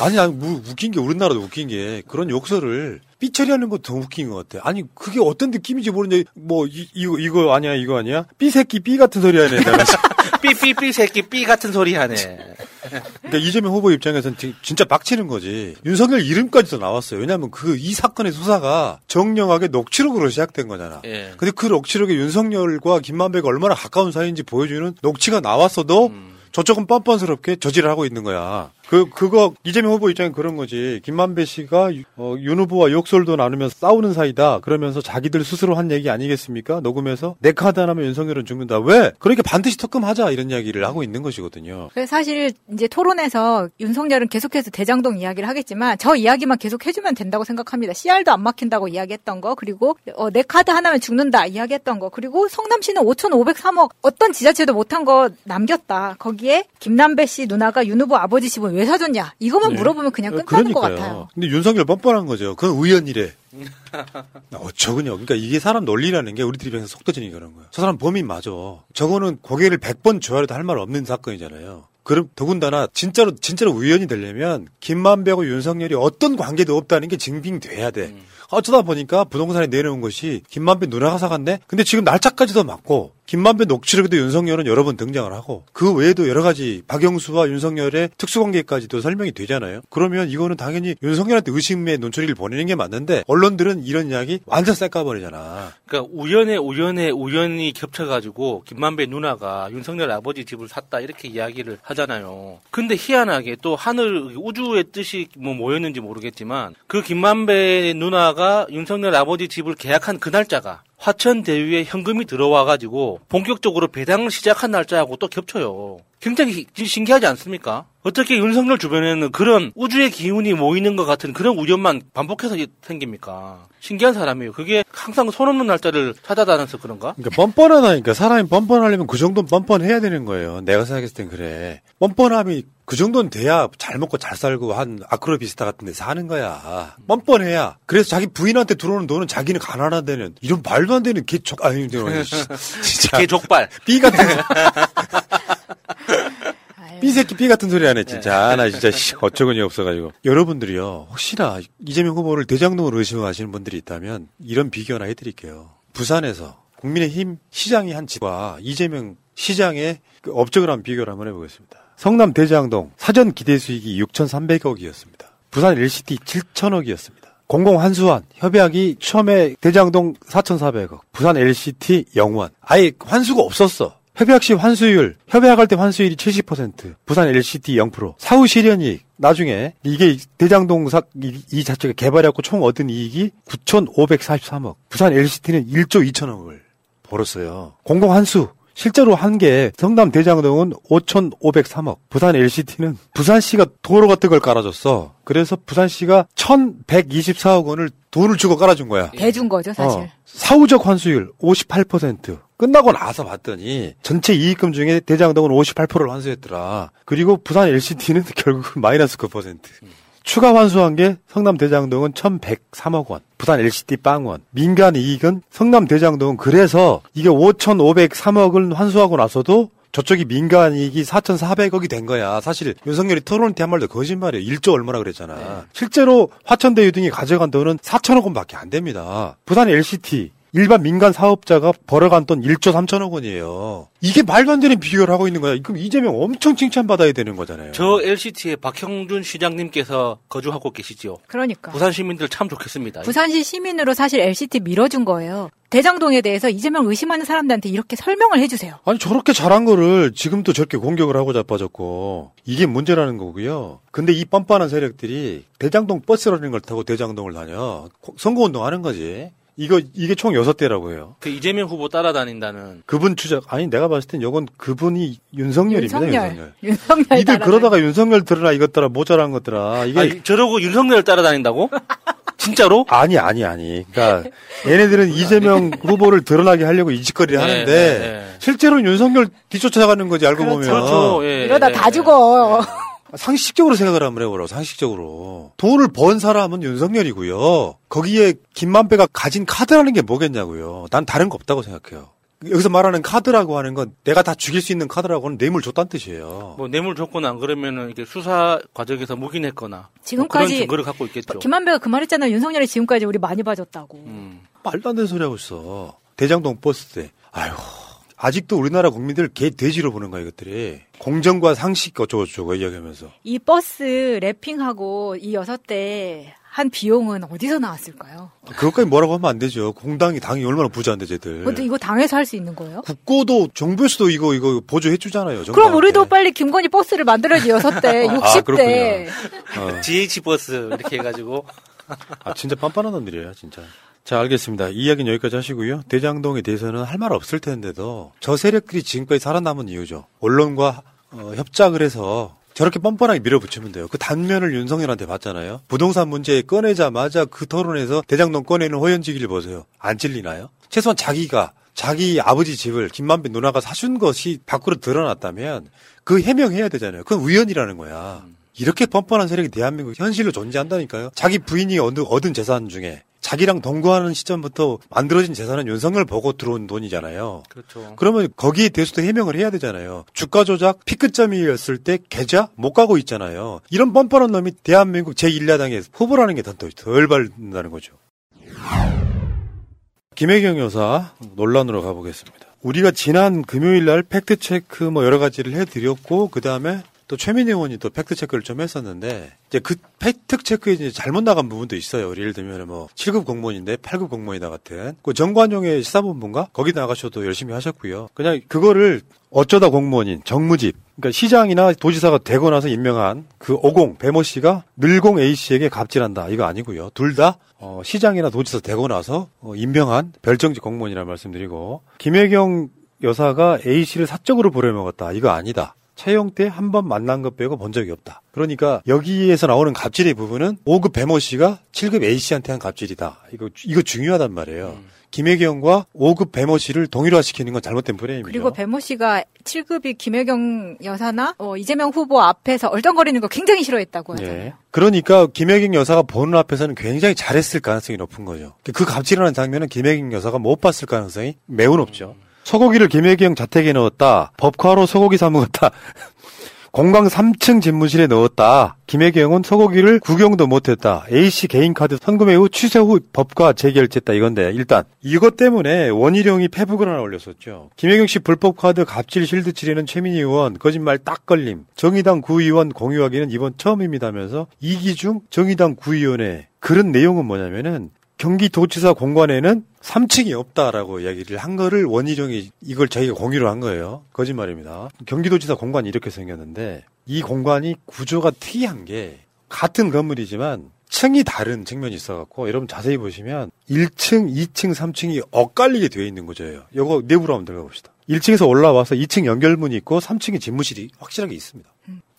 아니 아니 뭐 웃긴 게 우리나라도 웃긴 게 그런 욕설을 삐처리하는 거 더 웃긴 것 같아. 아니 그게 어떤 느낌인지 모르는데 뭐 이, 이거 이거 아니야 이거 아니야? 삐 새끼 삐 같은 소리 하네. 삐삐삐 새끼 삐 같은 소리 하네. 그러니까 이재명 후보 입장에서는 지- 진짜 빡치는 거지. 윤석열 이름까지도 나왔어요. 왜냐하면 그 이 사건의 수사가 정령하게 녹취록으로 시작된 거잖아. 예. 근데 그 녹취록에 윤석열과 김만배가 얼마나 가까운 사이인지 보여주는 녹취가 나왔어도 저쪽은 뻔뻔스럽게 저지를 하고 있는 거야. 그, 그거, 이재명 후보 입장엔 그런 거지. 김만배 씨가, 유- 어, 윤 후보와 욕설도 나누면서 싸우는 사이다. 그러면서 자기들 스스로 한 얘기 아니겠습니까? 녹음해서. 내 카드 하나면 윤석열은 죽는다. 왜? 그러니까 반드시 특검하자. 이런 이야기를 하고 있는 것이거든요. 사실 이제 토론에서 윤석열은 계속해서 대장동 이야기를 하겠지만 저 이야기만 계속 해주면 된다고 생각합니다. CR도 안 막힌다고 이야기했던 거 그리고 어, 내 카드 하나면 죽는다 이야기했던 거 그리고 성남시는 5,503억 어떤 지자체도 못한 거 남겼다. 거기에 김남배 씨 누나가 윤 후보 아버지 집은 왜 사줬냐 이것만 네. 물어보면 그냥 어, 끝나는 것 그러니까요. 같아요. 근데 윤석열 뻔뻔한 거죠. 그건 의원이래. 어쩌군요. 그러니까 이게 사람 논리라는 게 우리들 입장에서 속 터지니 그런 거예요. 저 사람 범인 맞아. 저거는 고개를 100번 줘야도 할 말 없는 사건이잖아요. 그럼 더군다나 진짜로 진짜로 의원이 되려면 김만배하고 윤석열이 어떤 관계도 없다는 게 증빙돼야 돼. 어쩌다 보니까 부동산에 내놓은 것이 김만배 누나가 사갔네? 근데 지금 날짜까지도 맞고, 김만배 녹취록에도 윤석열은 여러 번 등장을 하고, 그 외에도 여러 가지 박영수와 윤석열의 특수관계까지도 설명이 되잖아요. 그러면 이거는 당연히 윤석열한테 의심의 논조리를 보내는 게 맞는데, 언론들은 이런 이야기 완전 쌩까버리잖아. 그러니까 우연에 우연에 우연히 겹쳐가지고 김만배 누나가 윤석열 아버지 집을 샀다 이렇게 이야기를 하잖아요. 근데 희한하게 또 하늘 우주의 뜻이 뭐 뭐였는지 모르겠지만 그 김만배 누나가 윤석열 아버지 집을 계약한 그 날짜가 화천 대유에 현금이 들어와가지고 본격적으로 배당을 시작한 날짜하고 또 겹쳐요. 굉장히 히- 신기하지 않습니까? 어떻게 윤석열 주변에는 그런 우주의 기운이 모이는 것 같은 그런 우연만 반복해서 생깁니까? 신기한 사람이에요. 그게 항상 손 없는 날짜를 찾아다녀서 그런가? 그러니까 뻔뻔하다니까. 사람이 뻔뻔하려면 그 정도는 뻔뻔해야 되는 거예요. 내가 생각했을 땐 그래. 뻔뻔함이 그 정도는 돼야 잘 먹고 잘 살고 한 아크로비스타 같은 데 사는 거야. 뻔뻔해야. 그래서 자기 부인한테 들어오는 돈은 자기는 가난한 데는 이런 말도 안 되는 개족, 아니, 진짜. 개족발. 삐 같은 삐새끼 삐 같은 소리 하네 진짜. 아, 나 진짜 씨, 어처구니 없어가지고. 여러분들이요 혹시나 이재명 후보를 대장동으로 의심하시는 분들이 있다면 이런 비교나 해드릴게요. 부산에서 국민의힘 시장이 한 집과 이재명 시장의 그 업적을 한번 비교를 한번 해보겠습니다. 성남 대장동 사전 기대 수익이 6,300억이었습니다. 부산 LCT 7천억이었습니다. 공공 환수한 협약이 처음에 대장동 4,400억, 부산 LCT 영원. 아예 환수가 없었어. 협약 시 환수율, 협약할 때 환수율이 70%, 부산 LCT 0%, 사후 실현 이익, 나중에 이게 대장동 사, 이, 이 자체가 개발해갖고 총 얻은 이익이 9,543억, 부산 LCT는 1조 2천억을 벌었어요. 공공 환수, 실제로 한 게 성남 대장동은 5,503억, 부산 LCT는 부산시가 도로 같은 걸 깔아줬어. 그래서 부산시가 1,124억 원을 돈을 주고 깔아준 거야. 대준 거죠 사실. 어, 사후적 환수율 58%. 끝나고 나서 봤더니 전체 이익금 중에 대장동은 58%를 환수했더라. 그리고 부산 LCT는 결국 마이너스 9%. 추가 환수한 게 성남 대장동은 1,103억 원, 부산 LCT 빵원, 민간 이익은 성남 대장동은 그래서 이게 5,503억을 환수하고 나서도 저쪽이 민간 이익이 4,400억이 된 거야. 사실 윤석열이 토론 때 한 말도 거짓말이에요. 1조 얼마나 그랬잖아. 실제로 화천대유 등이 가져간 돈은 4천억 원밖에 안 됩니다. 부산 LCT 일반 민간 사업자가 벌어간 돈 1조 3천억 원이에요. 이게 말도 안 되는 비교를 하고 있는 거야. 그럼 이재명 엄청 칭찬받아야 되는 거잖아요. 저 LCT에 박형준 시장님께서 거주하고 계시죠. 그러니까. 부산 시민들 참 좋겠습니다. 부산시 시민으로 사실 LCT 밀어준 거예요. 대장동에 대해서 이재명 의심하는 사람들한테 이렇게 설명을 해주세요. 아니 저렇게 잘한 거를 지금도 저렇게 공격을 하고 자빠졌고 이게 문제라는 거고요. 근데 이 뻔뻔한 세력들이 대장동 버스라는 걸 타고 대장동을 다녀 선거운동 하는 거지. 이거 이게 총 여섯 대라고 해요. 그 이재명 후보 따라다닌다는 그분 추적 아니 내가 봤을 땐 이건 그분이 윤석열입니다. 윤석열. 윤석열. 윤석열 이들 따라다니- 그러다가 윤석열 들으라 이것들아 모자란 것들아 이게 아니, 저러고 윤석열 따라다닌다고? 진짜로? 아니 아니 아니. 그러니까 얘네들은 이재명 후보를 드러나게 하려고 이 짓거리를 네, 하는데 네, 네. 실제로는 윤석열 뒤쫓아가는 거지 알고 보면. 그렇죠. 예, 이러다 예, 다 예. 죽어. 상식적으로 생각을 한번 해보라고 상식적으로 돈을 번 사람은 윤석열이고요. 거기에 김만배가 가진 카드라는 게 뭐겠냐고요. 난 다른 거 없다고 생각해요. 여기서 말하는 카드라고 하는 건 내가 다 죽일 수 있는 카드라고는 뇌물 줬다는 뜻이에요. 뭐 뇌물 줬거나 안 그러면은 이게 수사 과정에서 묵인했거나 지금까지 뭐 그런 증거를 갖고 있겠죠. 김만배가 그 말했잖아요. 윤석열이 지금까지 우리 많이 봐줬다고. 음. 말도 안 되는 소리 하고 있어. 대장동 버스 때. 아유, 아직도 우리나라 국민들 개 돼지로 보는 거야 이것들이 공정과 상식 어쩌고저쩌고 이야기하면서 이 버스 wrapping하고 이 여섯 대 한 비용은 어디서 나왔을까요? 그것까지 뭐라고 하면 안 되죠. 공당이 당이 얼마나 부자인데 쟤들. 근데 이거 당에서 할 수 있는 거예요? 국고도 정부에서도 이거 이거 보조해 주잖아요. 그럼 우리도 빨리 김건희 버스를 만들어야지 여섯 대, 아, 60대. 어. GH 버스 이렇게 해가지고 아 진짜 빤빤한 놈들이에요 진짜. 자 알겠습니다. 이 이야기는 여기까지 하시고요. 대장동에 대해서는 할 말 없을 텐데도 저 세력들이 지금까지 살아남은 이유죠. 언론과 어, 협작을 해서 저렇게 뻔뻔하게 밀어붙이면 돼요. 그 단면을 윤석열한테 봤잖아요. 부동산 문제 꺼내자마자 그 토론에서 대장동 꺼내는 호연지기를 보세요. 안 찔리나요? 최소한 자기가 자기 아버지 집을 김만배 누나가 사준 것이 밖으로 드러났다면 그 해명해야 되잖아요. 그건 우연이라는 거야. 이렇게 뻔뻔한 세력이 대한민국 현실로 존재한다니까요. 자기 부인이 얻은 재산 중에 자기랑 동거하는 시점부터 만들어진 재산은 윤석열 보고 들어온 돈이잖아요. 그렇죠. 그러면 거기에 대해서도 해명을 해야 되잖아요. 주가 조작 피크점이었을 때 계좌 못 가고 있잖아요. 이런 뻔뻔한 놈이 대한민국 제1야당에 후보라는 게 덜 받는다는 거죠. 김혜경 여사 논란으로 가보겠습니다. 우리가 지난 금요일 날 팩트체크 뭐 여러 가지를 해드렸고, 그 다음에 또 최민희 의원이 또 팩트 체크를 좀 했었는데, 이제 그 팩트 체크에 이제 잘못 나간 부분도 있어요. 예를 들면 뭐 7급 공무원인데 8급 공무원이다 같은. 그 정관용의 시사본부인가? 거기 나가셔도 열심히 하셨고요. 그냥 그거를 어쩌다 공무원인 정무직, 그러니까 시장이나 도지사가 되고 나서 임명한 그 어공 배모 씨가 늘공 A 씨에게 갑질한다 이거 아니고요. 둘다 어, 시장이나 도지사 되고 나서 어, 임명한 별정직 공무원이라 말씀드리고 김혜경 여사가 A 씨를 사적으로 부려먹었다 이거 아니다. 채용 때 한 번 만난 것 빼고 본 적이 없다. 그러니까 여기에서 나오는 갑질의 부분은 5급 배모 씨가 7급 A 씨한테 한 갑질이다. 이거 이거 중요하단 말이에요. 김혜경과 5급 배모 씨를 동일화시키는 건 잘못된 프레임이죠. 그리고 배모 씨가 7급이 김혜경 여사나 어, 이재명 후보 앞에서 얼쩡거리는 거 굉장히 싫어했다고 하잖아요. 예. 그러니까 김혜경 여사가 보는 앞에서는 굉장히 잘했을 가능성이 높은 거죠. 그 갑질하는 장면은 김혜경 여사가 못 봤을 가능성이 매우 높죠. 소고기를 김혜경 자택에 넣었다. 법카로 소고기 사 먹었다. 공강 3층 집무실에 넣었다. 김혜경은 소고기를 구경도 못했다. A씨 개인카드 선금회 후 취소 후 법과 재결제했다 이건데 일단 이것 때문에 원희룡이 페북을 하나 올렸었죠. 김혜경 씨 불법카드 갑질 실드 치리는 최민희 의원 거짓말 딱 걸림. 정의당 구의원 공유하기는 이번 처음입니다면서 이기중 정의당 구의원의 그런 내용은 뭐냐면은 경기도지사 공관에는 3층이 없다라고 이야기를 한 거를 원희룡이 이걸 저희가 공유를 한 거예요. 거짓말입니다. 경기도지사 공관이 이렇게 생겼는데 이 공관이 구조가 특이한 게 같은 건물이지만 층이 다른 측면이 있어갖고 여러분 자세히 보시면 1층, 2층, 3층이 엇갈리게 되어 있는 거죠. 이거 내부로 한번 들어가 봅시다. 1층에서 올라와서 2층 연결문이 있고 3층에 집무실이 확실하게 있습니다.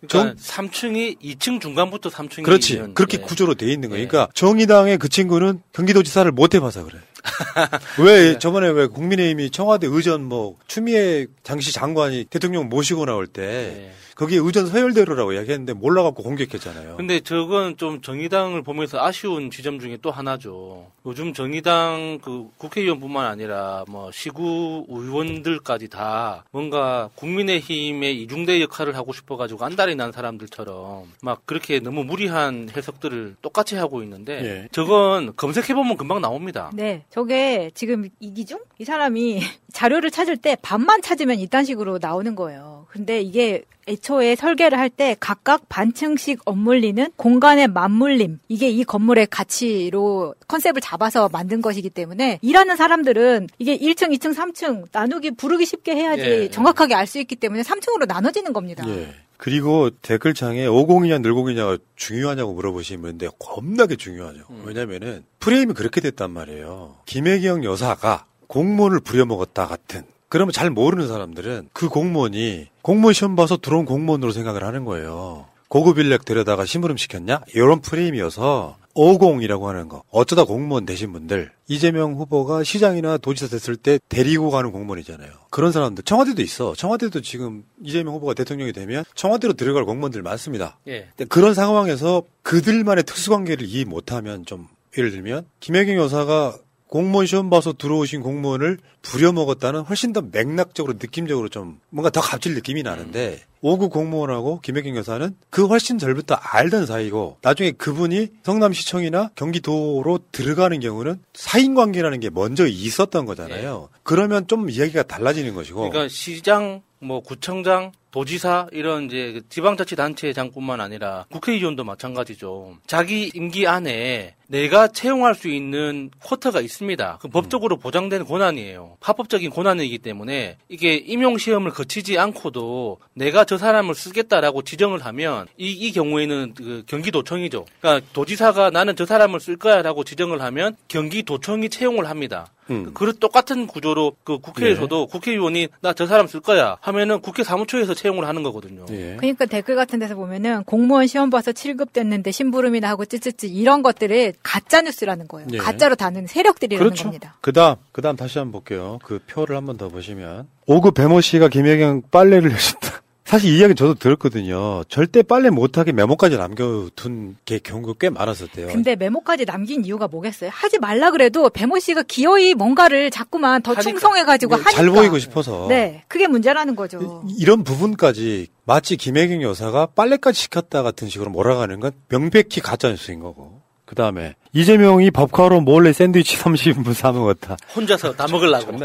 그러니까 3층이 2층 중간부터 3층이 그렇지. 있는, 그렇게 예. 구조로 돼 있는 거예요. 그러니까 정의당의 그 친구는 경기도지사를 못 해봐서 그래. 왜 저번에 왜 국민의힘이 청와대 의전 뭐 추미애 당시 장관이 대통령 모시고 나올 때 거기에 의전 서열대로라고 이야기했는데 몰라갖고 공격했잖아요. 근데 저건 좀 정의당을 보면서 아쉬운 지점 중에 또 하나죠. 요즘 정의당 그 국회의원뿐만 아니라 뭐 시구 의원들까지 다 뭔가 국민의힘의 이중대 역할을 하고 싶어가지고 안달이 난 사람들처럼 막 그렇게 너무 무리한 해석들을 똑같이 하고 있는데 예. 저건 검색해보면 금방 나옵니다. 네, 저게 지금 이기중 이 사람이 자료를 찾을 때 반만 찾으면 이딴 식으로 나오는 거예요. 근데 이게 애초에 설계를 할 때 각각 반층씩 엇물리는 공간의 맞물림 이게 이 건물의 가치로 컨셉을 잡아서 만든 것이기 때문에 일하는 사람들은 이게 1층, 2층, 3층 나누기 부르기 쉽게 해야지 예. 정확하게 알 수 있기 때문에 3층으로 나눠지는 겁니다. 예. 그리고 댓글창에 50이냐 늘공이냐가 중요하냐고 물어보시는 분인데 겁나게 중요하죠. 왜냐면은 프레임이 그렇게 됐단 말이에요. 김혜경 여사가 공무원을 부려먹었다 같은. 그러면 잘 모르는 사람들은 그 공무원이 공무원 시험 봐서 들어온 공무원으로 생각을 하는 거예요. 고급 인력 데려다가 심부름 시켰냐? 이런 프레임이어서 50이라고 하는 거. 어쩌다 공무원 되신 분들. 이재명 후보가 시장이나 도지사 됐을 때 데리고 가는 공무원이잖아요. 그런 사람들. 청와대도 있어. 청와대도 지금 이재명 후보가 대통령이 되면 청와대로 들어갈 공무원들 많습니다. 예. 그런 상황에서 그들만의 특수관계를 이해 못하면 좀 예를 들면 김혜경 여사가 공무원 시험 봐서 들어오신 공무원을 부려먹었다는 훨씬 더 맥락적으로 느낌적으로 좀 뭔가 더 갑질 느낌이 나는데 5구 공무원하고 김혜경 여사는 그 훨씬 전부터 알던 사이고 나중에 그분이 성남시청이나 경기도로 들어가는 경우는 사인 관계라는 게 먼저 있었던 거잖아요. 그러면 좀 이야기가 달라지는 것이고 그러니까 시장, 뭐 구청장, 도지사 이런 이제 그 지방자치단체 장뿐만 아니라 국회의원도 마찬가지죠. 자기 임기 안에 내가 채용할 수 있는 쿼터가 있습니다. 그 법적으로 보장된 권한이에요. 합법적인 권한이기 때문에 이게 임용 시험을 거치지 않고도 내가 저 사람을 쓰겠다라고 지정을 하면 이, 이 경우에는 그 경기도청이죠. 그러니까 도지사가 나는 저 사람을 쓸 거야라고 지정을 하면 경기도청이 채용을 합니다. 음. 그 똑같은 구조로 그 국회에서도 네. 국회의원이 나 저 사람 쓸 거야 하면은 국회 사무처에서 채용을 하는 거거든요. 예. 그러니까 댓글 같은 데서 보면은 공무원 시험 봐서 7급 됐는데 심부름이나 하고 찌찌찌 이런 것들을 가짜 뉴스라는 거예요. 예. 가짜로 다는 세력들이라는 그렇죠. 겁니다. 그다음 그다음 다시 한번 볼게요. 그 표를 한번 더 보시면 5구 배모 씨가 김혜경 빨래를 해준다. 사실 이 이야기 저도 들었거든요. 절대 빨래 못하게 메모까지 남겨둔 게 경우가 꽤 많았었대요. 근데 메모까지 남긴 이유가 뭐겠어요? 하지 말라 그래도 배모 씨가 기어이 뭔가를 자꾸만 더 충성해가지고 하니까. 잘 보이고 싶어서 네, 그게 문제라는 거죠. 이런 부분까지 마치 김혜경 여사가 빨래까지 시켰다 같은 식으로 몰아가는 건 명백히 가짜 뉴스인 거고. 그 다음에 이재명이 법카로 몰래 샌드위치 30인분 사 먹었다. 혼자서 다 먹으려고.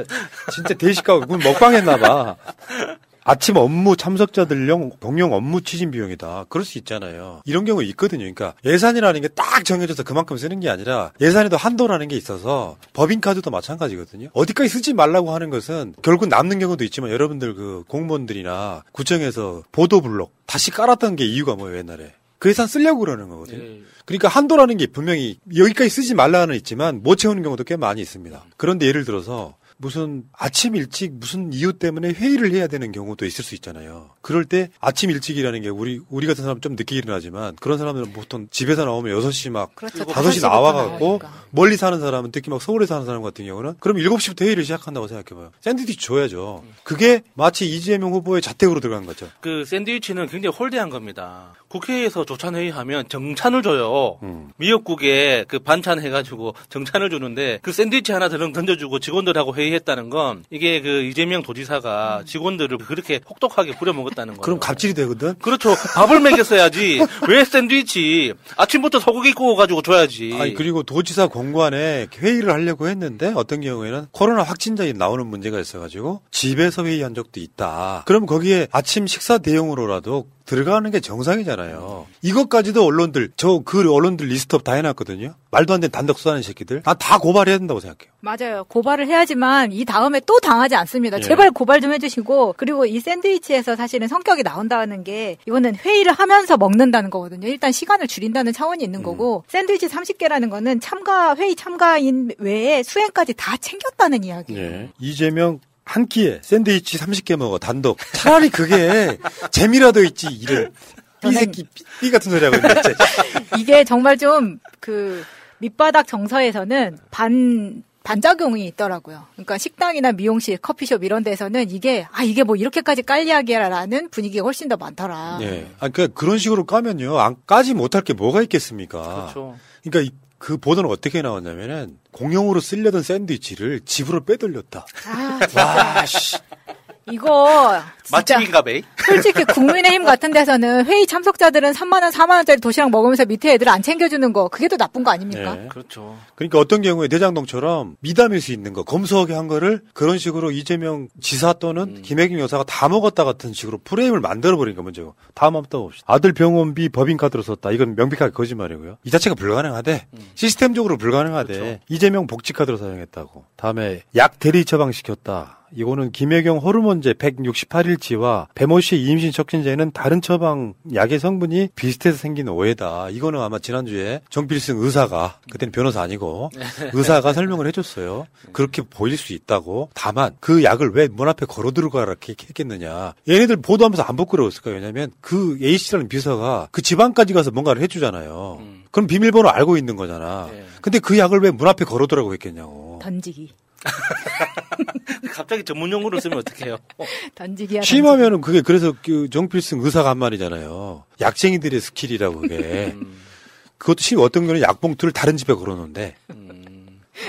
진짜 대식가고 그건 먹방했나 봐. 아침 업무 참석자들용 동용 업무 추진 비용이다. 그럴 수 있잖아요. 이런 경우 있거든요. 그러니까 예산이라는 게 딱 정해져서 그만큼 쓰는 게 아니라 예산에도 한도라는 게 있어서 법인카드도 마찬가지거든요. 어디까지 쓰지 말라고 하는 것은 결국 남는 경우도 있지만 여러분들 그 공무원들이나 구청에서 보도 블록 다시 깔았던 게 이유가 뭐예요, 옛날에. 그 예산 쓰려고 그러는 거거든요. 그러니까 한도라는 게 분명히 여기까지 쓰지 말라는 있지만 못 채우는 경우도 꽤 많이 있습니다. 그런데 예를 들어서 무슨 아침 일찍 무슨 이유 때문에 회의를 해야 되는 경우도 있을 수 있잖아요. 그럴 때 아침 일찍이라는 게 우리 우리 같은 사람 좀 늦게 일어나지만 그런 사람들은 보통 집에서 나오면 6시 막 그렇죠. 5시 나와 갖고 멀리 사는 사람은 특히 막 서울에 사는 사람 같은 경우는 그럼 7시부터 회의를 시작한다고 생각해 봐요. 샌드위치 줘야죠. 그게 마치 이재명 후보의 자택으로 들어간 거죠. 그 샌드위치는 굉장히 홀대한 겁니다. 국회에서 조찬 회의 하면 정찬을 줘요. 미역국에 그 반찬 해가지고 정찬을 주는데 그 샌드위치 하나 더 던져주고 직원들하고 회의했다는 건 이게 그 이재명 도지사가 직원들을 그렇게 혹독하게 부려먹었다는 거예요. 그럼 갑질이 되거든. 그렇죠. 밥을 먹였어야지. 왜 샌드위치? 아침부터 소고기 구워가지고 줘야지. 아니 그리고 도지사 공관에 회의를 하려고 했는데 어떤 경우에는 코로나 확진자가 나오는 문제가 있어가지고 집에서 회의한 적도 있다. 그럼 거기에 아침 식사 대용으로라도 들어가는 게 정상이잖아요. 이것까지도 언론들 저 그 언론들 list up 다 해놨거든요. 말도 안 되는 단독 수하는 새끼들. 난 다 고발해야 된다고 생각해요. 맞아요. 고발을 해야지만 이 다음에 또 당하지 않습니다. 예. 제발 고발 좀 해주시고 그리고 이 샌드위치에서 사실은 성격이 나온다는 게 이거는 회의를 하면서 먹는다는 거거든요. 일단 시간을 줄인다는 차원이 있는 거고 샌드위치 30개라는 거는 참가 회의 참가인 외에 수행까지 다 챙겼다는 이야기. 예. 이재명 한 끼에 샌드위치 30개 먹어 단독. 차라리 그게 재미라도 있지 이런 삐 새끼 삐, 삐 같은 소리 하고 있네. 진짜. 이게 정말 좀 그 밑바닥 정서에서는 반 반작용이 있더라고요. 그러니까 식당이나 미용실, 커피숍 이런 데서는 이게 아 이게 뭐 이렇게까지 깔 이야기야라는 분위기가 훨씬 더 많더라. 예. 아, 그 그런 식으로 까면요. 안 까지 못할 게 뭐가 있겠습니까? 그렇죠. 그러니까 이- 그 보도는 어떻게 나왔냐면은 공용으로 쓰려던 샌드위치를 집으로 빼돌렸다. 아, 와, 씨. 이거 맛집인가 배? 솔직히 국민의힘 같은 데서는 회의 참석자들은 3만 원, 4만 원짜리 도시락 먹으면서 밑에 애들 안 챙겨주는 거 그게 더 나쁜 거 아닙니까? 예. 그렇죠. 그러니까 어떤 경우에 대장동처럼 미담일 수 있는 거, 검소하게 한 거를 그런 식으로 이재명 지사 또는 김혜경 여사가 다 먹었다 같은 식으로 프레임을 만들어 버린 거 문제고. 다음 한번 떠봅시다. 아들 병원비 법인카드로 썼다. 이건 명백하게 거짓말이고요. 이 자체가 불가능하대. 시스템적으로 불가능하대. 이재명 복지카드로 사용했다고. 다음에 약 대리 처방시켰다. 이거는 김혜경 호르몬제 168일치와 배모 씨 임신 촉진제는 다른 처방 약의 성분이 비슷해서 생긴 오해다. 이거는 아마 지난주에 정필승 의사가 그때는 변호사 아니고 의사가 설명을 해줬어요. 그렇게 보일 수 있다고. 다만 그 약을 왜 문 앞에 걸어 들고 가라 이렇게 했겠느냐. 얘네들 보도하면서 안 부끄러웠을까요? 왜냐면 그 A 씨라는 비서가 그 지방까지 가서 뭔가를 해주잖아요. 그럼 비밀번호 알고 있는 거잖아. 근데 그 약을 왜 문 앞에 걸어두라고 했겠냐고. 던지기. 갑자기 전문 용어를 쓰면 어떡해요? 던지기야. 취임하면은 그게 그래서 그 정필승 의사가 한 말이잖아요. 약쟁이들의 스킬이라고 그게. 그것도 심 어떤 경우는 약봉투를 다른 집에 걸어놓는데.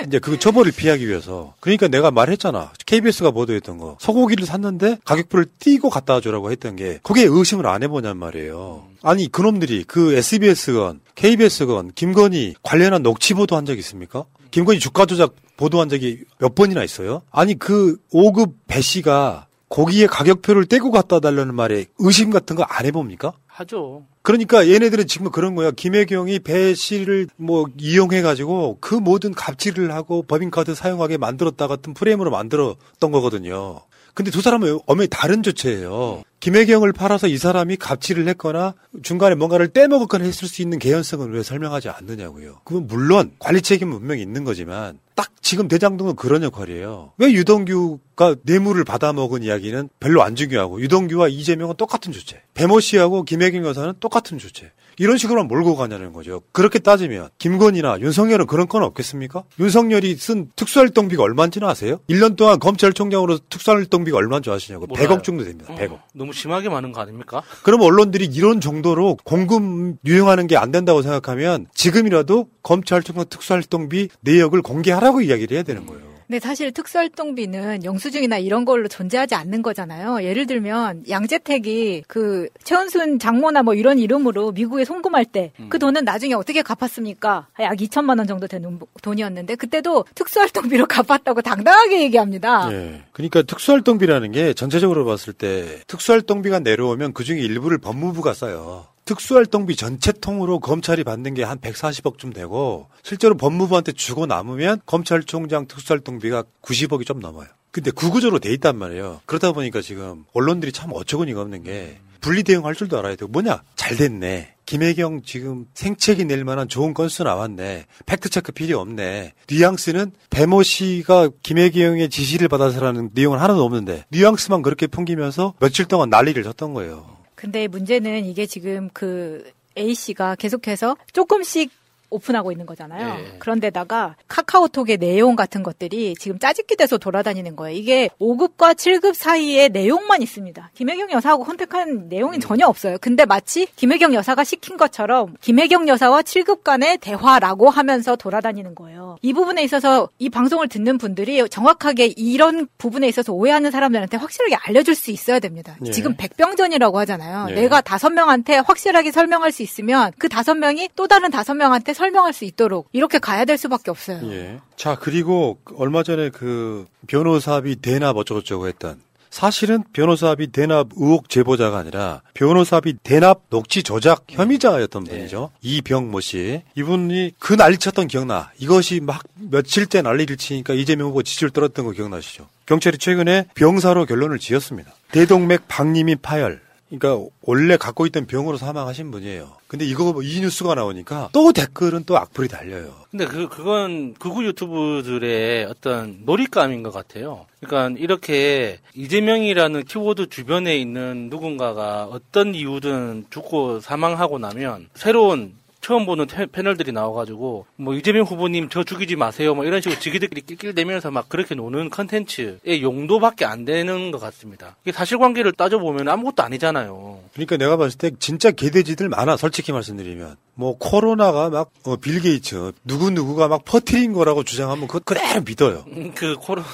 이제 그 처벌을 피하기 위해서. 그러니까 내가 말했잖아. KBS가 보도했던 거. 소고기를 샀는데 가격표를 떼고 갖다 주라고 했던 게 거기에 의심을 안 해보냔 말이에요. 아니 그놈들이 그 SBS건 KBS건 김건희 관련한 녹취 보도 한 적 있습니까? 김건희 주가 조작 보도한 적이 몇 번이나 있어요? 아니 그 5급 배 씨가 고기의 가격표를 떼고 갖다 달라는 말에 의심 같은 거 안 해봅니까? 하죠. 그러니까 얘네들은 지금 그런 거야. 김혜경이 배 씨를 뭐 이용해가지고 그 모든 갑질을 하고 법인카드 사용하게 만들었다 같은 프레임으로 만들었던 거거든요. 근데 두 사람은 엄연히 다른 조체예요. 김혜경을 팔아서 이 사람이 갑질을 했거나 중간에 뭔가를 떼먹었거나 했을 수 있는 개연성은 왜 설명하지 않느냐고요. 그건 물론 관리 책임은 분명히 있는 거지만 딱 지금 대장동은 그런 역할이에요. 왜 유동규가 뇌물을 받아먹은 이야기는 별로 안 중요하고 유동규와 이재명은 똑같은 주체. 배모 씨하고 김혜경 여사는 똑같은 주체. 이런 식으로만 몰고 가냐는 거죠. 그렇게 따지면 김건희나 윤석열은 그런 건 없겠습니까? 윤석열이 쓴 특수활동비가 얼마인지는 아세요? 1년 동안 검찰총장으로 특수활동비가 얼마인 줄 아시냐고. 몰라요. 100억 정도 됩니다. 100억. 너무 심하게 많은 거 아닙니까? 그럼 언론들이 이런 정도로 공금 유용하는 게 안 된다고 생각하면 지금이라도 검찰총장 특수활동비 내역을 공개하라고 이야기를 해야 되는 거예요. 근데 사실 특수활동비는 영수증이나 이런 걸로 존재하지 않는 거잖아요. 예를 들면 양재택이 그 최은순 장모나 뭐 이런 이름으로 미국에 송금할 때그 돈은 나중에 어떻게 갚았습니까? 약 2천만 원 정도 되는 돈이었는데 그때도 특수활동비로 갚았다고 당당하게 얘기합니다. 예. 그러니까 특수활동비라는 게 전체적으로 봤을 때 특수활동비가 내려오면 그 중에 일부를 법무부가 써요. 특수활동비 전체 통으로 검찰이 받는 게 한 140억쯤 되고 실제로 법무부한테 주고 남으면 검찰총장 특수활동비가 90억이 좀 넘어요. 근데 구구조로 돼 있단 말이에요. 그러다 보니까 지금 언론들이 참 어처구니가 없는 게 분리 대응할 줄도 알아야 되고 뭐냐 잘 됐네. 김혜경 지금 생채기 낼 만한 좋은 건수 나왔네. 팩트체크 필요 없네. 뉘앙스는 배모 씨가 김혜경의 지시를 받아서라는 내용은 하나도 없는데 뉘앙스만 그렇게 풍기면서 며칠 동안 난리를 쳤던 거예요. 근데 문제는 이게 지금 그 A 씨가 계속해서 조금씩 오픈하고 있는 거잖아요. 예. 그런데다가 카카오톡의 내용 같은 것들이 지금 짜집기 돼서 돌아다니는 거예요. 이게 5급과 7급 사이의 내용만 있습니다. 김혜경 여사하고 컨택한 내용이 전혀 없어요. 근데 마치 김혜경 여사가 시킨 것처럼 김혜경 여사와 7급 간의 대화라고 하면서 돌아다니는 거예요. 이 부분에 있어서 이 방송을 듣는 분들이 정확하게 이런 부분에 있어서 오해하는 사람들한테 확실하게 알려줄 수 있어야 됩니다. 예. 지금 백병전이라고 하잖아요. 예. 내가 다섯 명한테 확실하게 설명할 수 있으면 그 다섯 명이 또 다른 다섯 명한테 설 명할 수 있도록 이렇게 가야 될 수밖에 없어요. 예. 자, 그리고 얼마 전에 그 변호사비 대납 어쩌고저쩌고 했던 사실은 변호사비 대납 의혹 제보자가 아니라 변호사비 대납 녹취 조작 혐의자였던 분이죠. 이병모 씨. 이분이 그 난리 쳤던 기억나. 이것이 막 며칠째 난리를 치니까 이재명 후보 지지를 떨었던 거 기억나시죠? 경찰이 최근에 병사로 결론을 지었습니다. 대동맥 박리민 파열. 그러니까 원래 갖고 있던 병으로 사망하신 분이에요. 근데 이거 뭐이 뉴스가 나오니까 또 댓글은 또 악플이 달려요. 근데 그 그건 극우 유튜브들의 어떤 놀잇감인 것 같아요. 그러니까 이렇게 이재명이라는 키워드 주변에 있는 누군가가 어떤 이유든 죽고 사망하고 나면 새로운 처음 보는 태- 패널들이 나와가지고 뭐 이재명 후보님 저 죽이지 마세요 뭐 이런 식으로 지기들끼리 낄낄대면서 막 그렇게 노는 컨텐츠의 용도밖에 안 되는 것 같습니다. 이게 사실관계를 따져보면 아무것도 아니잖아요. 그러니까 내가 봤을 때 진짜 개돼지들 많아 솔직히 말씀드리면 뭐 코로나가 막 어, 빌 게이츠 누구 누구가 막 퍼트린 거라고 주장하면 그거 그대로 믿어요. 음, 그 코로나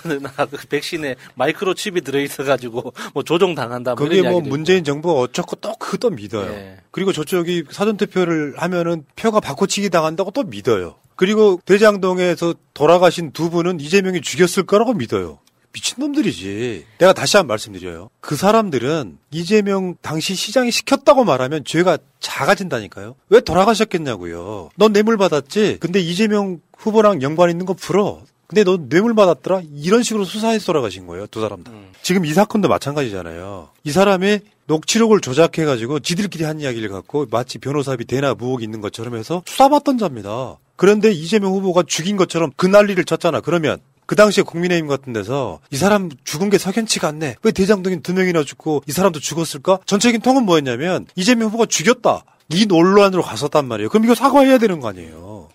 그 백신에 마이크로 칩이 들어있어가지고 뭐 조종 당한다. 뭐 그게 이런 뭐 문재인 정부가 어쩌고 또 그것도 믿어요. 네. 그리고 저쪽이 사전 투표를 하면은 표가 바꿔치기 당한다고 또 믿어요. 그리고 대장동에서 돌아가신 두 분은 이재명이 죽였을 거라고 믿어요. 미친놈들이지. 내가 다시 한 번 말씀드려요. 그 사람들은 이재명 당시 시장이 시켰다고 말하면 죄가 작아진다니까요. 왜 돌아가셨겠냐고요. 넌 뇌물 받았지? 근데 이재명 후보랑 연관 있는 거 풀어. 근데 너 뇌물 받았더라? 이런 식으로 수사해서 돌아가신 거예요. 두 사람 다. 지금 이 사건도 마찬가지잖아요. 이 사람의 녹취록을 조작해가지고 지들끼리 한 이야기를 갖고 마치 변호사비 대납 의혹이 있는 것처럼 해서 수사받던 자입니다. 그런데 이재명 후보가 죽인 것처럼 그 난리를 쳤잖아. 그러면 그 당시에 국민의힘 같은 데서 이 사람 죽은 게 석연치가 않네. 왜 대장동인 두 명이나 죽고 이 사람도 죽었을까? 전체적인 통은 뭐였냐면 이재명 후보가 죽였다. 이 논란으로 갔었단 말이에요. 그럼 이거 사과해야 되는 거 아니에요.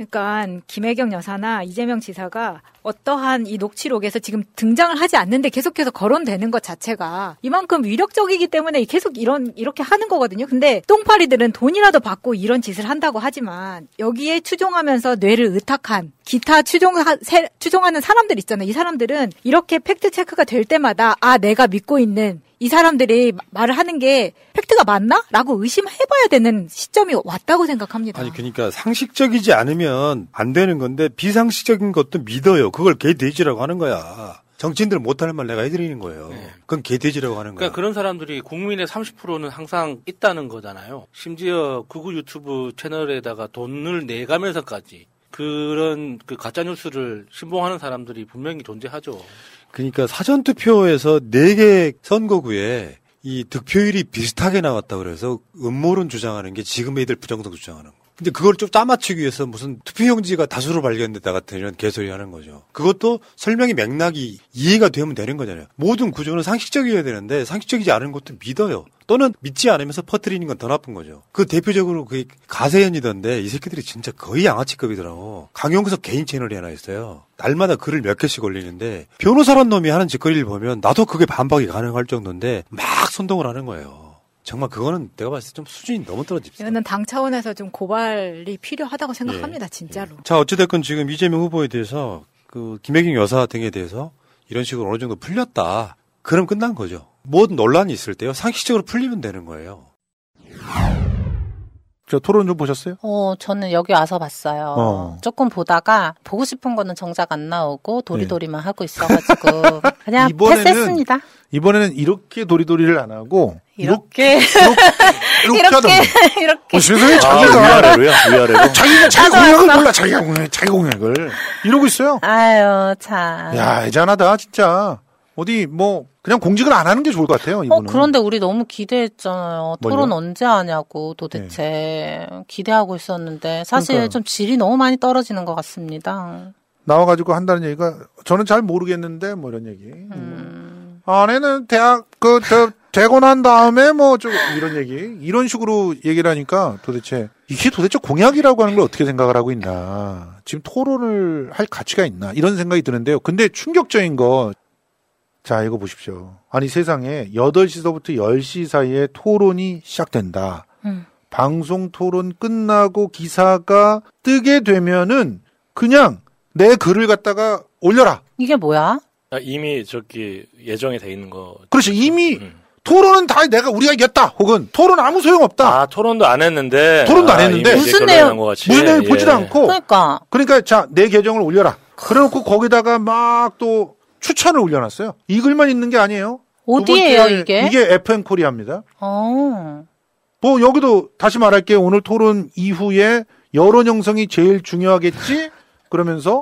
그러니까 김혜경 여사나 이재명 지사가 어떠한 이 녹취록에서 지금 등장을 하지 않는데 계속해서 거론되는 것 자체가 이만큼 위력적이기 때문에 계속 이런 이렇게 하는 거거든요. 근데 똥파리들은 돈이라도 받고 이런 짓을 한다고 하지만 여기에 추종하면서 뇌를 의탁한 기타 추종 추종하는 사람들 있잖아요. 이 사람들은 이렇게 팩트 체크가 될 때마다 아 내가 믿고 있는 이 사람들이 말을 하는 게 팩트가 맞나? 라고 의심해봐야 되는 시점이 왔다고 생각합니다. 아니, 그러니까 상식적이지 않으면 안 되는 건데 비상식적인 것도 믿어요. 그걸 개돼지라고 하는 거야. 정치인들 못하는 말 내가 해드리는 거예요. 네. 그건 개돼지라고 하는 거야. 그러니까 그런 사람들이 국민의 30%는 항상 있다는 거잖아요. 심지어 극우 유튜브 채널에다가 돈을 내가면서까지 그런 그 가짜 뉴스를 신봉하는 사람들이 분명히 존재하죠. 그러니까 사전 투표에서 4개 선거구에 이 득표율이 비슷하게 나왔다 그래서 음모론 주장하는 게 지금 애들 부정성 주장하는 거. 근데 그걸 좀 짜맞추기 위해서 무슨 투표용지가 다수로 발견됐다 같은 이런 개소리 하는 거죠. 그것도 설명이 맥락이 이해가 되면 되는 거잖아요. 모든 구조는 상식적이어야 되는데 상식적이지 않은 것도 믿어요. 또는 믿지 않으면서 퍼뜨리는 건 더 나쁜 거죠. 그 대표적으로 그 가세현이던데 이 새끼들이 진짜 거의 양아치급이더라고. 강용석 개인 채널이 하나 있어요. 날마다 글을 몇 개씩 올리는데 변호사란 놈이 하는 짓거리를 보면 나도 그게 반박이 가능할 정도인데 막 선동을 하는 거예요. 정말 그거는 내가 봤을 때 좀 수준이 너무 떨어집니다. 이거는 당 차원에서 좀 고발이 필요하다고 생각합니다, 진짜로. 자, 어찌됐건 지금 이재명 후보에 대해서 그 김혜경 여사 등에 대해서 이런 식으로 어느 정도 풀렸다. 그럼 끝난 거죠. 모든 논란이 있을 때요. 상식적으로 풀리면 되는 거예요. 저 토론 좀 보셨어요? 어, 저는 여기 와서 봤어요. 어. 조금 보다가 보고 싶은 거는 정작 안 나오고 도리도리만 하고 있어가지고 그냥 이번에는 패스했습니다. 이번에는 이렇게 도리도리를 안 하고 이렇게 이렇게 이렇게 하던가. 이렇게 어, 세상에 아, 자기가 위아래로요? 위아래로 자기가 자기 나도 공약을 왔어. 몰라 자기가 공약 자기 공약을 이러고 있어요. 아유 참. 야 애잔하다 진짜 어디 뭐 그냥 공직을 안 하는 게 좋을 것 같아요 어, 이분은. 그런데 우리 너무 기대했잖아요. 뭘요? 토론 언제 하냐고 도대체 기대하고 있었는데 사실 그러니까요. 좀 질이 너무 많이 떨어지는 것 같습니다. 나와가지고 한다는 얘기가 저는 잘 모르겠는데 뭐 이런 얘기. 음. 아내는 대학 그저 되고 난 다음에 뭐 좀 이런 얘기 이런 식으로 얘기를 하니까 도대체 이게 도대체 공약이라고 하는 걸 어떻게 생각을 하고 있나 지금 토론을 할 가치가 있나 이런 생각이 드는데요. 근데 충격적인 거. 자, 이거 보십시오. 아니, 세상에 8시서부터 10시 사이에 토론이 시작된다. 음. 방송 토론 끝나고 기사가 뜨게 되면은 그냥 내 글을 갖다가 올려라. 이게 뭐야? 아, 이미 저기 예정이 돼 있는 거. 그렇지. 이미 토론은 다 내가 우리가 이겼다. 혹은 토론 아무 소용 없다. 아 토론도 안 했는데. 토론도 안 아, 했는데 이제 결론난 것 같이. 무슨 내용 예. 보지도 않고 그러니까 그러니까 자 내 계정을 올려라. 그래놓고 거기다가 막 또 추천을 올려놨어요. 이 글만 있는 게 아니에요. 번째, 이게? 이게 FM 코리아입니다. 어. 뭐 여기도 다시 말할게요. 오늘 토론 이후에 여론 형성이 제일 중요하겠지. 그러면서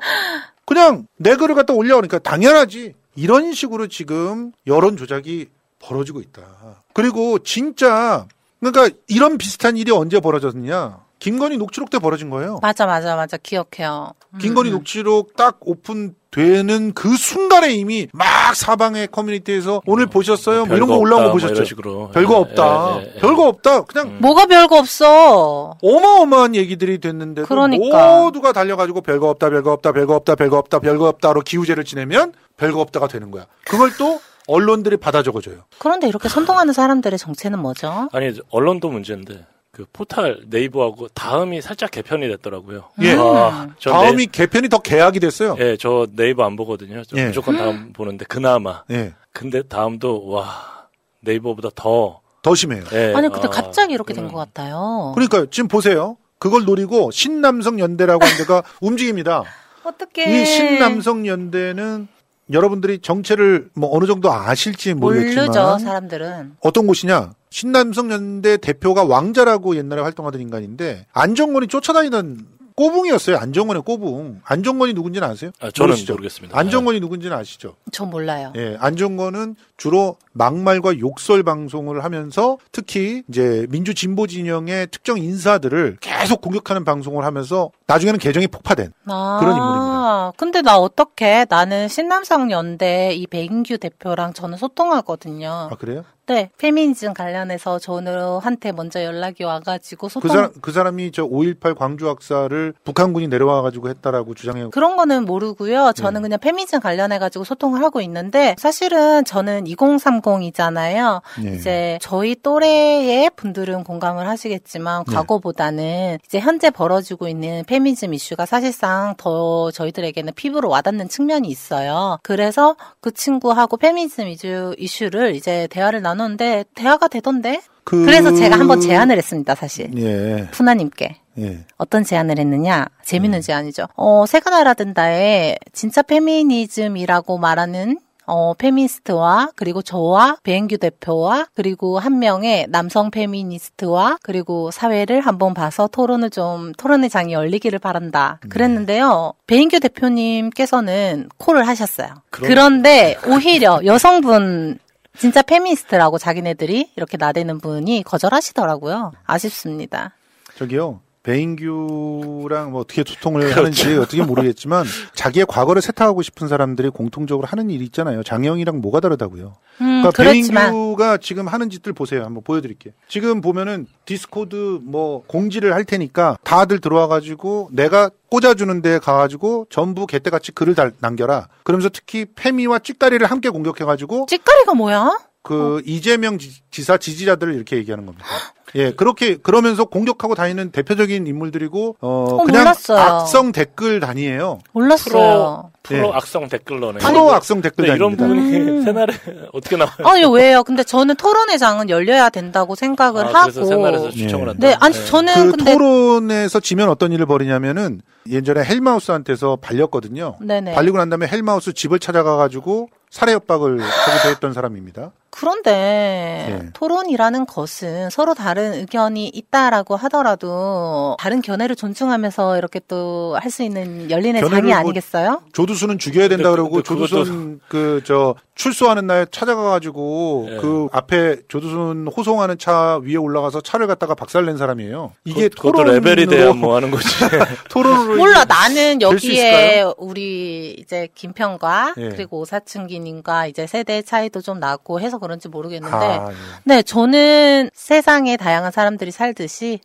그냥 내 글을 갖다 올려 그러니까 당연하지. 이런 식으로 지금 여론 조작이 벌어지고 있다. 그리고 진짜 그러니까 이런 비슷한 일이 언제 벌어졌느냐? 김건희 녹취록 때 벌어진 거예요. 맞아 맞아 맞아 기억해요. 음, 김건희 녹취록 딱 오픈 되는 그 순간에 이미 막 사방의 커뮤니티에서 오늘 보셨어요? 뭐 이런 거 올라온 거뭐 보셨죠? 식으로. 별거 예, 없다. 예, 예, 예. 별거 없다. 그냥 뭐가 별거 없어. 어마어마한 얘기들이 됐는데도 그러니까. 모두가 달려가지고 별거 없다, 별거 없다, 별거 없다, 별거 없다, 별거 없다로 기우제를 지내면 별거 없다가 되는 거야. 그걸 또 언론들이 받아 적어줘요. 그런데 이렇게 선동하는 사람들의 정체는 뭐죠? 아니 언론도 문제인데 그 포탈 네이버하고 다음이 살짝 개편이 됐더라고요. 예. 아, 저 다음이 개편이 더 계약이 됐어요. 네, 예, 저 네이버 안 보거든요. 저 예. 무조건 다음 보는데 그나마. 예. 근데 다음도 와 네이버보다 더 더 심해요. 예, 아니 근데 아, 갑자기 이렇게 된 것 같아요. 그러니까 지금 보세요. 그걸 노리고 신남성 연대라고 하는 데가 움직입니다. 어떻게 이 신남성 연대는 여러분들이 정체를 뭐 어느 정도 아실지 모르겠지만 모르죠 사람들은. 어떤 곳이냐? 신남성 연대 대표가 왕자라고 옛날에 활동하던 인간인데 안정권이 쫓아다니던 꼬붕이었어요. 안정권의 꼬붕. 안정권이 누군지는 아세요? 아, 저는 모르시죠? 모르겠습니다. 안정권이 누군지는 아시죠? 저 몰라요. 예, 안정권은 주로 막말과 욕설 방송을 하면서 특히 이제 민주 진보 진영의 특정 인사들을 계속 공격하는 방송을 하면서 나중에는 계정이 폭파된 아, 그런 인물입니다. 근데 나 어떻게 나는 신남성 연대 이 백인규 대표랑 저는 소통하거든요. 아 그래요? 네, 페미니즘 관련해서 저한테 먼저 연락이 와가지고 소통. 그 사람 그 사람이 저 5.18 광주 학살을 북한군이 내려와 가지고 했다라고 주장해. 그런 거는 모르고요. 저는 그냥 페미니즘 관련해가지고 소통을 하고 있는데 사실은 저는 2030이잖아요. 예. 이제 저희 또래의 분들은 공감을 하시겠지만 네. 과거보다는 이제 현재 벌어지고 있는 페미니즘 이슈가 사실상 더 저희들에게는 피부로 와닿는 측면이 있어요. 그래서 그 친구하고 페미니즘 이슈, 이슈를 이제 대화를 나눴는데 대화가 되던데. 그- 그래서 제가 한번 제안을 했습니다, 사실. 예. 푸나님께. 예. 어떤 제안을 했느냐? 음. 재밌는 제안이죠. 어, 새가 날아든다에 진짜 페미니즘이라고 말하는 어, 페미니스트와 그리고 저와 배인규 대표와 그리고 한 명의 남성 페미니스트와 그리고 사회를 한번 봐서 토론을 좀 토론의 장이 열리기를 바란다. 네. 그랬는데요. 배인규 대표님께서는 콜을 하셨어요. 그럼- 그런데 오히려 여성분 진짜 페미니스트라고 자기네들이 이렇게 나대는 분이 거절하시더라고요. 아쉽습니다. 저기요. 배인규랑 뭐 어떻게 소통을 그렇죠. 하는지 어떻게 모르겠지만 자기의 과거를 세탁하고 싶은 사람들이 공통적으로 하는 일이 있잖아요. 장영이랑 뭐가 다르다고요. 음, 그러니까 그렇지만- 배인규가 지금 하는 짓들 보세요. 한번 보여드릴게요. 지금 보면은 디스코드 뭐 공지를 할 테니까 다들 들어와가지고 내가 꽂아주는 데 가가지고 전부 개떼같이 글을 달, 남겨라. 그러면서 특히 페미와 찌까리를 함께 공격해가지고 찌까리가 뭐야? 그 이재명 지- 지사 지지자들을 이렇게 얘기하는 겁니다. 예, 그렇게 그러면서 공격하고 다니는 대표적인 인물들이고 어, 어, 그냥 몰랐어요. 악성 댓글 단이에요. 몰랐어요. 프로 예. 악성 댓글러네. 프로 악성 댓글 근데 이런 단입니다. 부분이 새날에 어떻게 나와요? 아니 왜요? 근데 저는 토론회 장은 열려야 된다고 생각을 아, 하고. 그래서 새날에서 추첨을 한다. 네, 아니 저는 그 근데 토론에서 지면 어떤 일을 벌이냐면은 예전에 헬마우스한테서 발렸거든요. 네네. 발리고 난 다음에 헬마우스 집을 찾아가 가지고 살해 협박을 하기도 했던 사람입니다. 그런데 예. 토론이라는 것은 서로 다른 의견이 있다라고 하더라도 다른 견해를 존중하면서 이렇게 또 할 수 있는 열린의 장이 뭐 아니겠어요? 조두순은 죽여야 된다 그러고 그- 조두순 그 저 출소하는 날 찾아가 가지고 예. 그 앞에 조두순 호송하는 차 위에 올라가서 차를 갖다가 박살낸 사람이에요. 이게 그것도 토론으로 레벨이 돼야 뭐 하는 거지. 토론으로 몰라 나는 여기에? 우리 이제 김평과 예. 그리고 오사춘기님과 이제 세대 차이도 좀 났고 해서 그런 지 모르겠는데 아, 예. 네 저는 세상에 다양한 사람들이 살듯이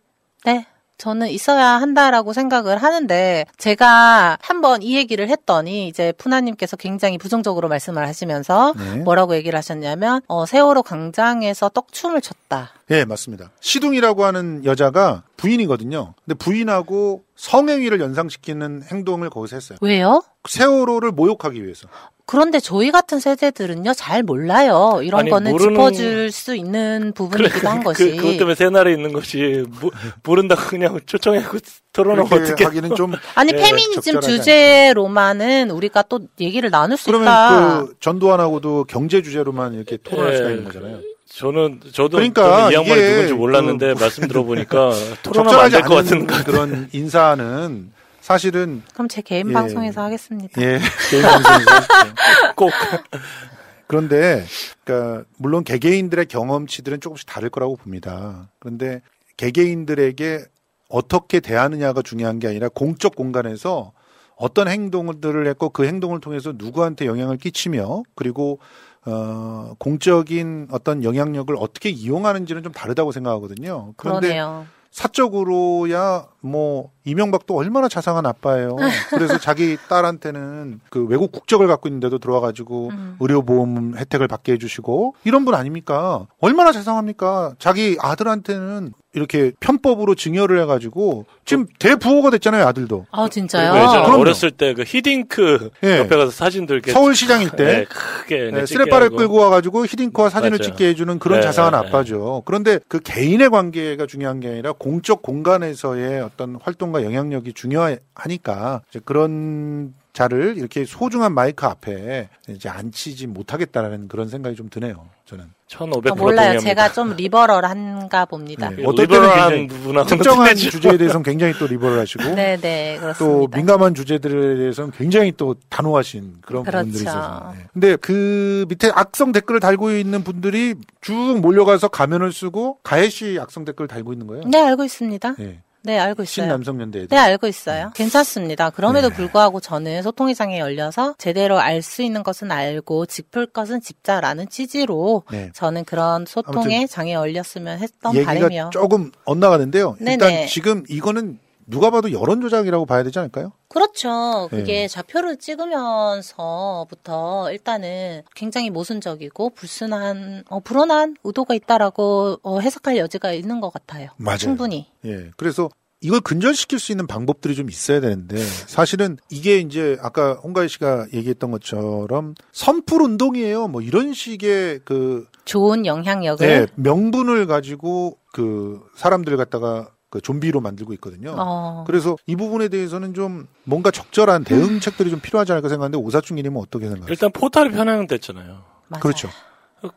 네 저는 있어야 한다라고 생각을 하는데 제가 한번 이 얘기를 했더니 이제 푸나님께서 굉장히 부정적으로 말씀을 하시면서 네. 뭐라고 얘기를 하셨냐면 어, 세월호 광장에서 떡춤을 췄다. 예, 맞습니다. 시둥이라고 하는 여자가 부인이거든요. 근데 부인하고 성행위를 연상시키는 행동을 거기서 했어요. 왜요? 세월호를 모욕하기 위해서. 그런데 저희 같은 세대들은요 잘 몰라요. 이런 아니, 거는 모르는- 짚어줄 수 있는 부분이기도 한 것이. 그, 그것 때문에 새날에 있는 것이 모, 모른다고 그냥 초청해고 그렇게 어떻게 하기는 좀 아니 예, 페미니즘 주제로만은 우리가 또 얘기를 나눌 수 있다. 그러면 그 전두환하고도 경제 주제로만 이렇게 토론할 수가 예. 있는 거잖아요. 저는 저도 그러니까 이 양반이 누군지 몰랐는데 그- 말씀 들어보니까 토론하면 안 적절하지 될것 같은 그런 인사는 사실은 그럼 제 개인 예. 방송에서 하겠습니다. 예 개인 방송에서 꼭 그런데 그러니까 물론 개개인들의 경험치들은 조금씩 다를 거라고 봅니다. 그런데 개개인들에게 어떻게 대하느냐가 중요한 게 아니라 공적 공간에서 어떤 행동들을 했고 그 행동을 통해서 누구한테 영향을 끼치며 그리고 어 공적인 어떤 영향력을 어떻게 이용하는지는 좀 다르다고 생각하거든요. 그런데 그러네요. 사적으로야 뭐 이명박도 얼마나 자상한 아빠예요. 그래서 자기 딸한테는 그 외국 국적을 갖고 있는데도 들어와가지고 음. 의료보험 혜택을 받게 해주시고 이런 분 아닙니까? 얼마나 자상합니까? 자기 아들한테는 이렇게 편법으로 증여를 해가지고 지금 대부호가 됐잖아요 아들도. 아 진짜요? 예전에 그럼요. 어렸을 때 그 히딩크 예. 옆에 가서 사진들 이렇게 서울시장일 때 네, 크게 네, 쓰레빠를. 끌고 와가지고 히딩크와 사진을 맞아요. 찍게 해주는 그런 네, 자상한 네, 아빠죠. 그런데 그 개인의 관계가 중요한 게 아니라 공적 공간에서의 어떤 활동과 영향력이 중요하니까 이제 그런 자를 이렇게 소중한 마이크 앞에 이제 앉히지 못하겠다라는 그런 생각이 좀 드네요. 저는. 1500% 아, 몰라요. 동의합니다. 제가 좀 리버럴한가 봅니다. 네, 어떨 때는 리버럴한 굉장히 부분하고는 특정한. 주제에 대해서는 굉장히 또 리버럴하시고 네, 네, 또 그렇습니다. 민감한 주제들에 대해서는 굉장히 또 단호하신 그런 그렇죠. 부분들이 있어서. 네. 근데 그 밑에 악성 댓글을 달고 있는 분들이 쭉 몰려가서 가면을 쓰고 가해시 악성 댓글을 달고 있는 거예요. 네, 알고 있습니다. 예. 네, 알고 있어요. 신남성연대 애들. 네, 알고 있어요. 괜찮습니다. 그럼에도 불구하고 저는 소통의 장에 열려서 제대로 알 수 있는 것은 알고 짚을 것은 짚자라는 취지로 네. 저는 그런 소통의 장에 열렸으면 했던 바람이요. 조금 엇나가는데요. 일단 네네. 지금 이거는 누가 봐도 여론 조작이라고 봐야 되지 않을까요? 그렇죠. 그게 네. 좌표를 찍으면서부터 일단은 굉장히 모순적이고 불순한, 어, 불온한 의도가 있다라고 어, 해석할 여지가 있는 것 같아요. 맞아요. 충분히. 예. 그래서 이걸 근절시킬 수 있는 방법들이 좀 있어야 되는데 사실은 이게 이제 아까 홍가희 씨가 얘기했던 것처럼 선풀 운동이에요. 뭐 이런 식의 그 좋은 영향력을 네, 명분을 가지고 그 사람들 갖다가 그 좀비로 만들고 있거든요. 어. 그래서 이 부분에 대해서는 좀 뭔가 적절한 대응책들이 좀 필요하지 않을까 생각하는데 오사충님은 어떻게 생각하세요? 일단 포탈이 편향됐잖아요. 그렇죠.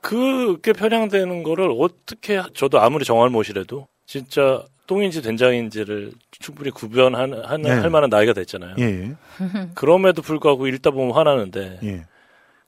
그게 편향되는 거를 어떻게 저도 아무리 정할 못이라도 진짜 똥인지 된장인지를 충분히 구별하는 하는- 네. 할 만한 나이가 됐잖아요. 예. 그럼에도 불구하고 읽다 보면 화나는데 예.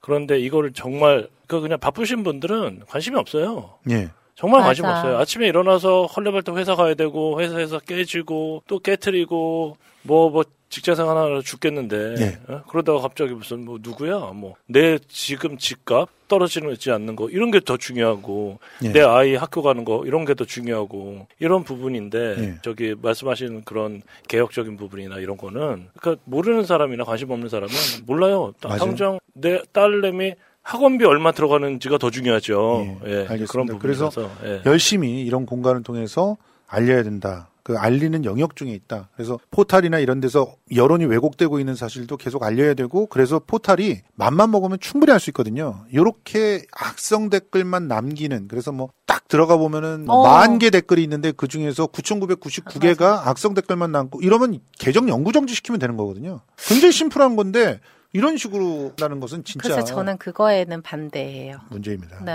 그런데 이거를 정말 그 그냥 바쁘신 분들은 관심이 없어요. 예. 정말 관심 맞아. 없어요. 아침에 일어나서 헐레벌떡 회사 가야 되고 회사에서 깨지고 또 깨트리고 뭐뭐 직장생활 하나 죽겠는데 네. 어? 그러다가 갑자기 무슨 뭐 누구야 뭐 내 지금 집값 떨어지지 않는 거 이런 게 더 중요하고 네. 내 아이 학교 가는 거 이런 게 더 중요하고 이런 부분인데 네. 저기 말씀하시는 그런 개혁적인 부분이나 이런 거는 그러니까 모르는 사람이나 관심 없는 사람은 몰라요. 맞아요. 당장 내 딸내미 학원비 얼마 들어가는지가 더 중요하죠. 예, 알겠습니다. 그런 그래서 부분에서 예. 열심히 이런 공간을 통해서 알려야 된다. 그 알리는 영역 중에 있다. 그래서 포탈이나 이런 데서 여론이 왜곡되고 있는 사실도 계속 알려야 되고 그래서 포탈이 맘만 먹으면 충분히 할 수 있거든요. 이렇게 악성 댓글만 남기는 그래서 뭐 딱 들어가 보면은 어. 만개 댓글이 있는데 그 중에서 9,999개가 악성 댓글만 남고 이러면 계정 영구 정지 시키면 되는 거거든요. 굉장히 심플한 건데 이런 식으로 하는 것은 진짜 그래서 저는 그거에는 반대예요. 문제입니다. 네.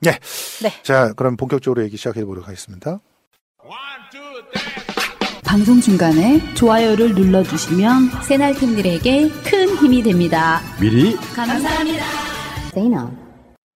네. 네. 자, 그럼 본격적으로 얘기 시작해 보도록 하겠습니다. 방송 중간에 좋아요를 눌러 주시면 새날팀들에게 큰 힘이 됩니다. 미리 감사합니다. 세이나.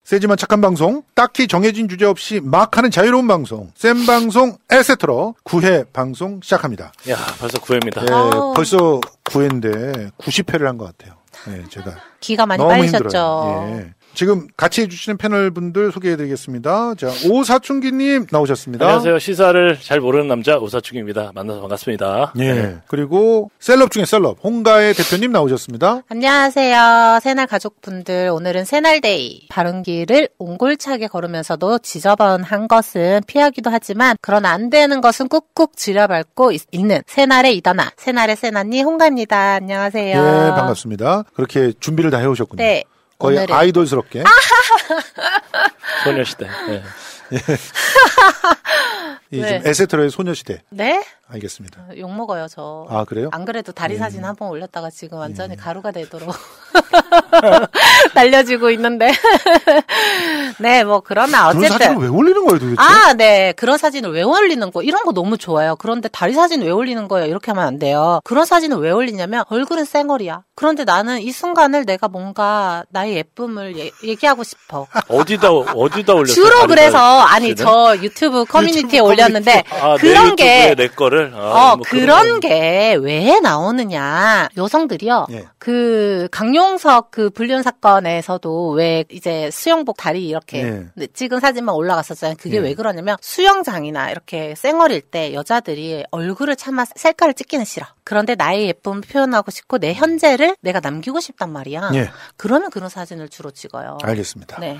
세지만 착한 방송, 딱히 정해진 주제 없이 막 하는 자유로운 방송, 센 방송, 에세트로 9회 방송 시작합니다. 야, 벌써 9회입니다. 네, 벌써 9회인데 90회를 한 것 같아요. 네, 제가. 기가 많이 너무 빨리셨죠. 힘들어요. 예. 지금 같이 해주시는 패널 분들 소개해드리겠습니다. 자, 오사춘기님 나오셨습니다. 안녕하세요. 시사를 잘 모르는 남자 오사충입니다. 만나서 반갑습니다. 예. 그리고 셀럽 중에 셀럽, 홍가의 대표님 나오셨습니다. 안녕하세요. 새날 가족분들. 오늘은 새날데이. 바른 길을 옹골차게 걸으면서도 지저분한 것은 피하기도 하지만 그런 안 되는 것은 꾹꾹 지려밟고 있- 있는 새날의 이다나. 새날의 새나니 홍가입니다. 안녕하세요. 예, 반갑습니다. 그렇게 준비를 다 해오셨군요. 네. 거의 오늘은- 아이돌스럽게. 소녀시대. 예. 이 네. 에세트로의 소녀시대. 네? 알겠습니다. 욕 먹어요, 저. 아, 그래요? 안 그래도 다리 예. 사진 한 번 올렸다가 지금 완전히 가루가 되도록 날려지고 있는데. 네, 뭐 그러나 그런 어쨌든. 사진을 왜 올리는 거예요, 도대체? 아, 네. 그런 사진을 왜 올리는 거? 이런 거 너무 좋아요. 그런데 다리 사진 왜 올리는 거예요? 이렇게 하면 안 돼요. 그런 사진을 왜 올리냐면 얼굴은 쌩얼이야. 그런데 나는 이 순간을 내가 뭔가 나의 예쁨을 얘- 얘기하고 싶어. 어디다 어디다 올렸어요? 주로 그래서 아니 사진을? 저 유튜브 커뮤니티에 올렸는데 아, 그런 내게내 거를 아, 어, 뭐 그런 게 왜 나오느냐. 여성들이요. 예. 그, 강용석 그 불륜 사건에서도 왜 이제 수영복 다리 이렇게 예. 네, 찍은 사진만 올라갔었잖아요. 그게 예. 왜 그러냐면 수영장이나 이렇게 쌩얼일 때 여자들이 얼굴을 차마 셀카를 찍기는 싫어. 그런데 나의 예쁨을 표현하고 싶고 내 현재를 내가 남기고 싶단 말이야. 예. 그러면 그런 사진을 주로 찍어요. 알겠습니다. 네.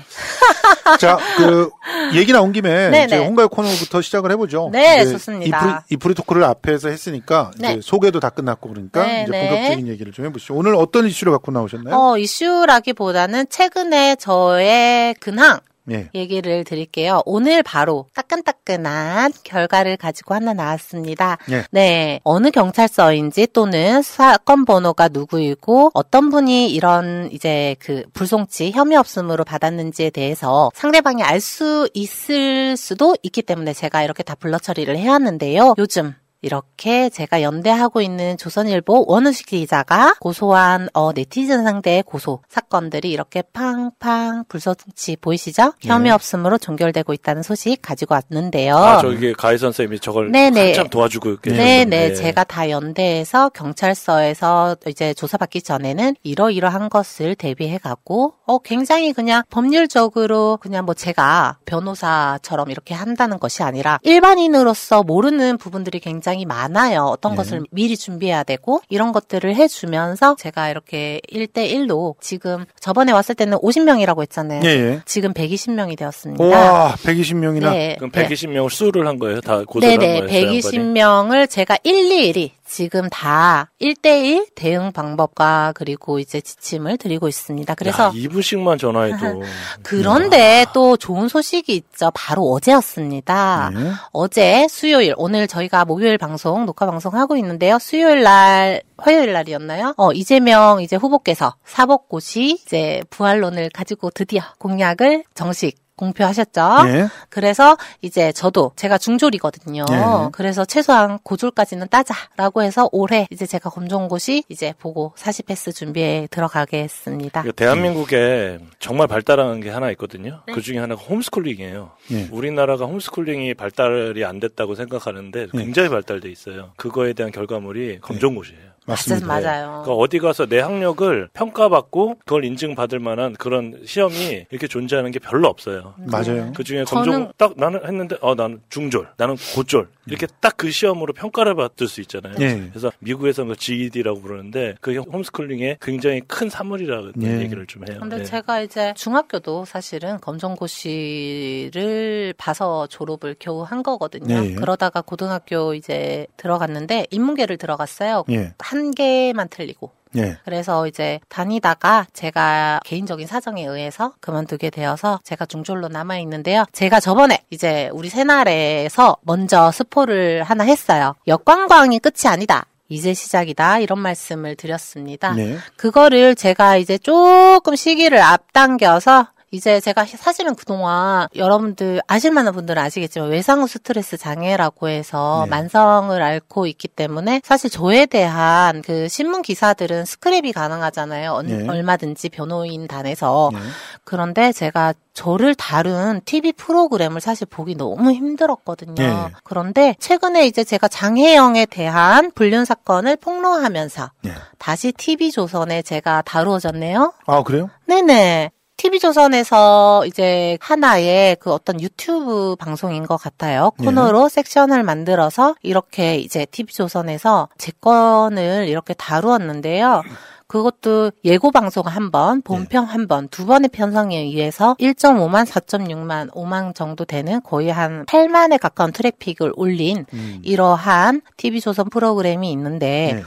자, 그 얘기 나온 김에 네, 이제 네. 홍가의 코너부터 시작을 해보죠. 네, 좋습니다. 이프리, 이프리 토크를 앞에서 했으니까 네. 이제 소개도 다 끝났고 그러니까 네, 이제 네. 본격적인 얘기를 좀 해보시죠. 오늘 어떤 이슈를 갖고 나오셨나요? 어, 이슈라기보다는 최근에 저의 근황 예. 얘기를 드릴게요. 오늘 바로 따끈따끈한 결과를 가지고 하나 나왔습니다. 예. 네. 어느 경찰서인지 또는 사건 번호가 누구이고 어떤 분이 이런 이제 그 불송치 혐의 없음으로 받았는지에 대해서 상대방이 알 수 있을 수도 있기 때문에 제가 이렇게 다 블러 처리를 해왔는데요. 요즘 이렇게 제가 연대하고 있는 조선일보 원우식 기자가 고소한 어, 네티즌 상대의 고소 사건들이 이렇게 팡팡 불꽃이 보이시죠? 혐의 네. 없음으로 종결되고 있다는 소식 가지고 왔는데요. 아, 저기 가희 선생님이 저걸 네네. 한참 도와주고 계셨는데. 네네. 제가 다 연대해서 경찰서에서 이제 조사받기 전에는 이러이러한 것을 대비해 갖고, 어, 굉장히 그냥 법률적으로 그냥 뭐 제가 변호사처럼 이렇게 한다는 것이 아니라 일반인으로서 모르는 부분들이 굉장히 많아요. 어떤 네. 것을 미리 준비해야 되고, 이런 것들을 해주면서 제가 이렇게 1대1로 지금 저번에 왔을 때는 50명이라고 했잖아요. 예, 예. 지금 120명이 되었습니다. 와, 120명이나. 네. 그럼 네. 120명을 수를 한 거예요? 다 고소를 네네, 한 거예요? 120명을 제가 일일이 지금 다 1대1 대응 방법과 그리고 이제 지침을 드리고 있습니다. 그래서 야, 2분씩만 전화해도. 그런데 또 좋은 소식이 있죠. 바로 어제였습니다. 네. 어제 수요일 오늘 저희가 목요일 방송 녹화 방송 하고 있는데요. 수요일 날 화요일 날이었나요? 어 이재명 이제 후보께서 사법고시 이제 부활론을 가지고 드디어 공약을 정식 공표하셨죠. 예. 그래서 이제 저도 제가 중졸이거든요. 예. 그래서 최소한 고졸까지는 따자라고 해서 올해 이제 제가 검정고시 이제 보고 40 패스 준비에 들어가겠습니다. 그 대한민국에 정말 발달한 게 하나 있거든요. 네. 그 중에 하나가 홈스쿨링이에요. 예. 우리나라가 홈스쿨링이 발달이 안 됐다고 생각하는데 네. 굉장히 발달돼 있어요. 그거에 대한 결과물이 검정고시예요. 맞습니다. 맞아요. 그러니까 어디 가서 내 학력을 평가받고 그걸 인증받을 만한 그런 시험이 이렇게 존재하는 게 별로 없어요. 맞아요. 그 중에 저는- 검정 딱 나는 했는데 어 나는 중졸, 나는 고졸 이렇게 딱 그 시험으로 평가를 받을 수 있잖아요. 예. 그래서 미국에서는 그 GED라고 부르는데 그게 홈스쿨링의 굉장히 큰 사물이라는 예. 얘기를 좀 해요. 근데 네. 제가 이제 중학교도 사실은 검정고시를 봐서 졸업을 겨우 한 거거든요. 네. 그러다가 고등학교 이제 들어갔는데 인문계를 들어갔어요. 예. 한 개만 틀리고. 예. 그래서 이제 다니다가 제가 개인적인 사정에 의해서 그만두게 되어서 제가 중졸로 남아 있는데요. 제가 저번에 이제 우리 새날에서 먼저 스포를 하나 했어요. 역관광이 끝이 아니다. 이제 시작이다. 이런 말씀을 드렸습니다. 네. 그거를 제가 이제 조금 시기를 앞당겨서 이제 제가 사실은 그동안 여러분들 아실 만한 분들은 아시겠지만 외상 후 스트레스 장애라고 해서 네. 만성을 앓고 있기 때문에 사실 저에 대한 그 신문 기사들은 스크랩이 가능하잖아요. 얼- 네. 얼마든지 변호인 단에서. 네. 그런데 제가 저를 다룬 TV 프로그램을 사실 보기 너무 힘들었거든요. 네. 그런데 최근에 이제 제가 장혜영에 대한 불륜 사건을 폭로하면서 네. 다시 TV조선에 제가 다루어졌네요. 아, 그래요? 네네. TV조선에서 이제 하나의 그 어떤 유튜브 방송인 것 같아요. 네. 코너로 섹션을 만들어서 이렇게 이제 TV조선에서 제 건을 이렇게 다루었는데요. 그것도 예고 방송 한 번, 본편 한 번, 두 번의 편성에 의해서 1.5만, 4.6만, 5만 정도 되는 거의 한 8만에 가까운 트래픽을 올린 음. 이러한 TV조선 프로그램이 있는데 네.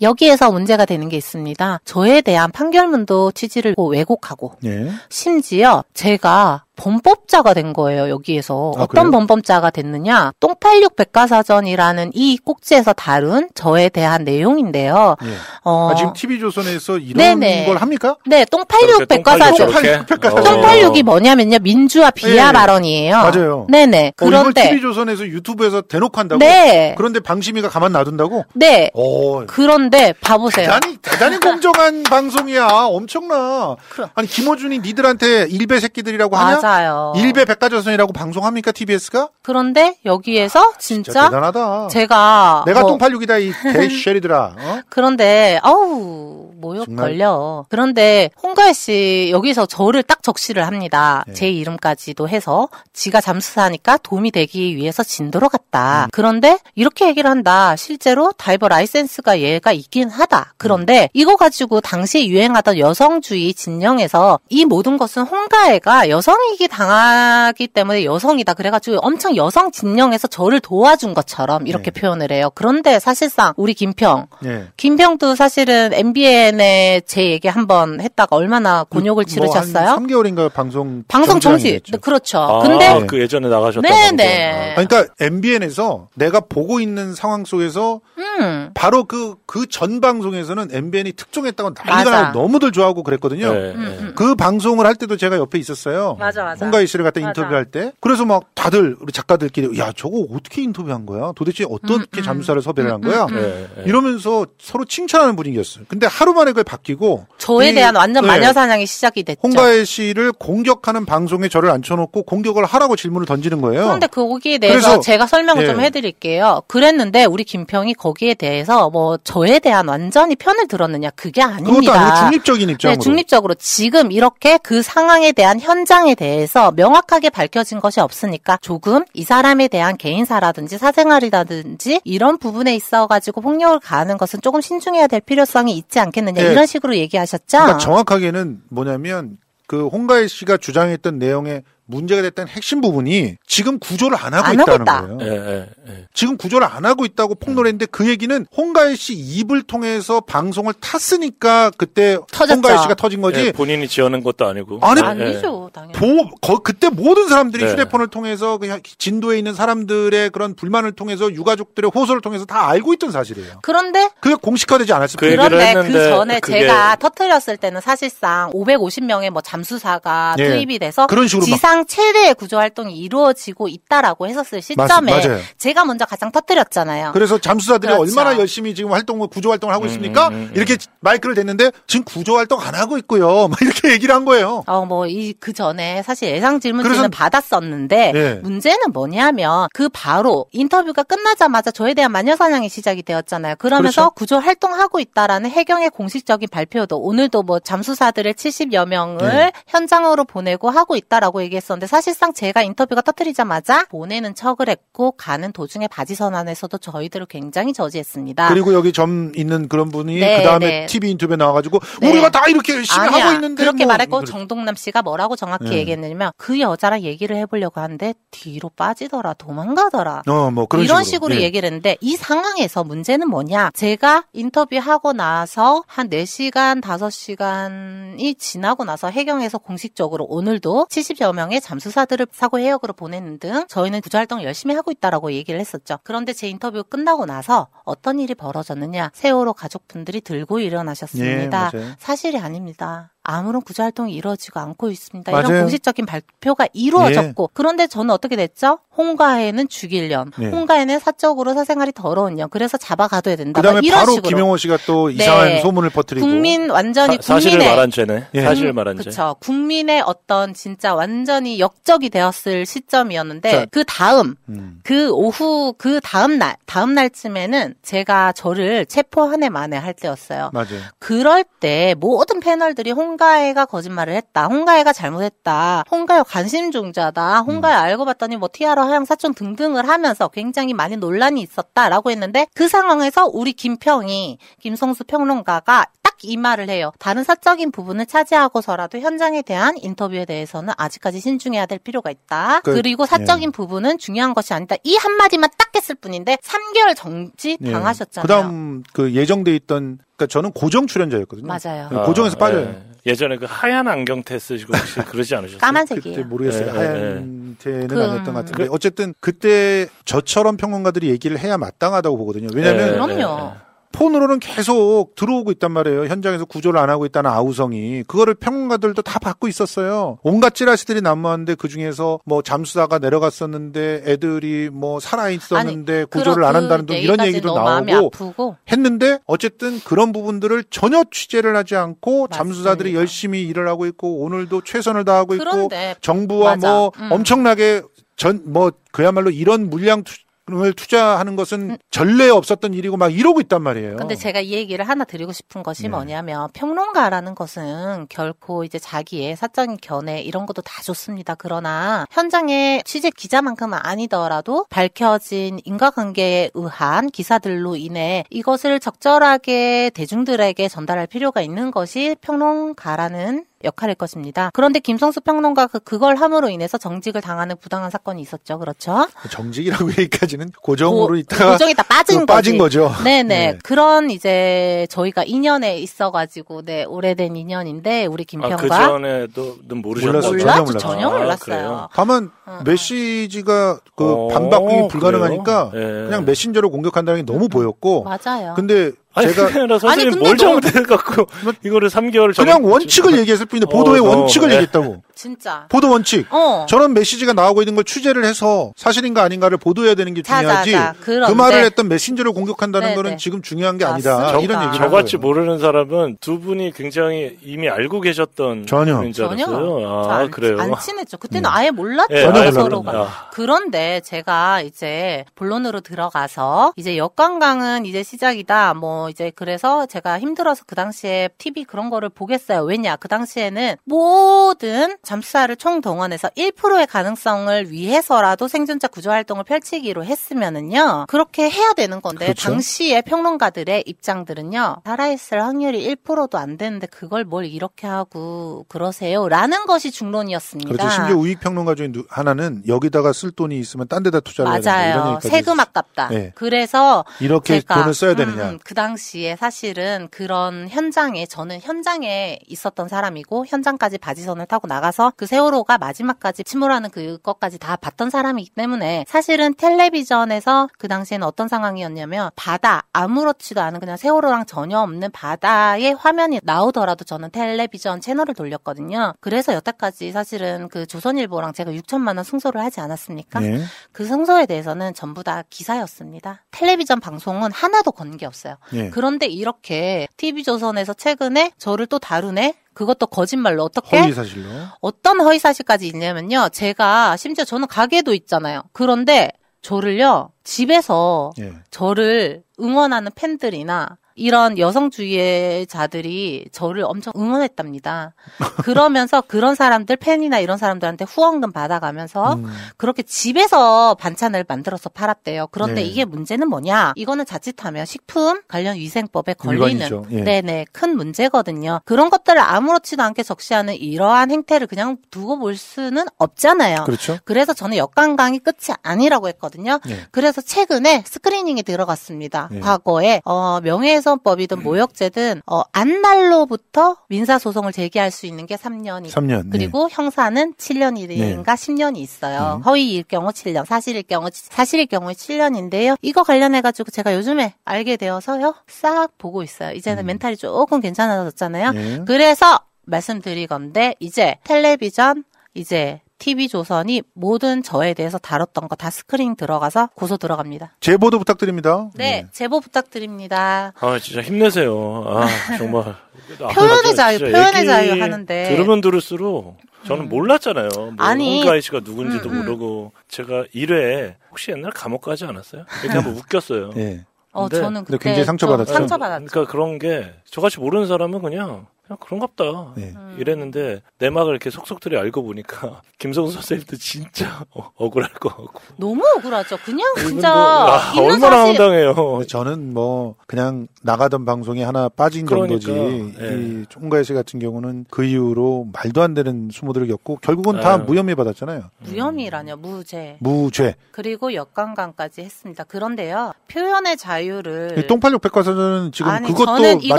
여기에서 문제가 되는 게 있습니다. 저에 대한 판결문도 취지를 왜곡하고 예. 심지어 제가 범법자가 된 거예요, 여기에서. 아, 어떤 그래요? 범법자가 됐느냐? 똥86 백과사전이라는 이 꼭지에서 다룬 저에 대한 내용인데요. 예. 어, 아, 지금 TV조선에서 이런 네네. 걸 합니까? 네, 똥86 백과사전. 똥86 백과사전. 똥86이 뭐냐면요, 민주화 비하 예. 발언이에요. 맞아요. 네네. 어, 이걸 그런데, TV조선에서 유튜브에서 대놓고 한다고? 네. 그런데 방심이가 가만 놔둔다고? 네. 오, 그런데 봐보세요. 대단히, 대단히 공정한 방송이야. 엄청나. 아니, 김호준이 니들한테 일배 새끼들이라고 하냐? 맞아 요. 일배 백과조선이라고 방송합니까, TBS가? 그런데 여기에서 진짜, 진짜 대단하다. 제가 내가 뭐- 똥86이다, 이 개쉐리들아. 어? 그런데 아우 모욕 정말. 걸려. 그런데 홍가혜 씨 여기서 저를 딱 적시를 합니다. 네. 제 이름까지도 해서 지가 잠수사니까 도움이 되기 위해서 진도로 갔다. 음. 그런데 이렇게 얘기를 한다. 실제로 다이버 라이센스가 얘가 있긴 하다. 음. 그런데 이거 가지고 당시에 유행하던 여성주의 진영에서 이 모든 것은 홍가혜가 여성이 기 당하기 때문에 여성이다. 그래가지고 엄청 여성 진영에서 저를 도와준 것처럼 이렇게 네. 표현을 해요. 그런데 사실상 우리 김평 예. 김평도 사실은 MBN에 제 얘기 한번 했다가 얼마나 곤욕을 치르셨어요? 뭐 3개월인가 방송 방송 정지. 네, 그렇죠. 아, 근데 그 예전에 나가셨던 네, 방송. 네. 아니, 그러니까 MBN에서 내가 보고 있는 상황 속에서 음. 바로 그 그 전 방송에서는 MBN이 특종했다고 난리가. 나고 너무들 좋아하고 그랬거든요. 네, 음, 음. 그 방송을 할 때도 제가 옆에 있었어요. 맞아, 맞아. 홍가희 씨를 갖다 맞아. 인터뷰할 때. 그래서 막 다들 우리 작가들끼리 야 저거 어떻게 인터뷰한 거야? 도대체 어떻게 음, 잠수사를 섭외를 한 거야? 네, 네. 이러면서 서로 칭찬하는 분위기였어요. 근데 하루 만에 그게 바뀌고 저에 이- 대한 완전 네. 마녀 사냥이 시작이 됐죠. 홍가혜 씨를 공격하는 방송에 저를 앉혀놓고 공격을 하라고 질문을 던지는 거예요. 그런데 거기에 대해서 그래서- 제가 설명을 예. 좀 해드릴게요. 그랬는데 우리 김평이 거기에 대해서 뭐 저에 대한 완전히 편을 들었느냐 그게 아닙니다. 그것도 아니고 중립적인 입장으로. 네, 중립적으로 지금 이렇게 그 상황에 대한 현장에 대해 서 명확하게 밝혀진 것이 없으니까 조금 이 사람에 대한 개인사라든지 사생활이라든지 이런 부분에 있어 가지고 폭력을 가하는 것은 조금 신중해야 될 필요성이 있지 않겠느냐 네. 이런 식으로 얘기하셨죠. 그러니까 정확하게는 뭐냐면 그 홍가혜 씨가 주장했던 내용에 문제가 됐던 핵심 부분이 지금 구조를 안 하고 안 하고 있다는 있다. 거예요. 예, 예, 예. 지금 구조를 안 하고 있다고 폭로했는데 그 얘기는 홍가혜 씨 입을 통해서 방송을 탔으니까 그때 터졌죠. 홍가혜 씨가 터진 거지. 예, 본인이 지어낸 것도 아니고. 아니. 아니죠, 당연히. 보, 거- 그때 모든 사람들이 네. 휴대폰을 통해서 그 진도에 있는 사람들의 그런 불만을 통해서 유가족들의 호소를 통해서 다 알고 있던 사실이에요. 그런데 그게 공식화되지 않았을 그 뿐이에요. 얘기를 그런데 그 했는데 전에 그게- 제가 터트렸을 때는 사실상 550명의 뭐 잠수사가 예. 투입이 돼서 그런 식으로 막- 지상 최대의 구조 활동이 이루어지고 있다라고 했었을 시점에 맞-. 제가 먼저 가장 터트렸잖아요. 그래서 잠수사들이 그렇죠. 얼마나 열심히 지금 활동을 구조 활동을 하고 있습니까? 음, 음, 음. 이렇게 마이크를 댔는데 지금 구조 활동 안 하고 있고요. 막 이렇게 얘기를 한 거예요. 어, 뭐, 이, 그 전에 사실 예상 질문지는 받았었는데, 예. 문제는 뭐냐면, 그 바로 인터뷰가 끝나자마자 저에 대한 마녀사냥이 시작이 되었잖아요. 그러면서 그렇죠. 구조 활동하고 있다라는 해경의 공식적인 발표도, 오늘도 뭐 잠수사들의 70여 명을 예. 현장으로 보내고 하고 있다라고 얘기했었는데, 사실상 제가 인터뷰가 터뜨리자마자 보내는 척을 했고, 가는 도중에 바지 선안에서도 저희들을 굉장히 저지했습니다. 그리고 여기 점 있는 그런 분이 네, 그 다음에 네. TV 인터뷰에 나와가지고 네. 우리가 다 이렇게 열심히 아니야. 하고 있는데 그렇게 뭐 말했고 그래. 정동남 씨가 뭐라고 정 확히 네. 얘기했냐면 그 여자랑 얘기를 해보려고 하는데 뒤로 빠지더라 도망가더라 어, 뭐 그런 이런 식으로, 식으로 예. 얘기를 했는데 이 상황에서 문제는 뭐냐 제가 인터뷰하고 나서 한 4시간 5시간이 지나고 나서 해경에서 공식적으로 오늘도 70여 명의 잠수사들을 사고 해역으로 보내는 등 저희는 구조활동을 열심히 하고 있다라고 얘기를 했었죠 그런데 제 인터뷰 끝나고 나서 어떤 일이 벌어졌느냐 세월호 가족분들이 들고 일어나셨습니다 예, 맞아요. 사실이 아닙니다. 아무런 구조 활동이 이루어지고 않고 있습니다. 맞아요. 이런 공식적인 발표가 이루어졌고 그런데 저는 어떻게 됐죠? 홍가혜는 죽일 년, 네. 홍가혜는 사적으로 사생활이 더러운 년, 그래서 잡아가둬야 된다. 그다음에 막 이런 바로 식으로. 김영호 씨가 또 네. 이상한 소문을 퍼뜨리고 국민 완전히 사, 사실을 국민의 말한 죄네. 예. 사실을 말한 죄. 그렇죠. 국민의 어떤 진짜 완전히 역적이 되었을 시점이었는데 자. 그 다음 음. 그 오후 그 다음 날 다음 날쯤에는 제가 저를 체포 한 해 만에 할 때였어요. 맞아요. 그럴 때 모든 패널들이 홍 가혜가 거짓말을 했다. 홍가혜가 잘못했다. 홍가혜 관심종자다. 홍가혜 음. 알고 봤더니 뭐 티아라 하양 사촌 등등을 하면서 굉장히 많이 논란이 있었다라고 했는데 그 상황에서 우리 김평이 김성수 평론가가 딱 이 말을 해요. 다른 사적인 부분을 차지하고서라도 현장에 대한 인터뷰에 대해서는 아직까지 신중해야 될 필요가 있다. 그, 그, 리고 사적인 부분은 중요한 것이 아니다. 이 한마디만 딱 했을 뿐인데 3개월 정지 예. 당하셨잖아요. 그다음 그 예정돼 있던 그러니까 저는 고정 출연자였거든요. 맞아요. 네, 고정에서 아, 빠져요. 예. 예전에 그 하얀 안경테 쓰시고 혹시 그러지 않으셨어요? 까만색이에요. 그때 모르겠어요. 예, 하얀 테는 그- 아니었던 것 같은데 어쨌든 그때 저처럼 평론가들이 얘기를 해야 마땅하다고 보거든요. 왜냐하면 예, 그럼요. 폰으로는 계속 들어오고 있단 말이에요. 현장에서 구조를 안 하고 있다는 아우성이. 그거를 평론가들도 다 받고 있었어요. 온갖 찌라시들이 난무하는데 그 중에서 뭐 잠수사가 내려갔었는데 애들이 뭐 살아있었는데 구조를 안 한다는 등 이런 얘기도 나오고 했는데 어쨌든 그런 부분들을 전혀 취재를 하지 않고 잠수사들이 맞습니다. 열심히 일을 하고 있고 오늘도 최선을 다하고 있고 정부와 맞아. 뭐 음. 엄청나게 전 뭐 그야말로 이런 물량 투, 을 투자하는 것은 전례 없었던 일이고 막 이러고 있단 말이에요. 음. 근데 제가 이 얘기를 하나 드리고 싶은 것이 네. 뭐냐면 평론가라는 것은 결코 이제 자기의 사적인 견해 이런 것도 다 좋습니다. 그러나 현장의 취재 기자만큼은 아니더라도 밝혀진 인과관계에 의한 기사들로 인해 이것을 적절하게 대중들에게 전달할 필요가 있는 것이 평론가라는 역할일 것입니다. 그런데 김성수 평론가가 그걸 함으로 인해서 정직을 당하는 부당한 사건이 있었죠. 그렇죠? 정직이라고 얘기까지는 고정으로 고- 있다가 고정이 다 빠진 그 빠진. 거죠. 네네. 네. 그런 이제 저희가 인연에 있어가지고 네 오래된 인연인데 우리 아, 김평과 그 전에도는 모르셨나요? 몰랐어요. 전혀 몰랐어요. 아, 몰랐어요. 그래요? 다만 메시지가 그 어, 반박이 불가능하니까? 예. 그냥 메신저로 공격한다는 게 너무 보였고 맞아요. 근데 아니, 제가 선생님 아니, 뭘 너- 잘못해갖고 이거를 3개월을 그냥 원칙을 얘기했을 뿐인데 보도의 어, 어, 원칙을 네. 얘기했다고. 진짜. 보도 원칙. 어. 저런 메시지가 나오고 있는 걸 취재를 해서 사실인가 아닌가를 보도해야 되는 게 자, 중요하지. 자, 자. 그 그런데- 말을 했던 메신저를 공격한다는 네, 거는 네. 지금 중요한 게 아니다. 맞습니다. 이런 얘기를 한 저같이 거예요. 모르는 사람은 두 분이 굉장히 이미 알고 계셨던 전혀. 전혀. 저 아, 안, 그래요. 안 친했죠. 그때는 아예 몰랐죠. 예, 아예 서로가. 몰랐구나. 그런데 제가 이제 본론으로 들어가서 이제 역관광은 이제 시작이다. 뭐 이제 그래서 제가 힘들어서 그 당시에 TV 그런 거를 보겠어요. 왜냐? 그 당시에는 모든 잠수사를 총동원해서 1%의 가능성을 위해서라도 생존자 구조 활동을 펼치기로 했으면은요. 그렇게 해야 되는 건데 그렇죠. 당시에 평론가들의 입장들은요. 살아있을 확률이 1%도 안 되는데 그걸 뭘 이렇게 하고 그러세요? 라는 것이 중론이었습니다. 그렇죠. 심지어 우익 평론가 중에 누- 하나는 여기다가 쓸 돈이 있으면 딴 데다 투자를 맞아요. 세금 아깝다. 네. 그래서 이렇게 제가, 돈을 써야 되느냐. 음, 그 당시에 사실은 그런 현장에 저는 현장에 있었던 사람이고 현장까지 바지선을 타고 나가서 그 세월호가 마지막까지 침몰하는 그것까지 다 봤던 사람이기 때문에 사실은 텔레비전에서 그 당시에는 어떤 상황이었냐면 바다 아무렇지도 않은 그냥 세월호랑 전혀 없는 바다의 화면이 나오더라도 저는 텔레비전 채널을 돌렸거든요. 그래서 여태까지 사실은 그 조선일보랑 제가 6천만 원 승소를 하지 않았습니까? 네. 그 승소에 대해서는 전부 다 기사였습니다. 텔레비전 방송은 하나도 건 게 없어요. 예. 그런데 이렇게 TV조선에서 최근에 저를 또 다루네? 그것도 거짓말로 어떻게? 허위 사실로. 어떤 허위 사실까지 있냐면요. 제가 심지어 저는 가게도 있잖아요. 그런데 저를요. 집에서 예. 저를 응원하는 팬들이나 이런 여성주의자들이 저를 엄청 응원했답니다. 그러면서 그런 사람들 팬이나 이런 사람들한테 후원금 받아가면서 음. 그렇게 집에서 반찬을 만들어서 팔았대요. 그런데 네. 이게 문제는 뭐냐? 이거는 자칫하면 식품 관련 위생법에 걸리는. 예. 네네 큰 문제거든요. 그런 것들을 아무렇지도 않게 적시하는 이러한 행태를 그냥 두고 볼 수는 없잖아요. 그렇죠. 그래서 저는 역관광이 끝이 아니라고 했거든요. 예. 그래서 최근에 스크리닝이 들어갔습니다. 예. 과거에 어, 명예 훼손법이든 모욕죄든 어, 안날로부터 민사소송을 제기할 수 있는 게 3년이 3년, 네. 그리고 형사는 7년인가 10년이 있어요. 허위일 경우 7년, 사실일 경우 사실일 경우에 7년인데요. 이거 관련해 가지고 제가 요즘에 알게 되어서요. 싹 보고 있어요. 이제는 멘탈이 조금 괜찮아졌잖아요. 예. 그래서 말씀드리건데 이제 텔레비전 이제 TV조선이 모든 저에 대해서 다뤘던 거 다 스크린 들어가서 고소 들어갑니다. 제보도 부탁드립니다. 네, 제보 부탁드립니다. 아 진짜 힘내세요. 아 정말 표현의 아, 자유, 표현의 자유 하는데. 들으면 들을수록 저는 몰랐잖아요. 뭐 아니. 홍가희 씨가 누군지도 음, 음. 모르고 제가 1회 혹시 옛날 감옥 가지 않았어요? 이렇게 한번 웃겼어요. 예. 어, 근데- 저는 근데 그때 굉장히 상처받았죠. 좀 상처받았죠. 그러니까 그런 게 저같이 모르는 사람은 그냥 그냥 그런갑다 네. 이랬는데 내막을 이렇게 속속들이 알고 보니까 김성수 선생님도 진짜 어, 억울할 거 같고 너무 억울하죠. 그냥 진짜 아, 얼마나 사실 황당해요. 저는 뭐 그냥 나가던 방송이 하나 빠진 그러니까, 정도지. 예. 이 총가희 씨 같은 경우는 그 이후로 말도 안 되는 수모들을 겪고 결국은 다 아유. 무혐의 받았잖아요. 무혐의라뇨, 무죄. 무죄. 그리고 역관광까지 했습니다. 그런데요, 표현의 자유를 이 똥팔육 백과사전은 지금 아니, 그것도 저는 이걸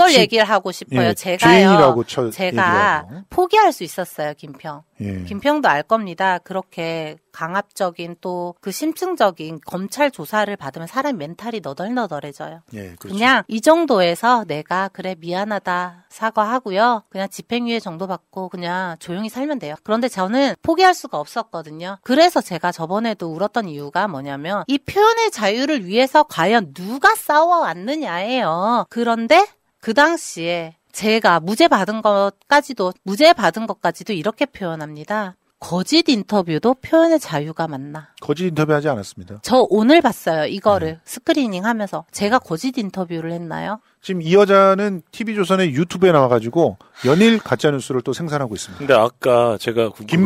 마치 얘기를 하고 싶어요. 예, 제가요. 죄인이라고 쳐 제가 얘기하고. 포기할 수 있었어요, 김평. 예. 김평도 알 겁니다. 그렇게 강압적인 또 그 심층적인 검찰 조사를 받으면 사람 멘탈이 너덜너덜해져요. 예, 그렇죠. 그냥 이 정도에서 내가 그래 미안하다 사과하고요. 그냥 집행유예 정도 받고 그냥 조용히 살면 돼요. 그런데 저는 포기할 수가 없었거든요. 그래서 제가 저번에도 울었던 이유가 뭐냐면 이 표현의 자유를 위해서 과연 누가 싸워왔느냐예요. 그런데 그 당시에 제가 무죄 받은 것까지도 무죄 받은 것까지도 이렇게 표현합니다. 거짓 인터뷰도 표현의 자유가 맞나? 거짓 인터뷰 하지 않았습니다. 저 오늘 봤어요. 이거를 네. 스크리닝 하면서 제가 거짓 인터뷰를 했나요? 지금 이 여자는 TV조선의 유튜브에 나와가지고 연일 가짜뉴스를 또 생산하고 있습니다. 근데 아까 제가 게,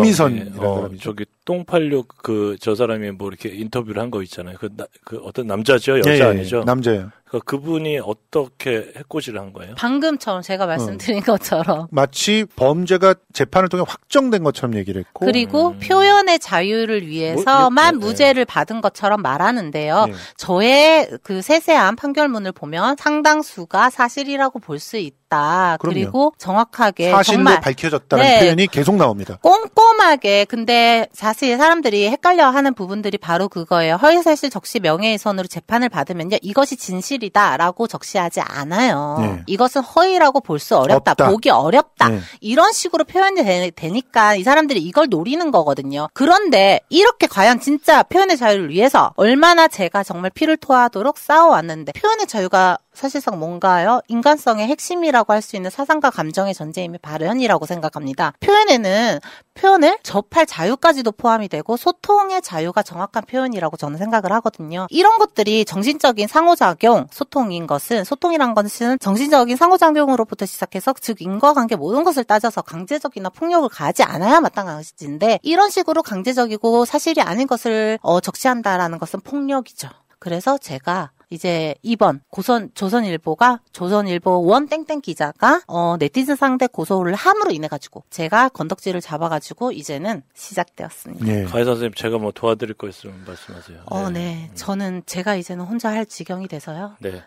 어. 저기 똥86 그저 사람이 뭐 이렇게 인터뷰를 한 거 있잖아요. 그, 나- 그 어떤 남자죠, 여자 예, 예, 아니죠? 남자예요. 그 그분이 어떻게 해코지를 한 거예요? 방금처럼 제가 말씀드린 것처럼. 마치 범죄가 재판을 통해 확정된 것처럼 얘기를 했고 그리고 음. 표현의 자유를 위해서만 뭐, 예, 무죄를 받은 것처럼 말하는데요. 예. 저의 그 세세한 판결문을 보면 상당수가 사실이라고 볼 수 있다. 그럼요. 리고 정확하게 사실로 정말 밝혀졌다는 네. 표현이 계속 나옵니다. 꼼꼼하게 근데 사실 사람들이 헷갈려하는 부분들이 바로 그거예요. 허위사실 적시 명예훼손으로 재판을 받으면요 이것이 진실이 다라고 적시하지 않아요. 네. 이것은 허위라고 볼 수 어렵다, 없다. 보기 어렵다 네. 이런 식으로 표현이 되, 니까이 사람들이 이걸 노리는 거거든요. 그런데 이렇게 과연 진짜 표현의 자유를 위해서 얼마나 제가 정말 피를 토하도록 싸워왔는데 표현의 자유가 사실상 뭔가요? 인간성의 핵심이라고 할 수 있는 사상과 감정의 전제임이 발현이라고 생각합니다. 표현에는 표현을 접할 자유까지도 포함이 되고 소통의 자유가 정확한 표현이라고 저는 생각을 하거든요. 이런 것들이 정신적인 상호작용, 소통인 것은 소통이란 것은 정신적인 상호작용으로부터 시작해서 즉 인과관계 모든 것을 따져서 강제적이나 폭력을 가하지 않아야 마땅한 것인데 이런 식으로 강제적이고 사실이 아닌 것을 어, 적시한다라는 것은 폭력이죠. 그래서 제가 이제 이번 고선 조선일보가 조선일보 원 땡땡 기자가 어 네티즌 상대 고소를 함으로 인해 가지고 제가 건덕지를 잡아 가지고 이제는 시작되었습니다. 예. 가희 선생님 제가 뭐 도와드릴 거 있으면 말씀하세요. 어, 네. 저는 제가 이제는 혼자 할 지경이 돼서요. 네.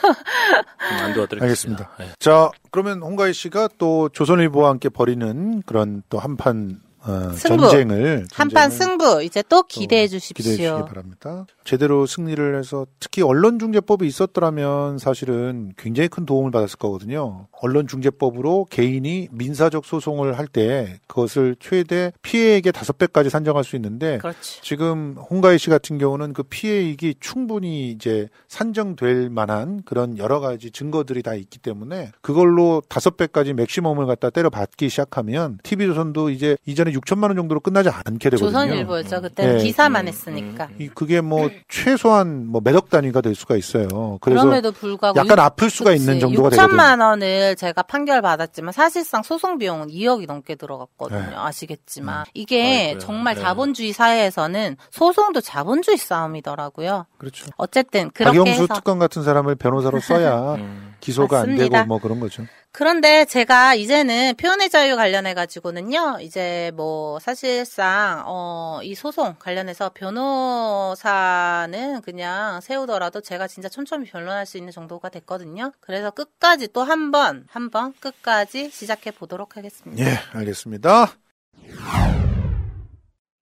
그럼 안 도와드리겠습니다. 알겠습니다. 네. 자, 그러면 홍가희 씨가 또 조선일보와 함께 벌이는 그런 또 한판 어, 승부. 전쟁을 한판 승부 이제 또 기대해 기대해 주시기 주십시오. 바랍니다. 제대로 승리를 해서 특히 언론중재법이 있었더라면 사실은 굉장히 큰 도움을 받았을 거거든요. 언론중재법으로 개인이 민사적 소송을 할 때 그것을 최대 피해액의 다섯 배까지 산정할 수 있는데 그렇죠. 지금 홍가희 씨 같은 경우는 그 피해액이 충분히 이제 산정될 만한 그런 여러 가지 증거들이 다 있기 때문에 그걸로 다섯 배까지 맥시멈을 갖다 때려 받기 시작하면 TV조선도 이제 이전에 6천만 원 정도로 끝나지 않게 되거든요. 조선일보였죠. 그때는 네. 기사만 했으니까. 이 그게 뭐 최소한 뭐 몇억 단위가 될 수가 있어요. 그래서 그럼에도 불구하고 약간 육- 아플 수가 그치. 있는 정도가 되거든요. 6천만 원을 제가 판결 받았지만 사실상 소송 비용은 2억이 넘게 들어갔거든요. 네. 아시겠지만 이게 아이고야. 정말 네. 자본주의 사회에서는 소송도 자본주의 싸움이더라고요. 그렇죠. 어쨌든 그렇게 박영수 해서 특검 같은 사람을 변호사로 써야 기소가 안 맞습니다. 되고 뭐 그런 거죠. 그런데 제가 이제는 표현의 자유 관련해 가지고는요, 이제 뭐 사실상 어, 이 소송 관련해서 변호사는 그냥 세우더라도 제가 진짜 촘촘히 변론할 수 있는 정도가 됐거든요. 그래서 끝까지 또 한 번, 한 번 끝까지 시작해 보도록 하겠습니다. 예, 알겠습니다.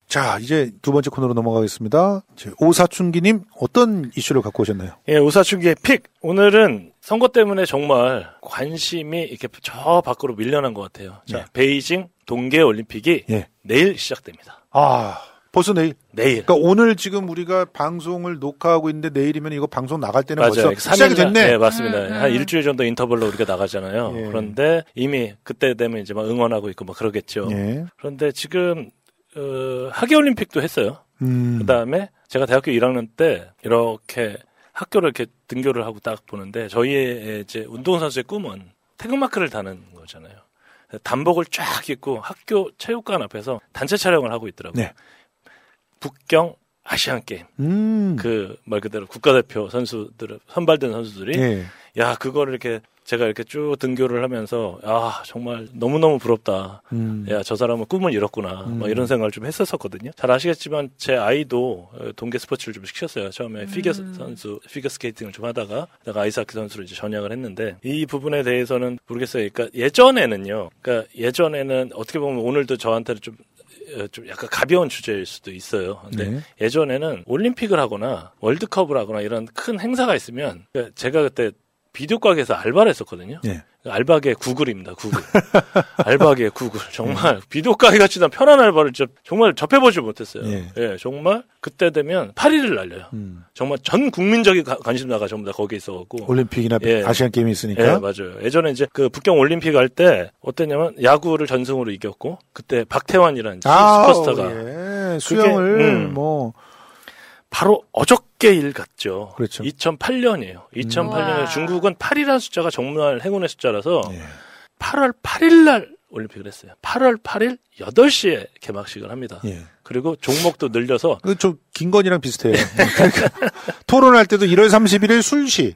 자, 이제 두 번째 코너로 넘어가겠습니다. 오사춘기님 어떤 이슈를 갖고 오셨나요? 예, 우사춘기의 픽. 오늘은 선거 때문에 정말 관심이 이렇게 저 밖으로 밀려난 것 같아요. 자, 베이징 동계 올림픽이 예. 내일 시작됩니다. 아, 벌써 내일. 내일. 그러니까 오늘 지금 우리가 방송을 녹화하고 있는데 내일이면 이거 방송 나갈 때는 맞아요. 벌써 시작이 3일날 됐네. 네, 맞습니다. 한 일주일 정도 인터벌로 우리가 나가잖아요. 예. 그런데 이미 그때 되면 이제 막 응원하고 있고 막 그러겠죠. 예. 그런데 지금 어, 하계 올림픽도 했어요. 음. 그 다음에 제가 대학교 1학년 때 이렇게 학교를 이렇게 등교를 하고 딱 보는데 저희의 이제 운동선수의 꿈은 태극마크를 다는 거잖아요. 단복을 쫙 입고 학교 체육관 앞에서 단체 촬영을 하고 있더라고요. 네. 북경 아시안 게임. 음. 그 말 그대로 국가대표 선수들 선발된 선수들이 예. 야 그거를 이렇게 제가 이렇게 쭉 등교를 하면서 아 정말 너무 너무 부럽다. 음. 야저 사람은 꿈을 이뤘구나. 음. 뭐 이런 생각을 좀 했었었거든요. 잘 아시겠지만 제 아이도 어, 동계 스포츠를 좀 시켰어요. 처음에 피겨 선수 피겨 스케이팅을 좀 하다가 내가 아이스하키 선수로 이제 전향을 했는데 이 부분에 대해서는 모르겠어요. 그러니까 예전에는요. 그러니까 예전에는 어떻게 보면 오늘도 저한테는 좀 어, 좀 약간 가벼운 주제일 수도 있어요. 근데 네. 예전에는 올림픽을 하거나 월드컵을 하거나 이런 큰 행사가 있으면 그러니까 제가 그때 비디오 가게에서 알바를 했었거든요. 예. 알바계 구글입니다. 구글. 알바계 구글. 정말 비디오 가게 같이 난 편한 알바를 저- 정말 접해보지 못했어요. 예. 예. 정말 그때 되면 파리를 날려요. 음. 정말 전 국민적인 가- 관심사가 전부 다 거기에 있어갖고. 올림픽이나 예. 아시안 게임이 있으니까. 예, 맞아요. 예전에 이제 그 북경 올림픽 할 때 어땠냐면 야구를 전승으로 이겼고 그때 박태환이라는 아, 슈퍼스타가 예. 수영을 그게, 음, 뭐 바로 어저께 일 같죠. 그렇죠. 2008년이에요. 2008년에 우와. 중국은 8이라는 숫자가 정말 행운의 숫자라서 예. 8월 8일 날 올림픽을 했어요. 8월 8일 8시에 개막식을 합니다. 예. 그리고 종목도 늘려서 그좀 김건희랑 비슷해요. 토론할 때도 1월 31일 술시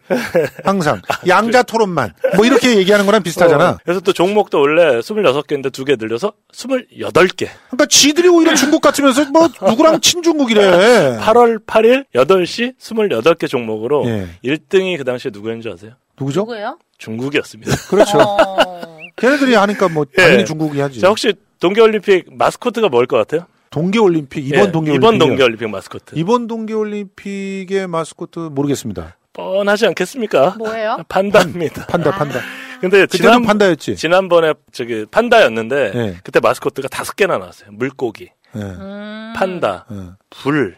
항상 양자 토론만 뭐 이렇게 얘기하는 거랑 비슷하잖아. 어, 그래서 또 종목도 원래 26개인데 두 개 늘려서 28개. 그러니까 지들이 오히려 중국 같으면서 뭐 누구랑 친중국이래. 8월 8일 8시 28개 종목으로 예. 1등이 그 당시에 누구였는지 아세요? 누구죠? 누구예요? 중국이었습니다. 그렇죠. 어. 걔네들이 하니까 뭐 당연히 예. 중국이 하지. 자, 혹시 동계올림픽 마스코트가 뭘 것 같아요? 동계올림픽 이번 예, 동계올림픽 이번 동계올림픽 마스코트. 이번 동계올림픽의 마스코트 모르겠습니다. 뻔하지 않겠습니까? 뭐예요? 판다입니다. 판다 판다. 근데 지난 판다였지. 지난번에 저기 판다였는데 예. 그때 마스코트가 다섯 개나 나왔어요. 물고기, 예. 음. 판다, 불,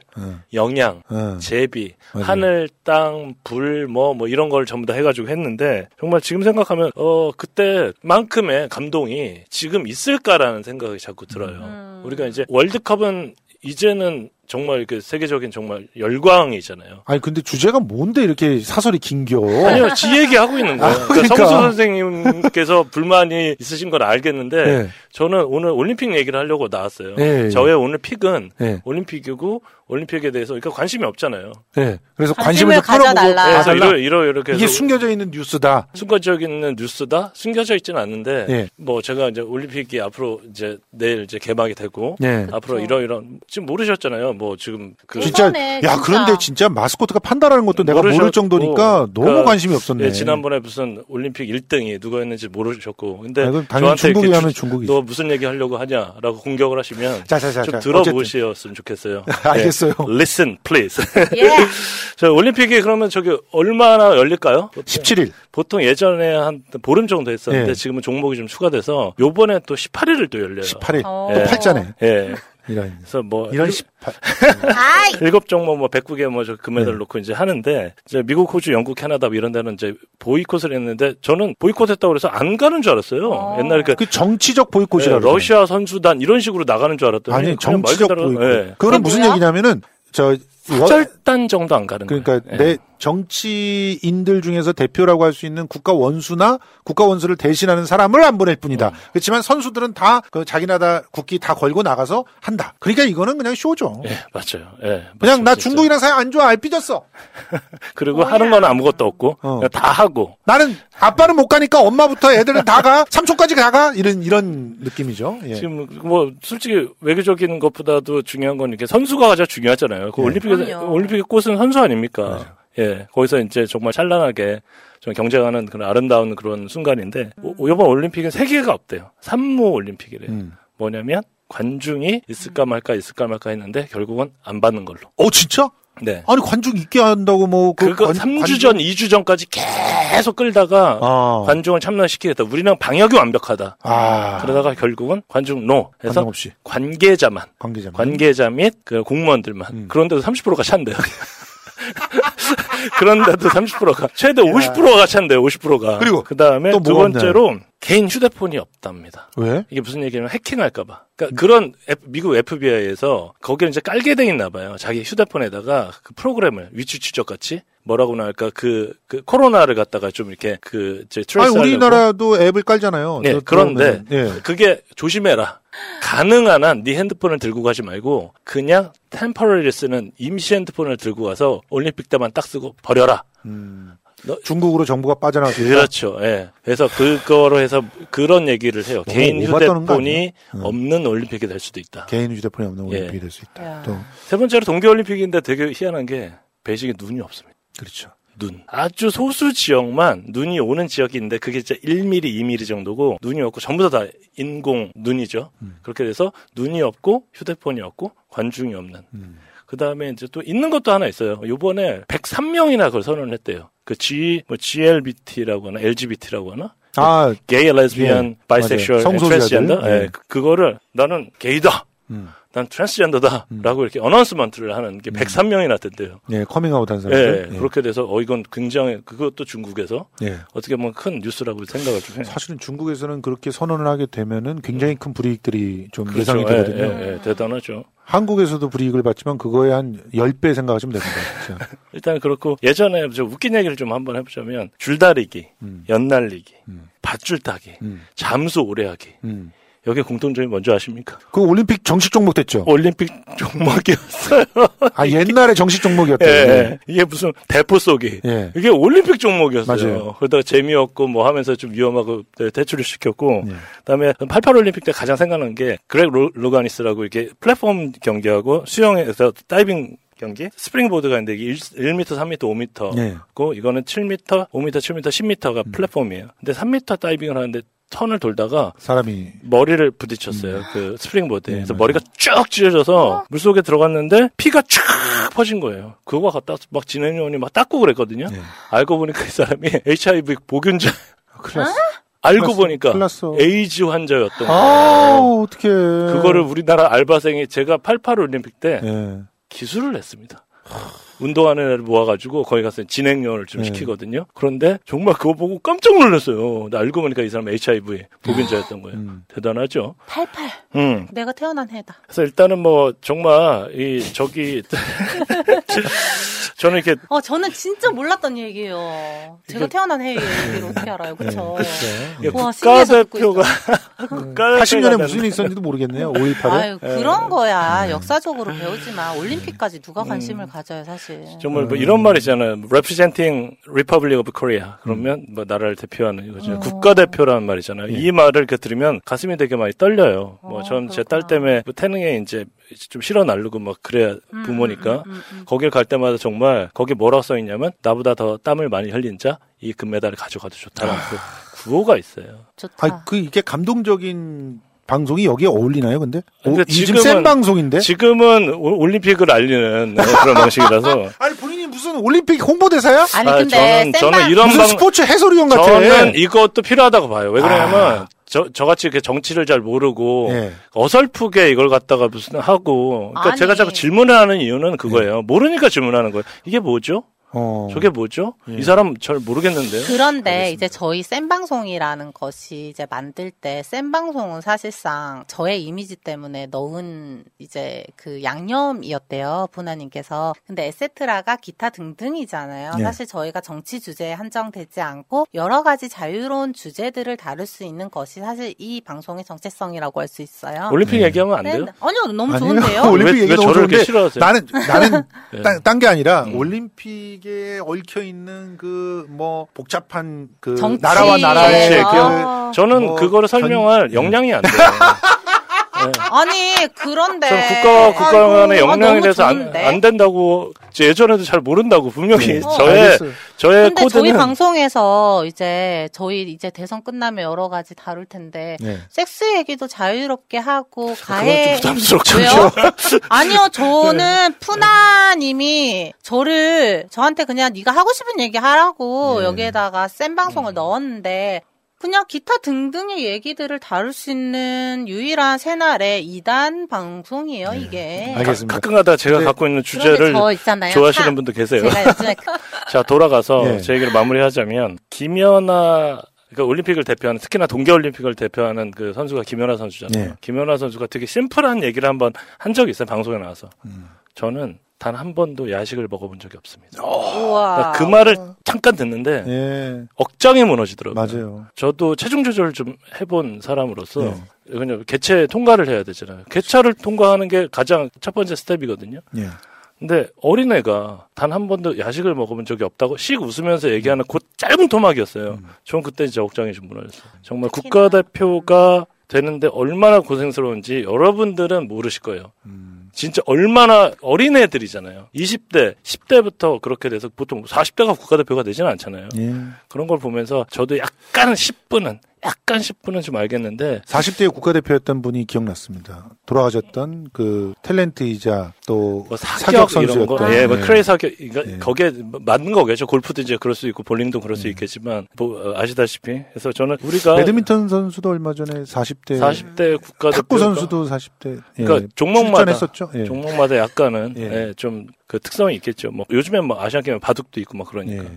영양, 예. 제비, 맞아요. 하늘, 땅, 불, 뭐, 뭐 이런 걸 전부 다 해가지고 했는데 정말 지금 생각하면 어 그때만큼의 감동이 지금 있을까라는 생각이 자꾸 들어요. 음. 우리가 이제 월드컵은 이제는 정말 그 세계적인 정말 열광이잖아요. 아니 근데 주제가 뭔데 이렇게 사설이 긴겨? 아니요, 지 얘기 하고 있는 거예요. 아, 그러니까 그러니까. 성수 선생님께서 불만이 있으신 건 알겠는데, 네. 저는 오늘 올림픽 얘기를 하려고 나왔어요. 네, 저의 오늘 픽은 네. 올림픽이고, 올림픽에 대해서 그러니까 관심이 없잖아요. 네. 그래서 관심을 관심을 가져달라. 네. 이러, 이러, 이렇게 이게 숨겨져 있는 뉴스다. 숨겨져 있는 뉴스다? 숨겨져 있지는 않는데, 네. 뭐 제가 이제 올림픽이 앞으로 이제 내일 이제 개막이 되고, 네. 앞으로 이러이런, 지금 모르셨잖아요. 뭐 지금 그. 진짜 이번에 야 진짜. 그런데 진짜 마스코트가 판다라는 것도 내가 모를 모르셨고, 정도니까 너무 그러니까, 관심이 없었네. 예, 지난번에 무슨 올림픽 1등이 누구였는지 모르셨고, 근데 아, 당연히 중국이 하면 주- 중국이지. 너 무슨 얘기 하려고 하냐라고 공격을 하시면 자, 자, 자, 좀 자, 들어보셨으면 좋겠어요. 알겠 어요. 예, listen, please. 예. 저 올림픽이 그러면 저기 얼마나 열릴까요? 17일. 보통 예전에 한 보름 정도 했었는데 예. 지금은 종목이 좀 추가돼서 요번에 또 18일을 또 열려요. 18일. 어. 또 팔자네. 예. 이런. 그래서 뭐 이런 일- 18. 아이. 일곱 종목 뭐 109개 뭐저 금메달 네. 놓고 이제 하는데 이제 미국, 호주, 영국, 캐나다 뭐 이런 데는 이제 보이콧을 했는데 저는 보이콧했다고 그래서 안 가는 줄 알았어요. 어. 옛날에 그 그 정치적 보이콧이라 예, 러시아 선수단 이런 식으로 나가는 줄 알았더니 아니 정치적 보이콧. 예. 그거는 무슨? 얘기냐면은 저 워- 후절단 정도 안 가는 그러니까 거예요. 예. 내 정치인들 중에서 대표라고 할 수 있는 국가 원수나 국가 원수를 대신하는 사람을 안 보낼 뿐이다. 음. 그렇지만 선수들은 다 그 자기 나라 국기 다 걸고 나가서 한다. 그러니까 이거는 그냥 쇼죠. 예, 맞아요. 예, 그냥 맞죠, 나 진짜. 중국이랑 사이 안 좋아, 알 삐졌어. 그리고 하는 건 아무것도 없고 어. 다 하고 나는 아빠는 못 가니까 엄마부터 애들은 다 가, 삼촌까지 다 가, 이런 이런 느낌이죠. 예. 지금 뭐 솔직히 외교적인 것보다도 중요한 건 이렇게 선수가 가장 중요하잖아요. 그 네. 올림픽에 그럼요. 올림픽의 꽃은 선수 아닙니까? 예, 거기서 이제 정말 찬란하게 좀 경쟁하는 그런 아름다운 그런 순간인데 오- 이번 올림픽은 세 개가 없대요. 산무 올림픽이래요. 음. 뭐냐면 관중이 있을까 말까 있을까 말까 했는데 결국은 안 받는 걸로. 어 진짜? 네. 아니 관중 있게 한다고 뭐 그 그거 관- 3주 관중- 전, 2주 전까지 계속 끌다가 아. 관중을 참여시키겠다. 우리는 방역이 완벽하다. 아. 그러다가 결국은 관중 no 해서 관중 없이 관계자만 관계자. 관계자 및 그 공무원들만 음. 그런데도 30%가 찬대요. 그런데도 30%가 최대 50%가 찬대요. 50%가 그리고 그 다음에 또두 번째로 개인 휴대폰이 없답니다. 왜? 이게 무슨 얘기냐면 해킹할까봐. 그러니까 그런 F- 미국 FBI에서 거기를 이제 깔게 돼 있나 봐요. 자기 휴대폰에다가 그 프로그램을 위치 추적 같이 뭐라고나 할까 그, 그 코로나를 갖다가 좀 이렇게 그 이제 trace 우리나라도 앱을 깔잖아요. 네, 저- 그런데 예. 그게 조심해라. 가능한 한 네 핸드폰을 들고 가지 말고 그냥 템퍼러리 쓰는 임시 핸드폰을 들고 가서 올림픽 때만 딱 쓰고 버려라. 음. 너- 중국으로 정부가 빠져나왔다. 그렇죠. 예. 그래서 그거로 해서 그런 얘기를 해요. 개인 휴대폰이? 응. 없는 올림픽이 될 수도 있다. 개인 휴대폰이 없는 예. 올림픽이 될수 있다. 야. 또세 번째로 동계올림픽인데 되게 희한한 게 베이징에 눈이 없습니다. 그렇죠. 눈. 아주 소수 지역만 눈이 오는 지역이 있는데 그게 진짜 1mm, 2mm 정도고 눈이 없고 전부 다, 다 인공 눈이죠. 음. 그렇게 돼서 눈이 없고 휴대폰이 없고 관중이 없는. 음. 그 다음에 이제 또 있는 것도 하나 있어요. 요번에 103명이나 그걸 선언을 했대요. 그 G, 뭐 GLBT라고 하나, LGBT라고 하나? 아 게이, 레즈비언, 예, bisexual. 트랜스젠더. 예. 예, 그- 그거를 나는 게이다. 음. 난 트랜스젠더다라고 이렇게 announcement를 하는 게 103명이나 된대요. 예, 커밍아웃 한 예. 예. 그렇게 돼서 어 이건 굉장히 그것도 중국에서 예. 어떻게 보면 큰 뉴스라고 생각을 좀 해요. 사실은 중국에서는 그렇게 선언을 하게 되면은 굉장히 큰 불이익들이 좀 그렇죠. 예상이 예, 되거든요. 예, 예, 대단하죠. 한국에서도 불이익을 받지만 그거에 한 10배 생각하시면 됩니다. 일단 그렇고 예전에 저 웃긴 얘기를 좀 한번 해보자면 줄다리기, 음. 연날리기, 밧줄 따기, 잠수 오래 하기. 여기 공통점이 뭔지 아십니까? 그 올림픽 정식 종목 됐죠? 올림픽 종목이었어요. 아, 옛날에 정식 종목이었대요. 예, 예. 이게 무슨 대포 쏘기. 예. 이게 올림픽 종목이었어요. 맞아요. 그러다가 재미없고 뭐 하면서 좀 위험하고 네, 퇴출을 시켰고, 예. 그다음에 88 올림픽 때 가장 생각나는 게 그렉 로, 로가니스라고 이렇게 플랫폼 경기하고 수영에서 다이빙 경기 스프링보드가 있는데 이게 1, 1m, 3m, 5m. 예. 고 이거는 7m, 5m, 7m, 10m가 음. 플랫폼이에요. 근데 3m 다이빙을 하는데 턴을 돌다가 사람이 머리를 부딪혔어요. 그 스프링보드에. 네, 그래서 맞아요. 머리가 쭉 찢어져서 물속에 들어갔는데 피가 쫙 퍼진 거예요. 그거 갖다 막 진행요원이 막 닦고 그랬거든요. 알고 보니까 이 사람이 HIV 보균자. 큰일 났어. 알고 큰일 났어. 보니까 큰일 났어. 에이즈 환자였던 거예요. 아, 어떡해. 그거를 우리나라 알바생이 제가 88 올림픽 때 예. 기술을 냈습니다. 운동하는 애를 모아가지고 거기 가서 진행요원을 좀 네. 시키거든요. 그런데 정말 그거 보고 깜짝 놀랐어요. 나 알고 보니까 이 사람 HIV 보균자였던 거예요. 음. 대단하죠. 88. 음. 내가 태어난 해다. 그래서 일단은 뭐 정말 이 저기 저는 이렇게 어, 저는 진짜 몰랐던 얘기예요. 제가 이게- 태어난 해 얘기를 어떻게 알아요, 신기해서 듣고 국가대표가. 국가대표가 80년에 되는- 무슨 일이 있었는지도 모르겠네요. 5.18에. 아유, 그런 거야. 음. 역사적으로 배우지만 올림픽까지 누가 관심을 가져요, 사실. 정말 음. 뭐 이런 말 있잖아요. representing Republic of Korea. 그러면 뭐 나라를 대표하는 이거죠. 어. 국가대표라는 말이잖아요. 예. 이 말을 이렇게 들으면 가슴이 되게 많이 떨려요. 어, 뭐전 제 딸 때문에 뭐 태능에 이제 좀 실어 날르고 막 그래야 음, 부모니까 거길 갈 때마다 정말 거기 뭐라고 써 있냐면 나보다 더 땀을 많이 흘린 자 이 금메달을 가져가도 좋다라는 아. 그 구호가 있어요. 아니, 그 이게 감동적인 방송이 여기에 어울리나요, 근데? 오, 근데 지금 센 방송인데? 지금은 올- 올림픽을 알리는 네, 그런 방식이라서 아니 본인이 무슨 올림픽 홍보대사야? 아니, 아, 근데 저는 센 저는 방- 이런 무슨 방 스포츠 해설위원 같아. 저는 이것도 필요하다고 봐요. 왜 그러냐면 아. 저 저같이 이렇게 정치를 잘 모르고 예. 어설프게 이걸 갖다가 무슨 하고 그러니까 아니. 제가 자꾸 질문을 하는 이유는 그거예요. 모르니까 질문하는 거예요. 이게 뭐죠? 어. 저게 뭐죠? 예. 이 사람 잘 모르겠는데요. 그런데 이제 저희 센 방송이라는 것이 이제 만들 때 센 방송은 사실상 저의 이미지 때문에 넣은 이제 그 양념이었대요 분하님께서 근데 에세트라가 기타 등등이잖아요 네. 예. 사실 저희가 정치 주제에 한정되지 않고 여러 가지 자유로운 주제들을 다룰 수 있는 것이 사실 이 방송의 정체성이라고 할 수 있어요 올림픽 얘기하면 안 돼요? 네, 아니요 너무 아니요. 좋은데요 올림픽 왜- 얘기 왜 너무 좋은데 싫어하세요? 나는 나는 예. 딴게 아니라 음. 올림픽 에 얽혀 있는 그 뭐 복잡한 그 정치. 나라와 나라의 그렇지. 그 아. 저는 뭐 그거를 전- 설명할 역량이 안 돼요. 아니 그런데 저는 국가 아, 역량에 너무 대해서 안? 안 된다고 저 예전에도 잘 모른다고 분명히 어. 저의 알겠어요. 저의 근데 저희 코드는 방송에서 이제 저희 이제 대선 끝나면 여러 가지 다룰 텐데 네. 섹스 얘기도 자유롭게 하고 그건 가해 좀 부담스럽죠. 아니요 저는 푸나님이 저를 저한테 그냥 네가 하고 싶은 얘기 하라고 네. 여기에다가 센 방송을 넣었는데 그냥 기타 등등의 얘기들을 다룰 수 있는 유일한 새날의 2단 방송이에요 이게 알겠습니다. 가 끔가다 제가 네. 갖고 있는 주제를. 좋아하시는 참, 분도 계세요. 그- 자 돌아가서 예. 제 얘기를 마무리하자면 김연아 그러니까 올림픽을 대표하는 특히나 동계올림픽을 대표하는 그 선수가 김연아 선수잖아요. 예. 김연아 선수가 되게 심플한 얘기를 한번 한 적이 있어요 방송에 나와서. 음. 저는 단 한 번도 야식을 먹어본 적이 없습니다. 우와. 그 말을 잠깐 듣는데 예. 억장이 무너지더라고요. 맞아요. 저도 체중 조절 좀 해본 사람으로서 네. 그냥 개체 통과를 해야 되잖아요. 개차를 통과하는 게 가장 첫 번째 스텝이거든요. 예. 근데 어린애가 단 한 번도 야식을 먹어본 적이 없다고 씩 웃으면서 얘기하는 그 짧은 토막이었어요. 음. 저는 그때 진짜 억장이 좀 무너졌어요. 정말 국가대표가 되는데 얼마나 고생스러운지 여러분들은 모르실 거예요. 음. 진짜 얼마나 어린애들이잖아요. 20대, 10대부터 그렇게 돼서 보통 40대가 국가대표가 되지는 않잖아요. 예. 그런 걸 보면서 저도 약간은 10분은 약간 10분은 좀 알겠는데 40대 국가대표였던 분이 기억났습니다. 돌아가셨던 그 탤런트이자 또 뭐 사격 선수였던 거, 예, 뭐 네. 클레이 사격, 그러니까 거기에 맞는 거겠죠. 골프도 이제 그럴 수 있고 볼링도 그럴 수 있겠지만 뭐 어, 아시다시피 그래서 저는 우리가 배드민턴 선수도 얼마 전에 40대 40대 국가대표 탁구 선수도 40대 예, 그러니까 종목마다 출전했었죠. 예. 종목마다 약간은 예, 좀그 특성이 있겠죠. 뭐 요즘엔 뭐 아시안 게임 바둑도 있고 막 그러니까 예.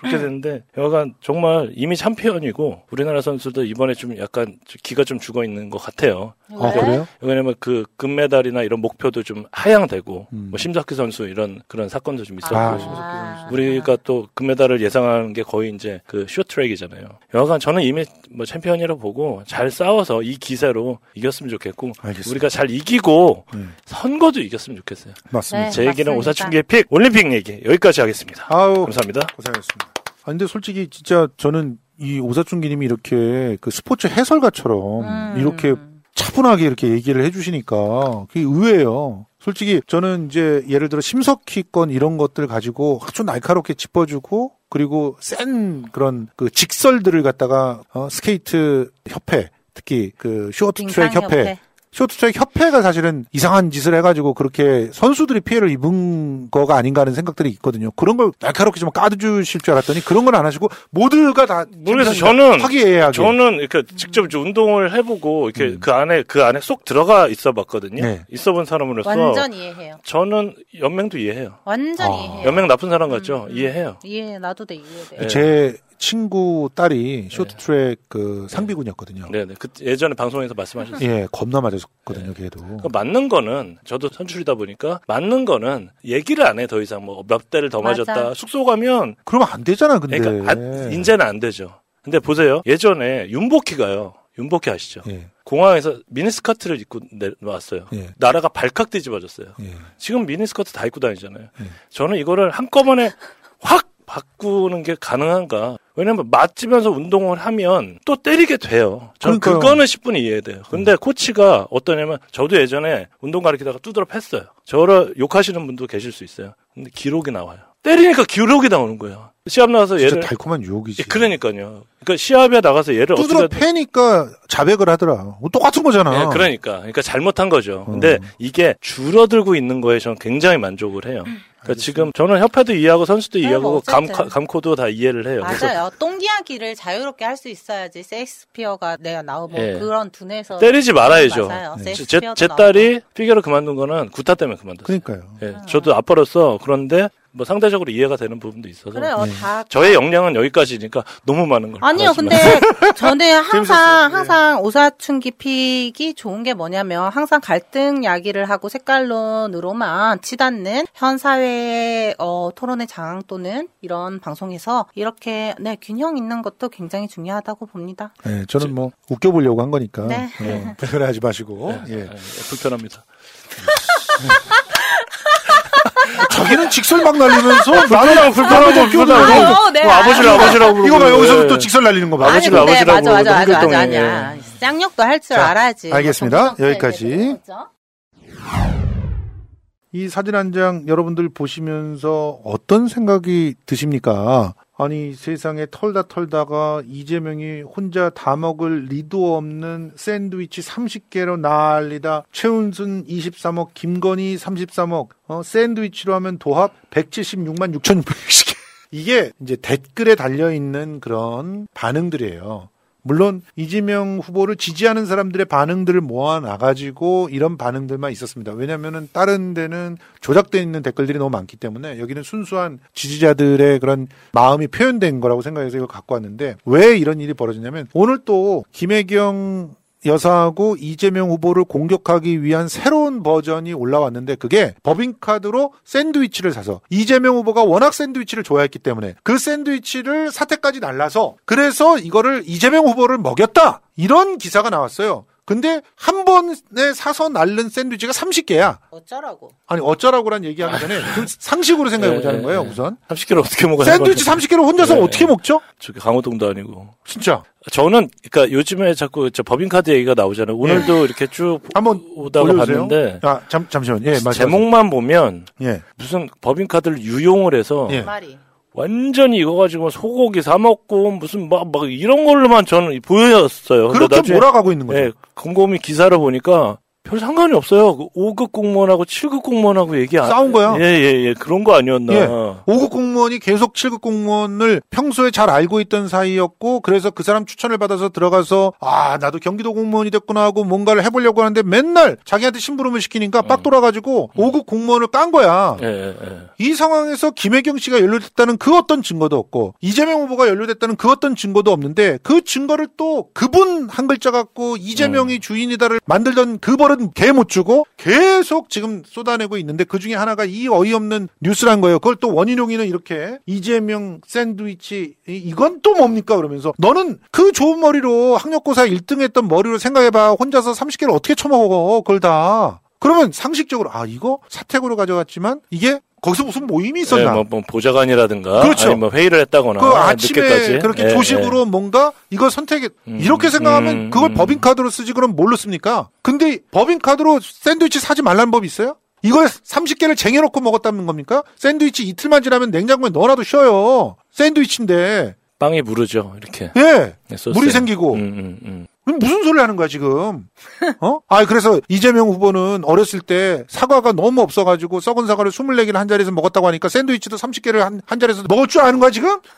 그렇게 되는데 여간 정말 이미 챔피언이고 우리나라 선수도 이번에 좀 약간 기가 좀 죽어 있는 것 같아요. 아, 그래요? 왜냐면 그 금메달이나 이런 목표도 좀 하향되고 음. 뭐 심석희 선수 이런 그런 사건도 좀 있었고 아, 우리가 또 금메달을 예상하는 게 거의 이제 그 쇼트트랙이잖아요. 여하간 저는 이미 뭐 챔피언이라고 보고 잘 싸워서 이 기세로 이겼으면 좋겠고 우리가 잘 이기고 선거도 이겼으면 좋겠어요. 맞습니다. 제 얘기는. 오사춘기의 pick 올림픽 얘기 여기까지 하겠습니다. 아우, 감사합니다. 고생하셨습니다. 아 근데 솔직히 진짜 저는 이 오사춘기님이 이렇게 그 스포츠 해설가처럼 음. 이렇게 차분하게 이렇게 얘기를 해주시니까 그게 의외예요. 솔직히 저는 이제 예를 들어 심석희 건 이런 것들 가지고 아주 날카롭게 짚어주고 그리고 센 그런 그 직설들을 갖다가 어, 스케이트 협회 특히 그 쇼트트랙 협회. 쇼트트랙 협회가 사실은 이상한 짓을 해가지고 그렇게 선수들이 피해를 입은 거가 아닌가 하는 생각들이 있거든요. 그런 걸 날카롭게 좀 까주실 줄 알았더니 그런 건 안 하시고 모두가 다 모르겠어요. 저는 화기애애하게. 저는 이렇게 직접 이제 운동을 해보고 이렇게 그 안에 그 안에 쏙 들어가 있어봤거든요. 네. 있어본 사람으로서 완전 이해해요. 저는 연맹도 이해해요. 완전 이해해요. 연맹 나쁜 사람 같죠? 이해해요. 이해 나도 돼 이해돼. 네. 제 친구 딸이 쇼트트랙 그 상비군이었거든요. 네네. 그 예전에 방송에서 말씀하셨어요. 예, 겁나 맞았거든요, 걔도. 그러니까 맞는 거는 저도 선출이다 보니까 맞는 거는 얘기를 안 해 더 이상 뭐 몇 대를 더 맞아. 맞았다 숙소 가면 그러면 안 되잖아 근데 그러니까 안- 이제는 안 되죠. 근데 보세요 예전에 윤복희가요 윤복희 아시죠? 예. 공항에서 미니스커트를 입고 내려왔어요. 예. 나라가 발칵 뒤집어졌어요. 예. 지금 미니스커트 다 입고 다니잖아요. 저는 이거를 한꺼번에 확 바꾸는 게 가능한가? 왜냐면 맞으면서 운동을 하면 또 때리게 돼요. 저는 그러니까요. 그거는 10분이 이해돼요. 근데 코치가 어떠냐면 저도 예전에 운동 가르치다가 두드러 팼어요. 저를 욕하시는 분도 계실 수 있어요. 근데 기록이 나와요. 때리니까 기록이 나오는 거예요. 시합 나가서 진짜 얘를 달콤한 유혹이지. 예, 그러니까요. 그러니까 시합에 나가서 얘를 두드러 어떻게 패니까 자백을 하더라. 뭐 똑같은 거잖아. 예, 그러니까. 그러니까 잘못한 거죠. 근데 이게 줄어들고 있는 거에 저는 굉장히 만족을 해요. 그러니까 지금 저는 협회도 이해하고 선수도 이해하고 뭐 감. 감코도 다 이해를 해요. 그래서 맞아요. 똥 이야기를 자유롭게 할 수 있어야지 섹스피어가 내가 나오고 예. 그런 둔에서 때리지 말아야죠. 맞아요. 제, 제. 딸이 피겨를 그만둔 거는 구타 때문에 그만뒀어요. 그러니까요. 예, 저도 아빠로서 그런데 뭐 상대적으로 이해가 되는 부분도 있어서 그래요. 다 저의 역량은 여기까지니까 너무 많은 걸 아니요, 근데. 저는 항상. 예. 항상 오사춘기 픽이 좋은 게 뭐냐면 항상 갈등 야기를 하고 색깔론으로만 치닫는 현 사회의 어, 토론의 장악 또는 이런 방송에서 이렇게 네 균형 있는 것도 굉장히 중요하다고 봅니다. 예, 저는 뭐 웃겨보려고 한 거니까. 네. 예, 그래하지 마시고. 예. 불편합니다. 자기는 직설 막 날리면서 불편하고 불편하고 불편하고 네, 뭐 아버지를. 아버지라고 부르고 이거 봐 여기서부터 예. 직설 날리는 거 봐. 아버지를 아버지라고 맞아 맞아 맞아 맞아. 아니야. 쌍욕도 할줄 자, 알아야지. 알겠습니다. 정성스레 여기까지. 이 사진 한 장 여러분들 보시면서 어떤 생각이 드십니까? 아니 세상에 털다 털다가 이재명이 혼자 다 먹을 리도 없는 샌드위치 30개로 난리다. 최은순 23억, 김건희 33억. 어, 샌드위치로 하면 도합 176만 6,600개. 이게 이제 댓글에 달려 있는 그런 반응들이에요. 물론 이재명 후보를 지지하는 사람들의 반응들을 모아 나가지고 이런 반응들만 있었습니다. 왜냐하면은 다른 데는 조작되어 있는 댓글들이 너무 많기 때문에 여기는 순수한 지지자들의 그런 마음이 표현된 거라고 생각해서 이걸 갖고 왔는데 왜 이런 일이 벌어지냐면 오늘 또 김혜경 여사하고 이재명 후보를 공격하기 위한 버전이 올라왔는데 그게 법인카드로 샌드위치를 사서 이재명 후보가 워낙 샌드위치를 좋아했기 때문에 그 샌드위치를 사태까지 날라서 그래서 이거를 이재명 후보를 먹였다 이런 기사가 나왔어요. 근데 한 번에 사서 날른 샌드위치가 30개야. 어쩌라고? 아니 어쩌라고란 얘기하기 전에 그 상식으로 생각해 보자는 네, 거예요 네. 우선. 30kg 어떻게 먹어요? 샌드위치 30개를 혼자서 네. 어떻게 먹죠? 저기 강호동도 아니고. 진짜. 저는 그러니까 요즘에 자꾸 저 법인카드 얘기가 나오잖아요. 오늘도 이렇게 쭉 한번 오다가 올려주세요. 봤는데 아, 잠, 잠시만. 예. 제목만 보면 예. 무슨 법인카드를 유용을 해서 예. 완전히 이거 가지고 소고기 사 먹고 무슨 막, 막 이런 걸로만 저는 보였어요. 그렇게 몰아가고 있는 거죠. 예, 곰곰이 기사를 보니까 별 상관이 없어요. 그 5급 공무원하고 7급 공무원하고 얘기 안 싸운 거야. 예, 예, 예. 그런 거 아니었나. 예. 5급 공무원이 계속 7급 공무원을 평소에 잘 알고 있던 사이였고 그래서 그 사람 추천을 받아서 들어가서 아 나도 경기도 공무원이 됐구나 하고 뭔가를 해보려고 하는데 맨날 자기한테 심부름을 시키니까 빡 돌아가지고 5급 공무원을 깐 거야. 예, 예, 예. 이 상황에서 김혜경 씨가 연루됐다는 그 어떤 증거도 없고 이재명 후보가 연루됐다는 그 어떤 증거도 없는데 그 증거를 또 그분 한 글자 갖고 이재명이 주인이다를 만들던 그벌 은개못 주고 계속 지금 쏟아내고 있는데 그 중에 하나가 이 어이없는 뉴스란 거예요. 그걸 또 원희룡이는 이렇게 이재명 샌드위치 이- 이건 또 뭡니까 그러면서 너는 그 좋은 머리로 학력고사 1등 했던 머리로 생각해봐. 혼자서 30개를 어떻게 처먹어 그걸 다. 그러면 상식적으로 아 이거 사택으로 가져갔지만 이게 거기서 무슨 모임이 있었나? 예, 뭐, 뭐 보좌관이라든가 그렇죠. 아니면 뭐 회의를 했다거나 그 아침에 늦게까지. 그렇게 예, 조식으로 뭔가 이걸 선택해 이렇게 생각하면 음, 그걸 법인카드로 쓰지 그럼 뭘로 씁니까? 근데 법인카드로 샌드위치 사지 말라는 법이 있어요? 이걸 30개를 쟁여놓고 먹었다는 겁니까? 샌드위치 이틀만 지나면 냉장고에 넣어놔도 쉬어요. 샌드위치인데 예. 빵이 무르죠 이렇게. 예 네, 소스에. 물이 생기고 음, 음, 음. 무슨 소리 하는 거야 지금? 어? 아 그래서 이재명 후보는 어렸을 때 사과가 너무 없어가지고 썩은 사과를 24개를 한 자리에서 먹었다고 하니까 샌드위치도 30개를 한, 한 자리에서 먹을 줄 아는 거야 지금?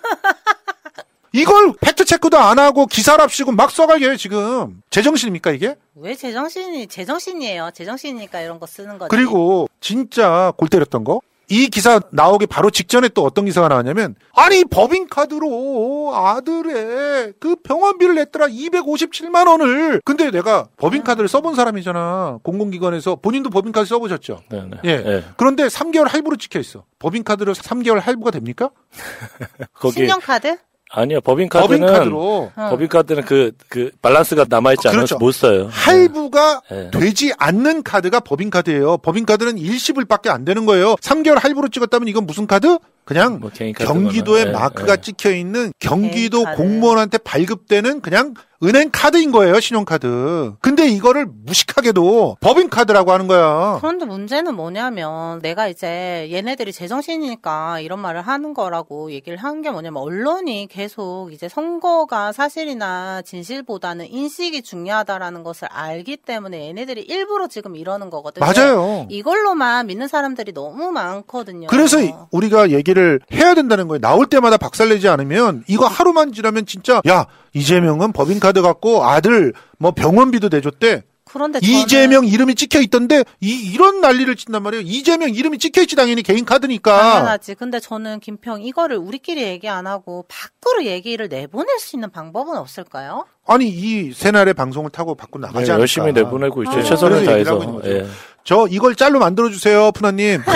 이걸 팩트 체크도 안 하고 기사랍시고 막 써가게 지금 제정신입니까 이게? 왜 제정신이 제정신이에요. 제정신이니까 이런 거 쓰는 거지. 그리고 진짜 골 때렸던 거. 이 기사 나오기 바로 직전에 또 어떤 기사가 나왔냐면 아니 법인카드로 아들의 그 병원비를 냈더라 257만 원을 근데 내가 법인카드를 써본 사람이잖아 공공기관에서 본인도 법인카드 써보셨죠 네, 네. 예. 예. 그런데 3개월 할부로 찍혀 있어 법인카드로 3개월 할부가 됩니까? 거기 신용카드? 아니요 법인카드는 법인카드로. 어. 법인카드는 그그 밸런스가 남아있지 않아서 그렇죠. 못 써요. 할부가 예. 되지 않는 카드가 법인카드예요. 법인카드는 일시불밖에 안 되는 거예요. 3개월 할부로 찍었다면 이건 무슨 카드? 그냥 뭐. 경기도에 예, 마크가 예. 찍혀 있는 경기도 카드. 공무원한테 발급되는 그냥 은행 카드인 거예요, 신용카드. 근데 이거를 무식하게도 법인카드라고 하는 거야. 그런데 문제는 뭐냐면 내가 이제 얘네들이 제정신이니까 이런 말을 하는 거라고 얘기를 한 게 뭐냐면 언론이 계속 이제 선거가 사실이나 진실보다는 인식이 중요하다라는 것을 알기 때문에 얘네들이 일부러 지금 이러는 거거든요. 맞아요. 이걸로만 믿는 사람들이 너무 많거든요. 그래서 우리가 얘기를 해야 된다는 거예요. 나올 때마다 박살내지 않으면 이거 하루만 지나면 진짜 야 이재명은 법인카드 갖고 아들 뭐 병원비도 내줬대. 그런데 저는 이재명 이름이 찍혀 있던데 이 이런 난리를 친단 말이에요. 이재명 이름이 찍혀 있지 당연히 개인 카드니까. 당연하지. 근데 저는 김평 이거를 우리끼리 얘기 안 하고 밖으로 얘기를 내보낼 수 있는 방법은 없을까요? 아니 이 새날의 방송을 타고 밖으로 나가지 네, 않을까. 열심히 내보내고 있죠. 어, 최선을 다해서. 하고 있는 거죠. 예. 저 이걸 짤로 만들어 주세요, 푸나님.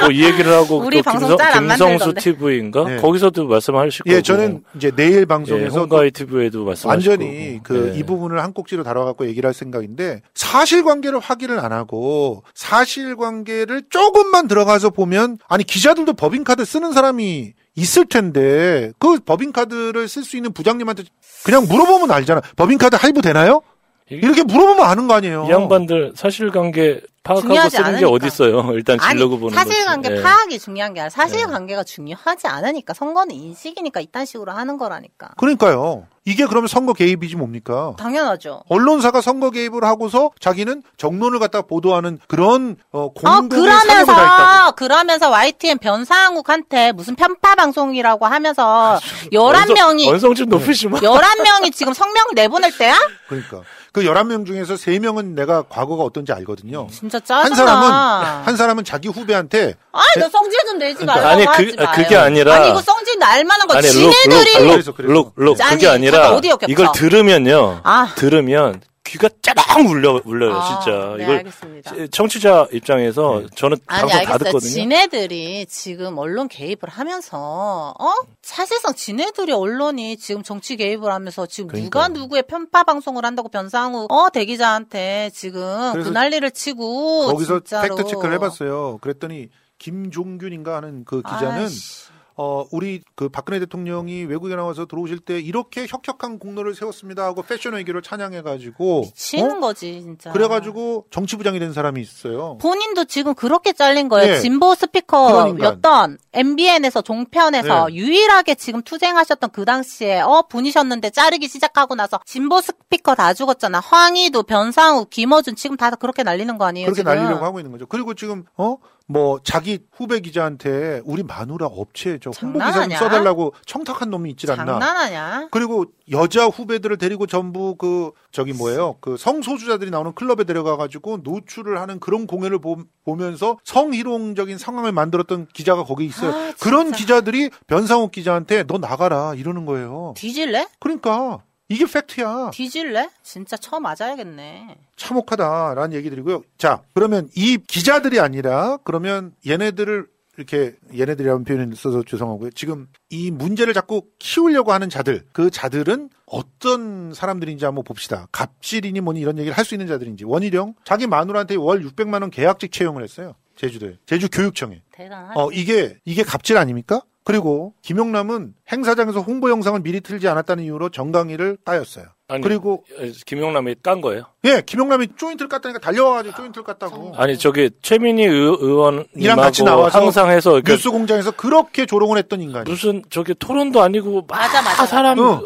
뭐 이 얘기를 하고 우리 또 방송 김성, 짤안 김성수. TV인가 네. 거기서도 말씀하실 거고. 예, 저는 이제 내일 방송에서 예, 홍가희 TV에도 말씀하실 완전히 거고. 그 예. 이 부분을 한 꼭지로 다뤄갖고 얘기를 할 생각인데 사실관계를 확인을 안 하고 사실관계를 조금만 들어가서 보면 아니 기자들도 법인카드 쓰는 사람이 있을 텐데 그 법인카드를 쓸 수 있는 부장님한테 그냥 물어보면 알잖아. 법인카드 할부 되나요? 이렇게 물어보면 아는 거 아니에요. 이 양반들 사실관계 파악하고 중요하지 쓰는 게 않으니까. 어디 있어요? 일단 질러고 보는 사실관계 거지. 예. 파악이 중요한 게 아니라 사실관계가 중요하지 않으니까 선거는 인식이니까 이딴 식으로 하는 거라니까. 그러니까요. 이게 그러면 선거 개입이지 뭡니까? 당연하죠. 언론사가 선거 개입을 하고서 자기는 정론을 갖다 보도하는 그런 어, 어, 공공의 사명을 다 그러면서, YTN 변상욱한테 무슨 편파 방송이라고 하면서 11명이, 원성 좀 높으시면. 11명이 지금 성명을 내보낼 때야? 그러니까 그 11명 중에서 3명은 내가 과거가 어떤지 알거든요. 진짜 짜증나. 한 사람은 한 사람은 자기 후배한테 아니, 너 성질 좀 내지 그러니까. 말라고 아니, 그- 하지 마요. 그게 아니라- 아니, 이거 성질 날 만한 거 아니, 룩, 지네들이. 룩, 룩, 룩, 룩. 아니, 그게 아니라 잠깐 어디 엮였어? 이걸 들으면요. 아. 들으면 귀가 짜랑 울려 울려요, 아, 진짜. 네, 이걸 알겠습니다. 청취자 입장에서 저는 아니 방송 다 알겠어요. 듣거든요. 지네들이 지금 언론 개입을 하면서 어 사실상 지네들이 언론이 지금 정치 개입을 하면서 지금 누가 누구의 편파 방송을 한다고 변상우 어 대기자한테 지금 그 난리를 치고 거기서 진짜로. 팩트 체크를 해봤어요. 그랬더니 김종균인가 하는 그 기자는 아이씨. 어, 우리 그 박근혜 대통령이 외국에 나와서 들어오실 때 이렇게 혁혁한 공로를 세웠습니다 하고 패션 외교를 찬양해가지고 치는 어? 거지 진짜. 그래가지고 정치부장이 된 사람이 있어요. 본인도 지금 그렇게 잘린 거예요. 네. 진보 스피커였던 MBN에서 종편에서 네. 유일하게 지금 투쟁하셨던 그 당시에 어 분이셨는데 자르기 시작하고 나서 진보 스피커 다 죽었잖아. 황희도, 변상우, 김어준 지금 다 그렇게 날리는 거 아니에요? 그렇게 지금? 날리려고 하고 있는 거죠. 그리고 지금 어 뭐 자기 후배 기자한테 우리 마누라 업체 저 홍보 기사 좀? 써달라고 청탁한 놈이 있질 않나. 장난하냐? 그리고 여자 후배들을 데리고 전부 그 저기 뭐예요 그 성소수자들이 나오는 클럽에 데려가 가지고 노출을 하는 그런 공연을 보, 보면서 성희롱적인 상황을 만들었던 기자가 거기 있어요. 아, 그런 기자들이 변상욱 기자한테 너 나가라 이러는 거예요. 뒤질래? 그러니까 이게 팩트야. 뒤질래? 진짜 처 맞아야겠네. 참혹하다라는 얘기들이고요. 자, 그러면 이 기자들이 아니라 그러면 얘네들을 이렇게 얘네들이라는 표현을 써서 죄송하고요. 지금 이 문제를 자꾸 키우려고 하는 자들, 그 자들은 어떤 사람들인지 한번 봅시다. 갑질이니 뭐니 이런 얘기를 할 수 있는 자들인지. 원희룡 자기 마누라한테 월 600만 원 계약직 채용을 했어요. 제주도에. 제주 교육청에. 대단하지. 어, 이게 이게 갑질 아닙니까? 그리고 김용남은 행사장에서 홍보 영상을 미리 틀지 않았다는 이유로 정강이를 따였어요. 아니, 그리고 김용남이 깐 거예요. 예, 김용남이 조인트를 깠다니까 달려와가지고 조인트를 깠다고. 아니 저기 최민희 의, 이랑 의원님하고 같이 나와서 항상 해서 뉴스 공장에서 그렇게 조롱을 했던 인간이. 무슨 저기 토론도 아니고 막 맞아, 맞아. 사람 어.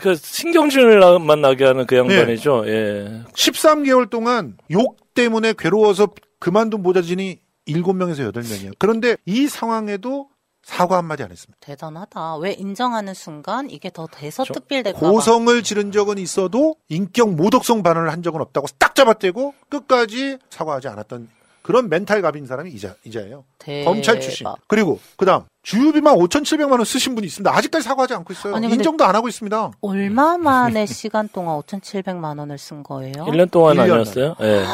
그 신경질만 나게 하는 그 양반이죠. 예. 13개월 동안 욕 때문에 괴로워서 그만둔 보좌진이 7명에서 8명이에요. 그런데 이 상황에도 사과 한마디 안 했습니다. 대단하다. 왜 인정하는 순간 이게 더 대서특필될까 봐. 고성을 지른 적은 있어도 인격 모독성 반응을 한 적은 없다고 딱 잡아떼고 끝까지 사과하지 않았던 그런 멘탈 갑인 사람이 이자, 이자예요. 대박. 검찰 출신. 그리고 그 다음 주유비만 5,700만 원 쓰신 분이 있습니다. 아직까지 사과하지 않고 있어요. 아니, 인정도 안 하고 있습니다. 얼마 만에 시간 동안 5,700만 원을 쓴 거예요? 1년 동안 1년 아니었어요? 예. 예.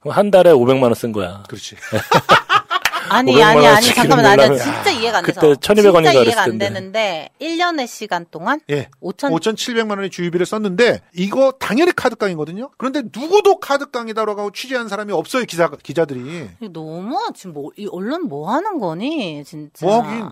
그럼 한 달에 500만 원 쓴 거야. 그렇지. 아니 500만 아니 아니 잠깐만 내려면- 진짜 이해가 안 돼서 그때 1200 원인가 진짜 이해가 안. 되는데 1년의 시간 동안 예. 5천 5,700만 원의 주유비를 썼는데 이거 당연히 카드깡이거든요. 그런데 누구도 카드깡이다라고 하고 취재한 사람이 없어요. 기자 기자들이. 너무 지금 뭐 이 언론 뭐 하는 거니 진짜 뭐 하긴.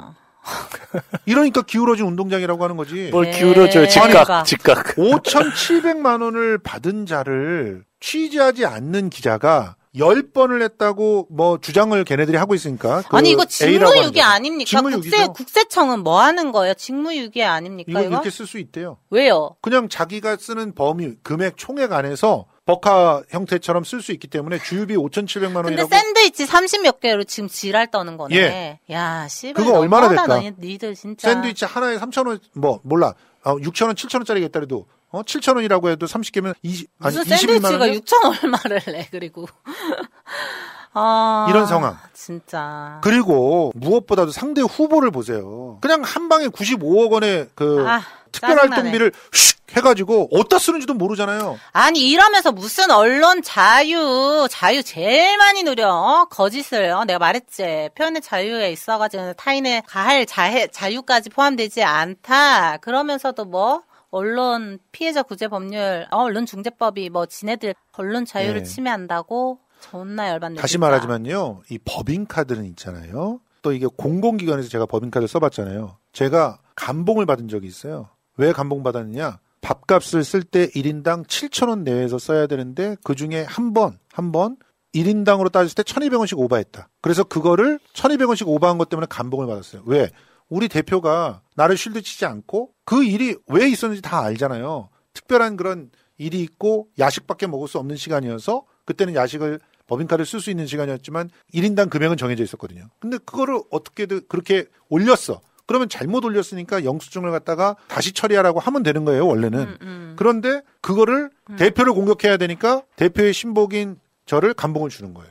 이러니까 기울어진 운동장이라고 하는 거지. 뭘 네. 기울어져요. 직각, 그러니까. 직각. 5,700만 원을 받은 자를 취재하지 않는 기자가 10번을 했다고 뭐 주장을 걔네들이 하고 있으니까. 그 아니 이거 직무유기. 아닙니까? 직무유기죠. 국세 국세청은 뭐 하는 거예요? 직무유기 아닙니까 이거? 이렇게 쓸 수 있대요. 왜요? 그냥 자기가 쓰는 범위, 금액 총액 안에서 버카 형태처럼 쓸 수 있기 때문에 주유비 5,700만 근데 원이라고 샌드위치 30몇 개로 지금 지랄 떠는 거네. 예. 야, 씨발. 그거 얼마나 될까? 너희- 니들 진짜. 샌드위치 하나에 3,000원 뭐 몰라. 어, 6,000원, 7,000원짜리겠다래도 어, 7,000원이라고 해도 30개면 20 아니 무슨 21만 샌드위치가 원. 6천 얼마를 내 그리고. 아, 이런 상황. 진짜. 그리고 무엇보다도 상대 후보를 보세요. 그냥 한 방에 95억 원의 그 아, 특별 짜증나네. 활동비를 슉 해가지고 어디다 쓰는지도 모르잖아요. 아니 이러면서 무슨 언론 자유 자유 제일 많이 누려 어? 거짓을 어? 내가 말했지 표현의 자유에 있어가지고 타인의 가할 자해, 자유까지 포함되지 않다 그러면서도 뭐 언론 피해자 구제 법률 어, 언론 중재법이 뭐 지네들 언론 자유를 네. 침해한다고 존나 열받네 다시 진짜. 말하지만요, 이 법인카드는 있잖아요. 또 이게 공공기관에서 제가 법인카드를 써봤잖아요. 제가 감봉을 받은 적이 있어요. 왜 감봉 받았느냐? 밥값을 쓸 때 1인당 7,000원 내외에서 써야 되는데 그 중에 한 번, 한 번 1인당으로 따졌을 때 1,200원씩 오바했다. 그래서 그거를 1,200원씩 오바한 것 때문에 감봉을 받았어요. 왜? 우리 대표가 나를 쉴드 치지 않고 그 일이 왜 있었는지 다 알잖아요. 특별한 그런 일이 있고 야식밖에 먹을 수 없는 시간이어서 그때는 야식을 법인카드를 쓸 수 있는 시간이었지만 1인당 금액은 정해져 있었거든요. 근데 그거를 어떻게든 그렇게 올렸어. 그러면 잘못 올렸으니까 영수증을 갖다가 다시 처리하라고 하면 되는 거예요, 원래는. 음, 그런데 그거를 대표를 공격해야 되니까 대표의 신복인 저를 감봉을 주는 거예요.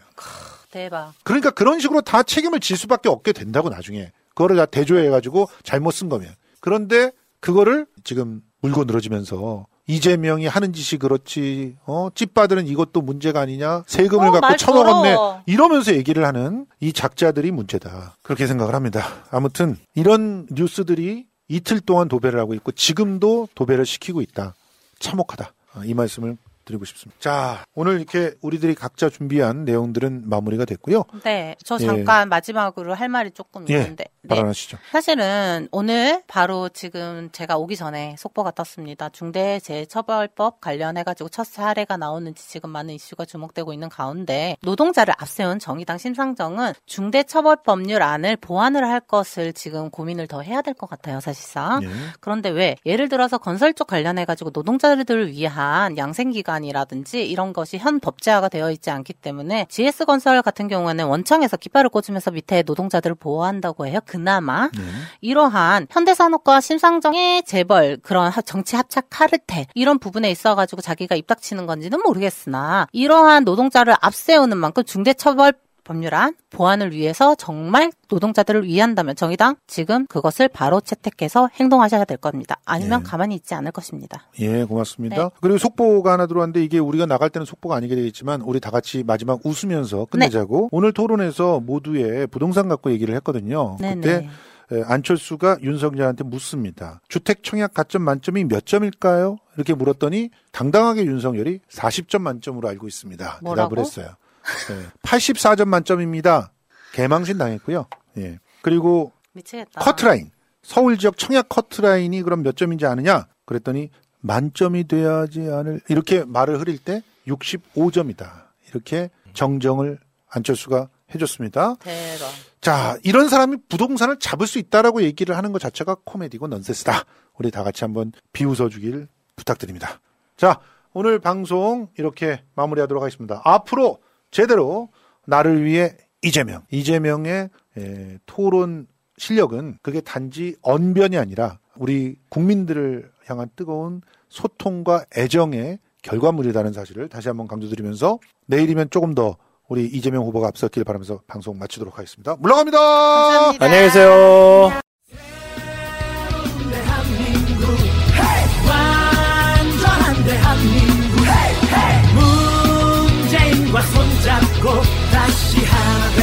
대박 그러니까 그런 식으로 다 책임을 질 수밖에 없게 된다고 나중에. 그거를 다 대조해가지고 잘못 쓴 거면. 그런데 그거를 지금 물고 늘어지면서 이재명이 하는 짓이 그렇지, 어, 찝빠들은 이것도 문제가 아니냐, 세금을 어, 갖고 말 쳐먹었네, 더러워. 이러면서 얘기를 하는 이 작자들이 문제다. 그렇게 생각을 합니다. 아무튼 이런 뉴스들이 이틀 동안 도배를 하고 있고 지금도 도배를 시키고 있다. 참혹하다. 아, 이 말씀을 드리고 싶습니다. 자, 오늘 이렇게 우리들이 각자 준비한 내용들은 마무리가 됐고요. 네, 저 예. 잠깐 마지막으로 할 말이 조금 예, 있는데. 네. 발언하시죠. 사실은 오늘 바로 지금 제가 오기 전에 속보가 떴습니다. 중대재해처벌법 관련해가지고 첫 사례가 나오는지 지금 많은 이슈가 주목되고 있는 가운데 노동자를 앞세운 정의당 심상정은 중대처벌법률안을 보완을 할 것을 지금 고민을 더 해야 될 것 같아요, 사실상. 예. 그런데 왜 예를 들어서 건설 쪽 관련해가지고 노동자들을 위한 양생기간 이라든지 이런 것이 현 법제화가 되어 있지 않기 때문에 GS건설 같은 경우에는 원청에서 깃발을 꽂으면서 밑에 노동자들을 보호한다고 해요. 그나마 이러한 현대산업과 심상정의 재벌 그런 하- 정치 합작 카르텔 이런 부분에 있어가지고 자기가 입닥치는 건지는 모르겠으나 이러한 노동자를 앞세우는 만큼 중대처벌 법률안 보완을 위해서 정말 노동자들을 위한다면 정의당 지금 그것을 바로 채택해서 행동하셔야 될 겁니다. 아니면 가만히 있지 않을 것입니다. 예, 고맙습니다. 네. 그리고 속보가 하나 들어왔는데 이게 우리가 나갈 때는 속보가 아니게 되겠지만 우리 다 같이 마지막 웃으면서 끝내자고 오늘 토론에서 모두의 부동산 갖고 얘기를 했거든요. 네, 그때 에, 안철수가 윤석열한테 묻습니다. 주택 청약 가점 만점이 몇 점일까요? 이렇게 물었더니 당당하게 윤석열이 40점 만점으로 알고 있습니다. 뭐라고? 대답을 했어요. 네, 84점 만점입니다. 개망신 당했고요. 예. 그리고 미치겠다. 커트라인. 서울 지역 청약 커트라인이 그럼 몇 점인지 아느냐? 그랬더니 만점이 돼야지 않을 이렇게 말을 흐릴 때 65점이다. 이렇게 정정을 안철수가 해줬습니다. 대박. 자, 이런 사람이 부동산을 잡을 수 있다라고 얘기를 하는 것 자체가 코미디고 넌센스다. 우리 다 같이 한번 비웃어 주길 부탁드립니다. 자, 오늘 방송 이렇게 마무리하도록 하겠습니다. 앞으로 제대로 나를 위해 이재명. 이재명의 에, 토론 실력은 그게 단지 언변이 아니라 우리 국민들을 향한 뜨거운 소통과 애정의 결과물이라는 사실을 다시 한번 강조드리면서 내일이면 조금 더 우리 이재명 후보가 앞섰길 바라면서 방송 마치도록 하겠습니다. 물러갑니다. 안녕히 계세요. haven't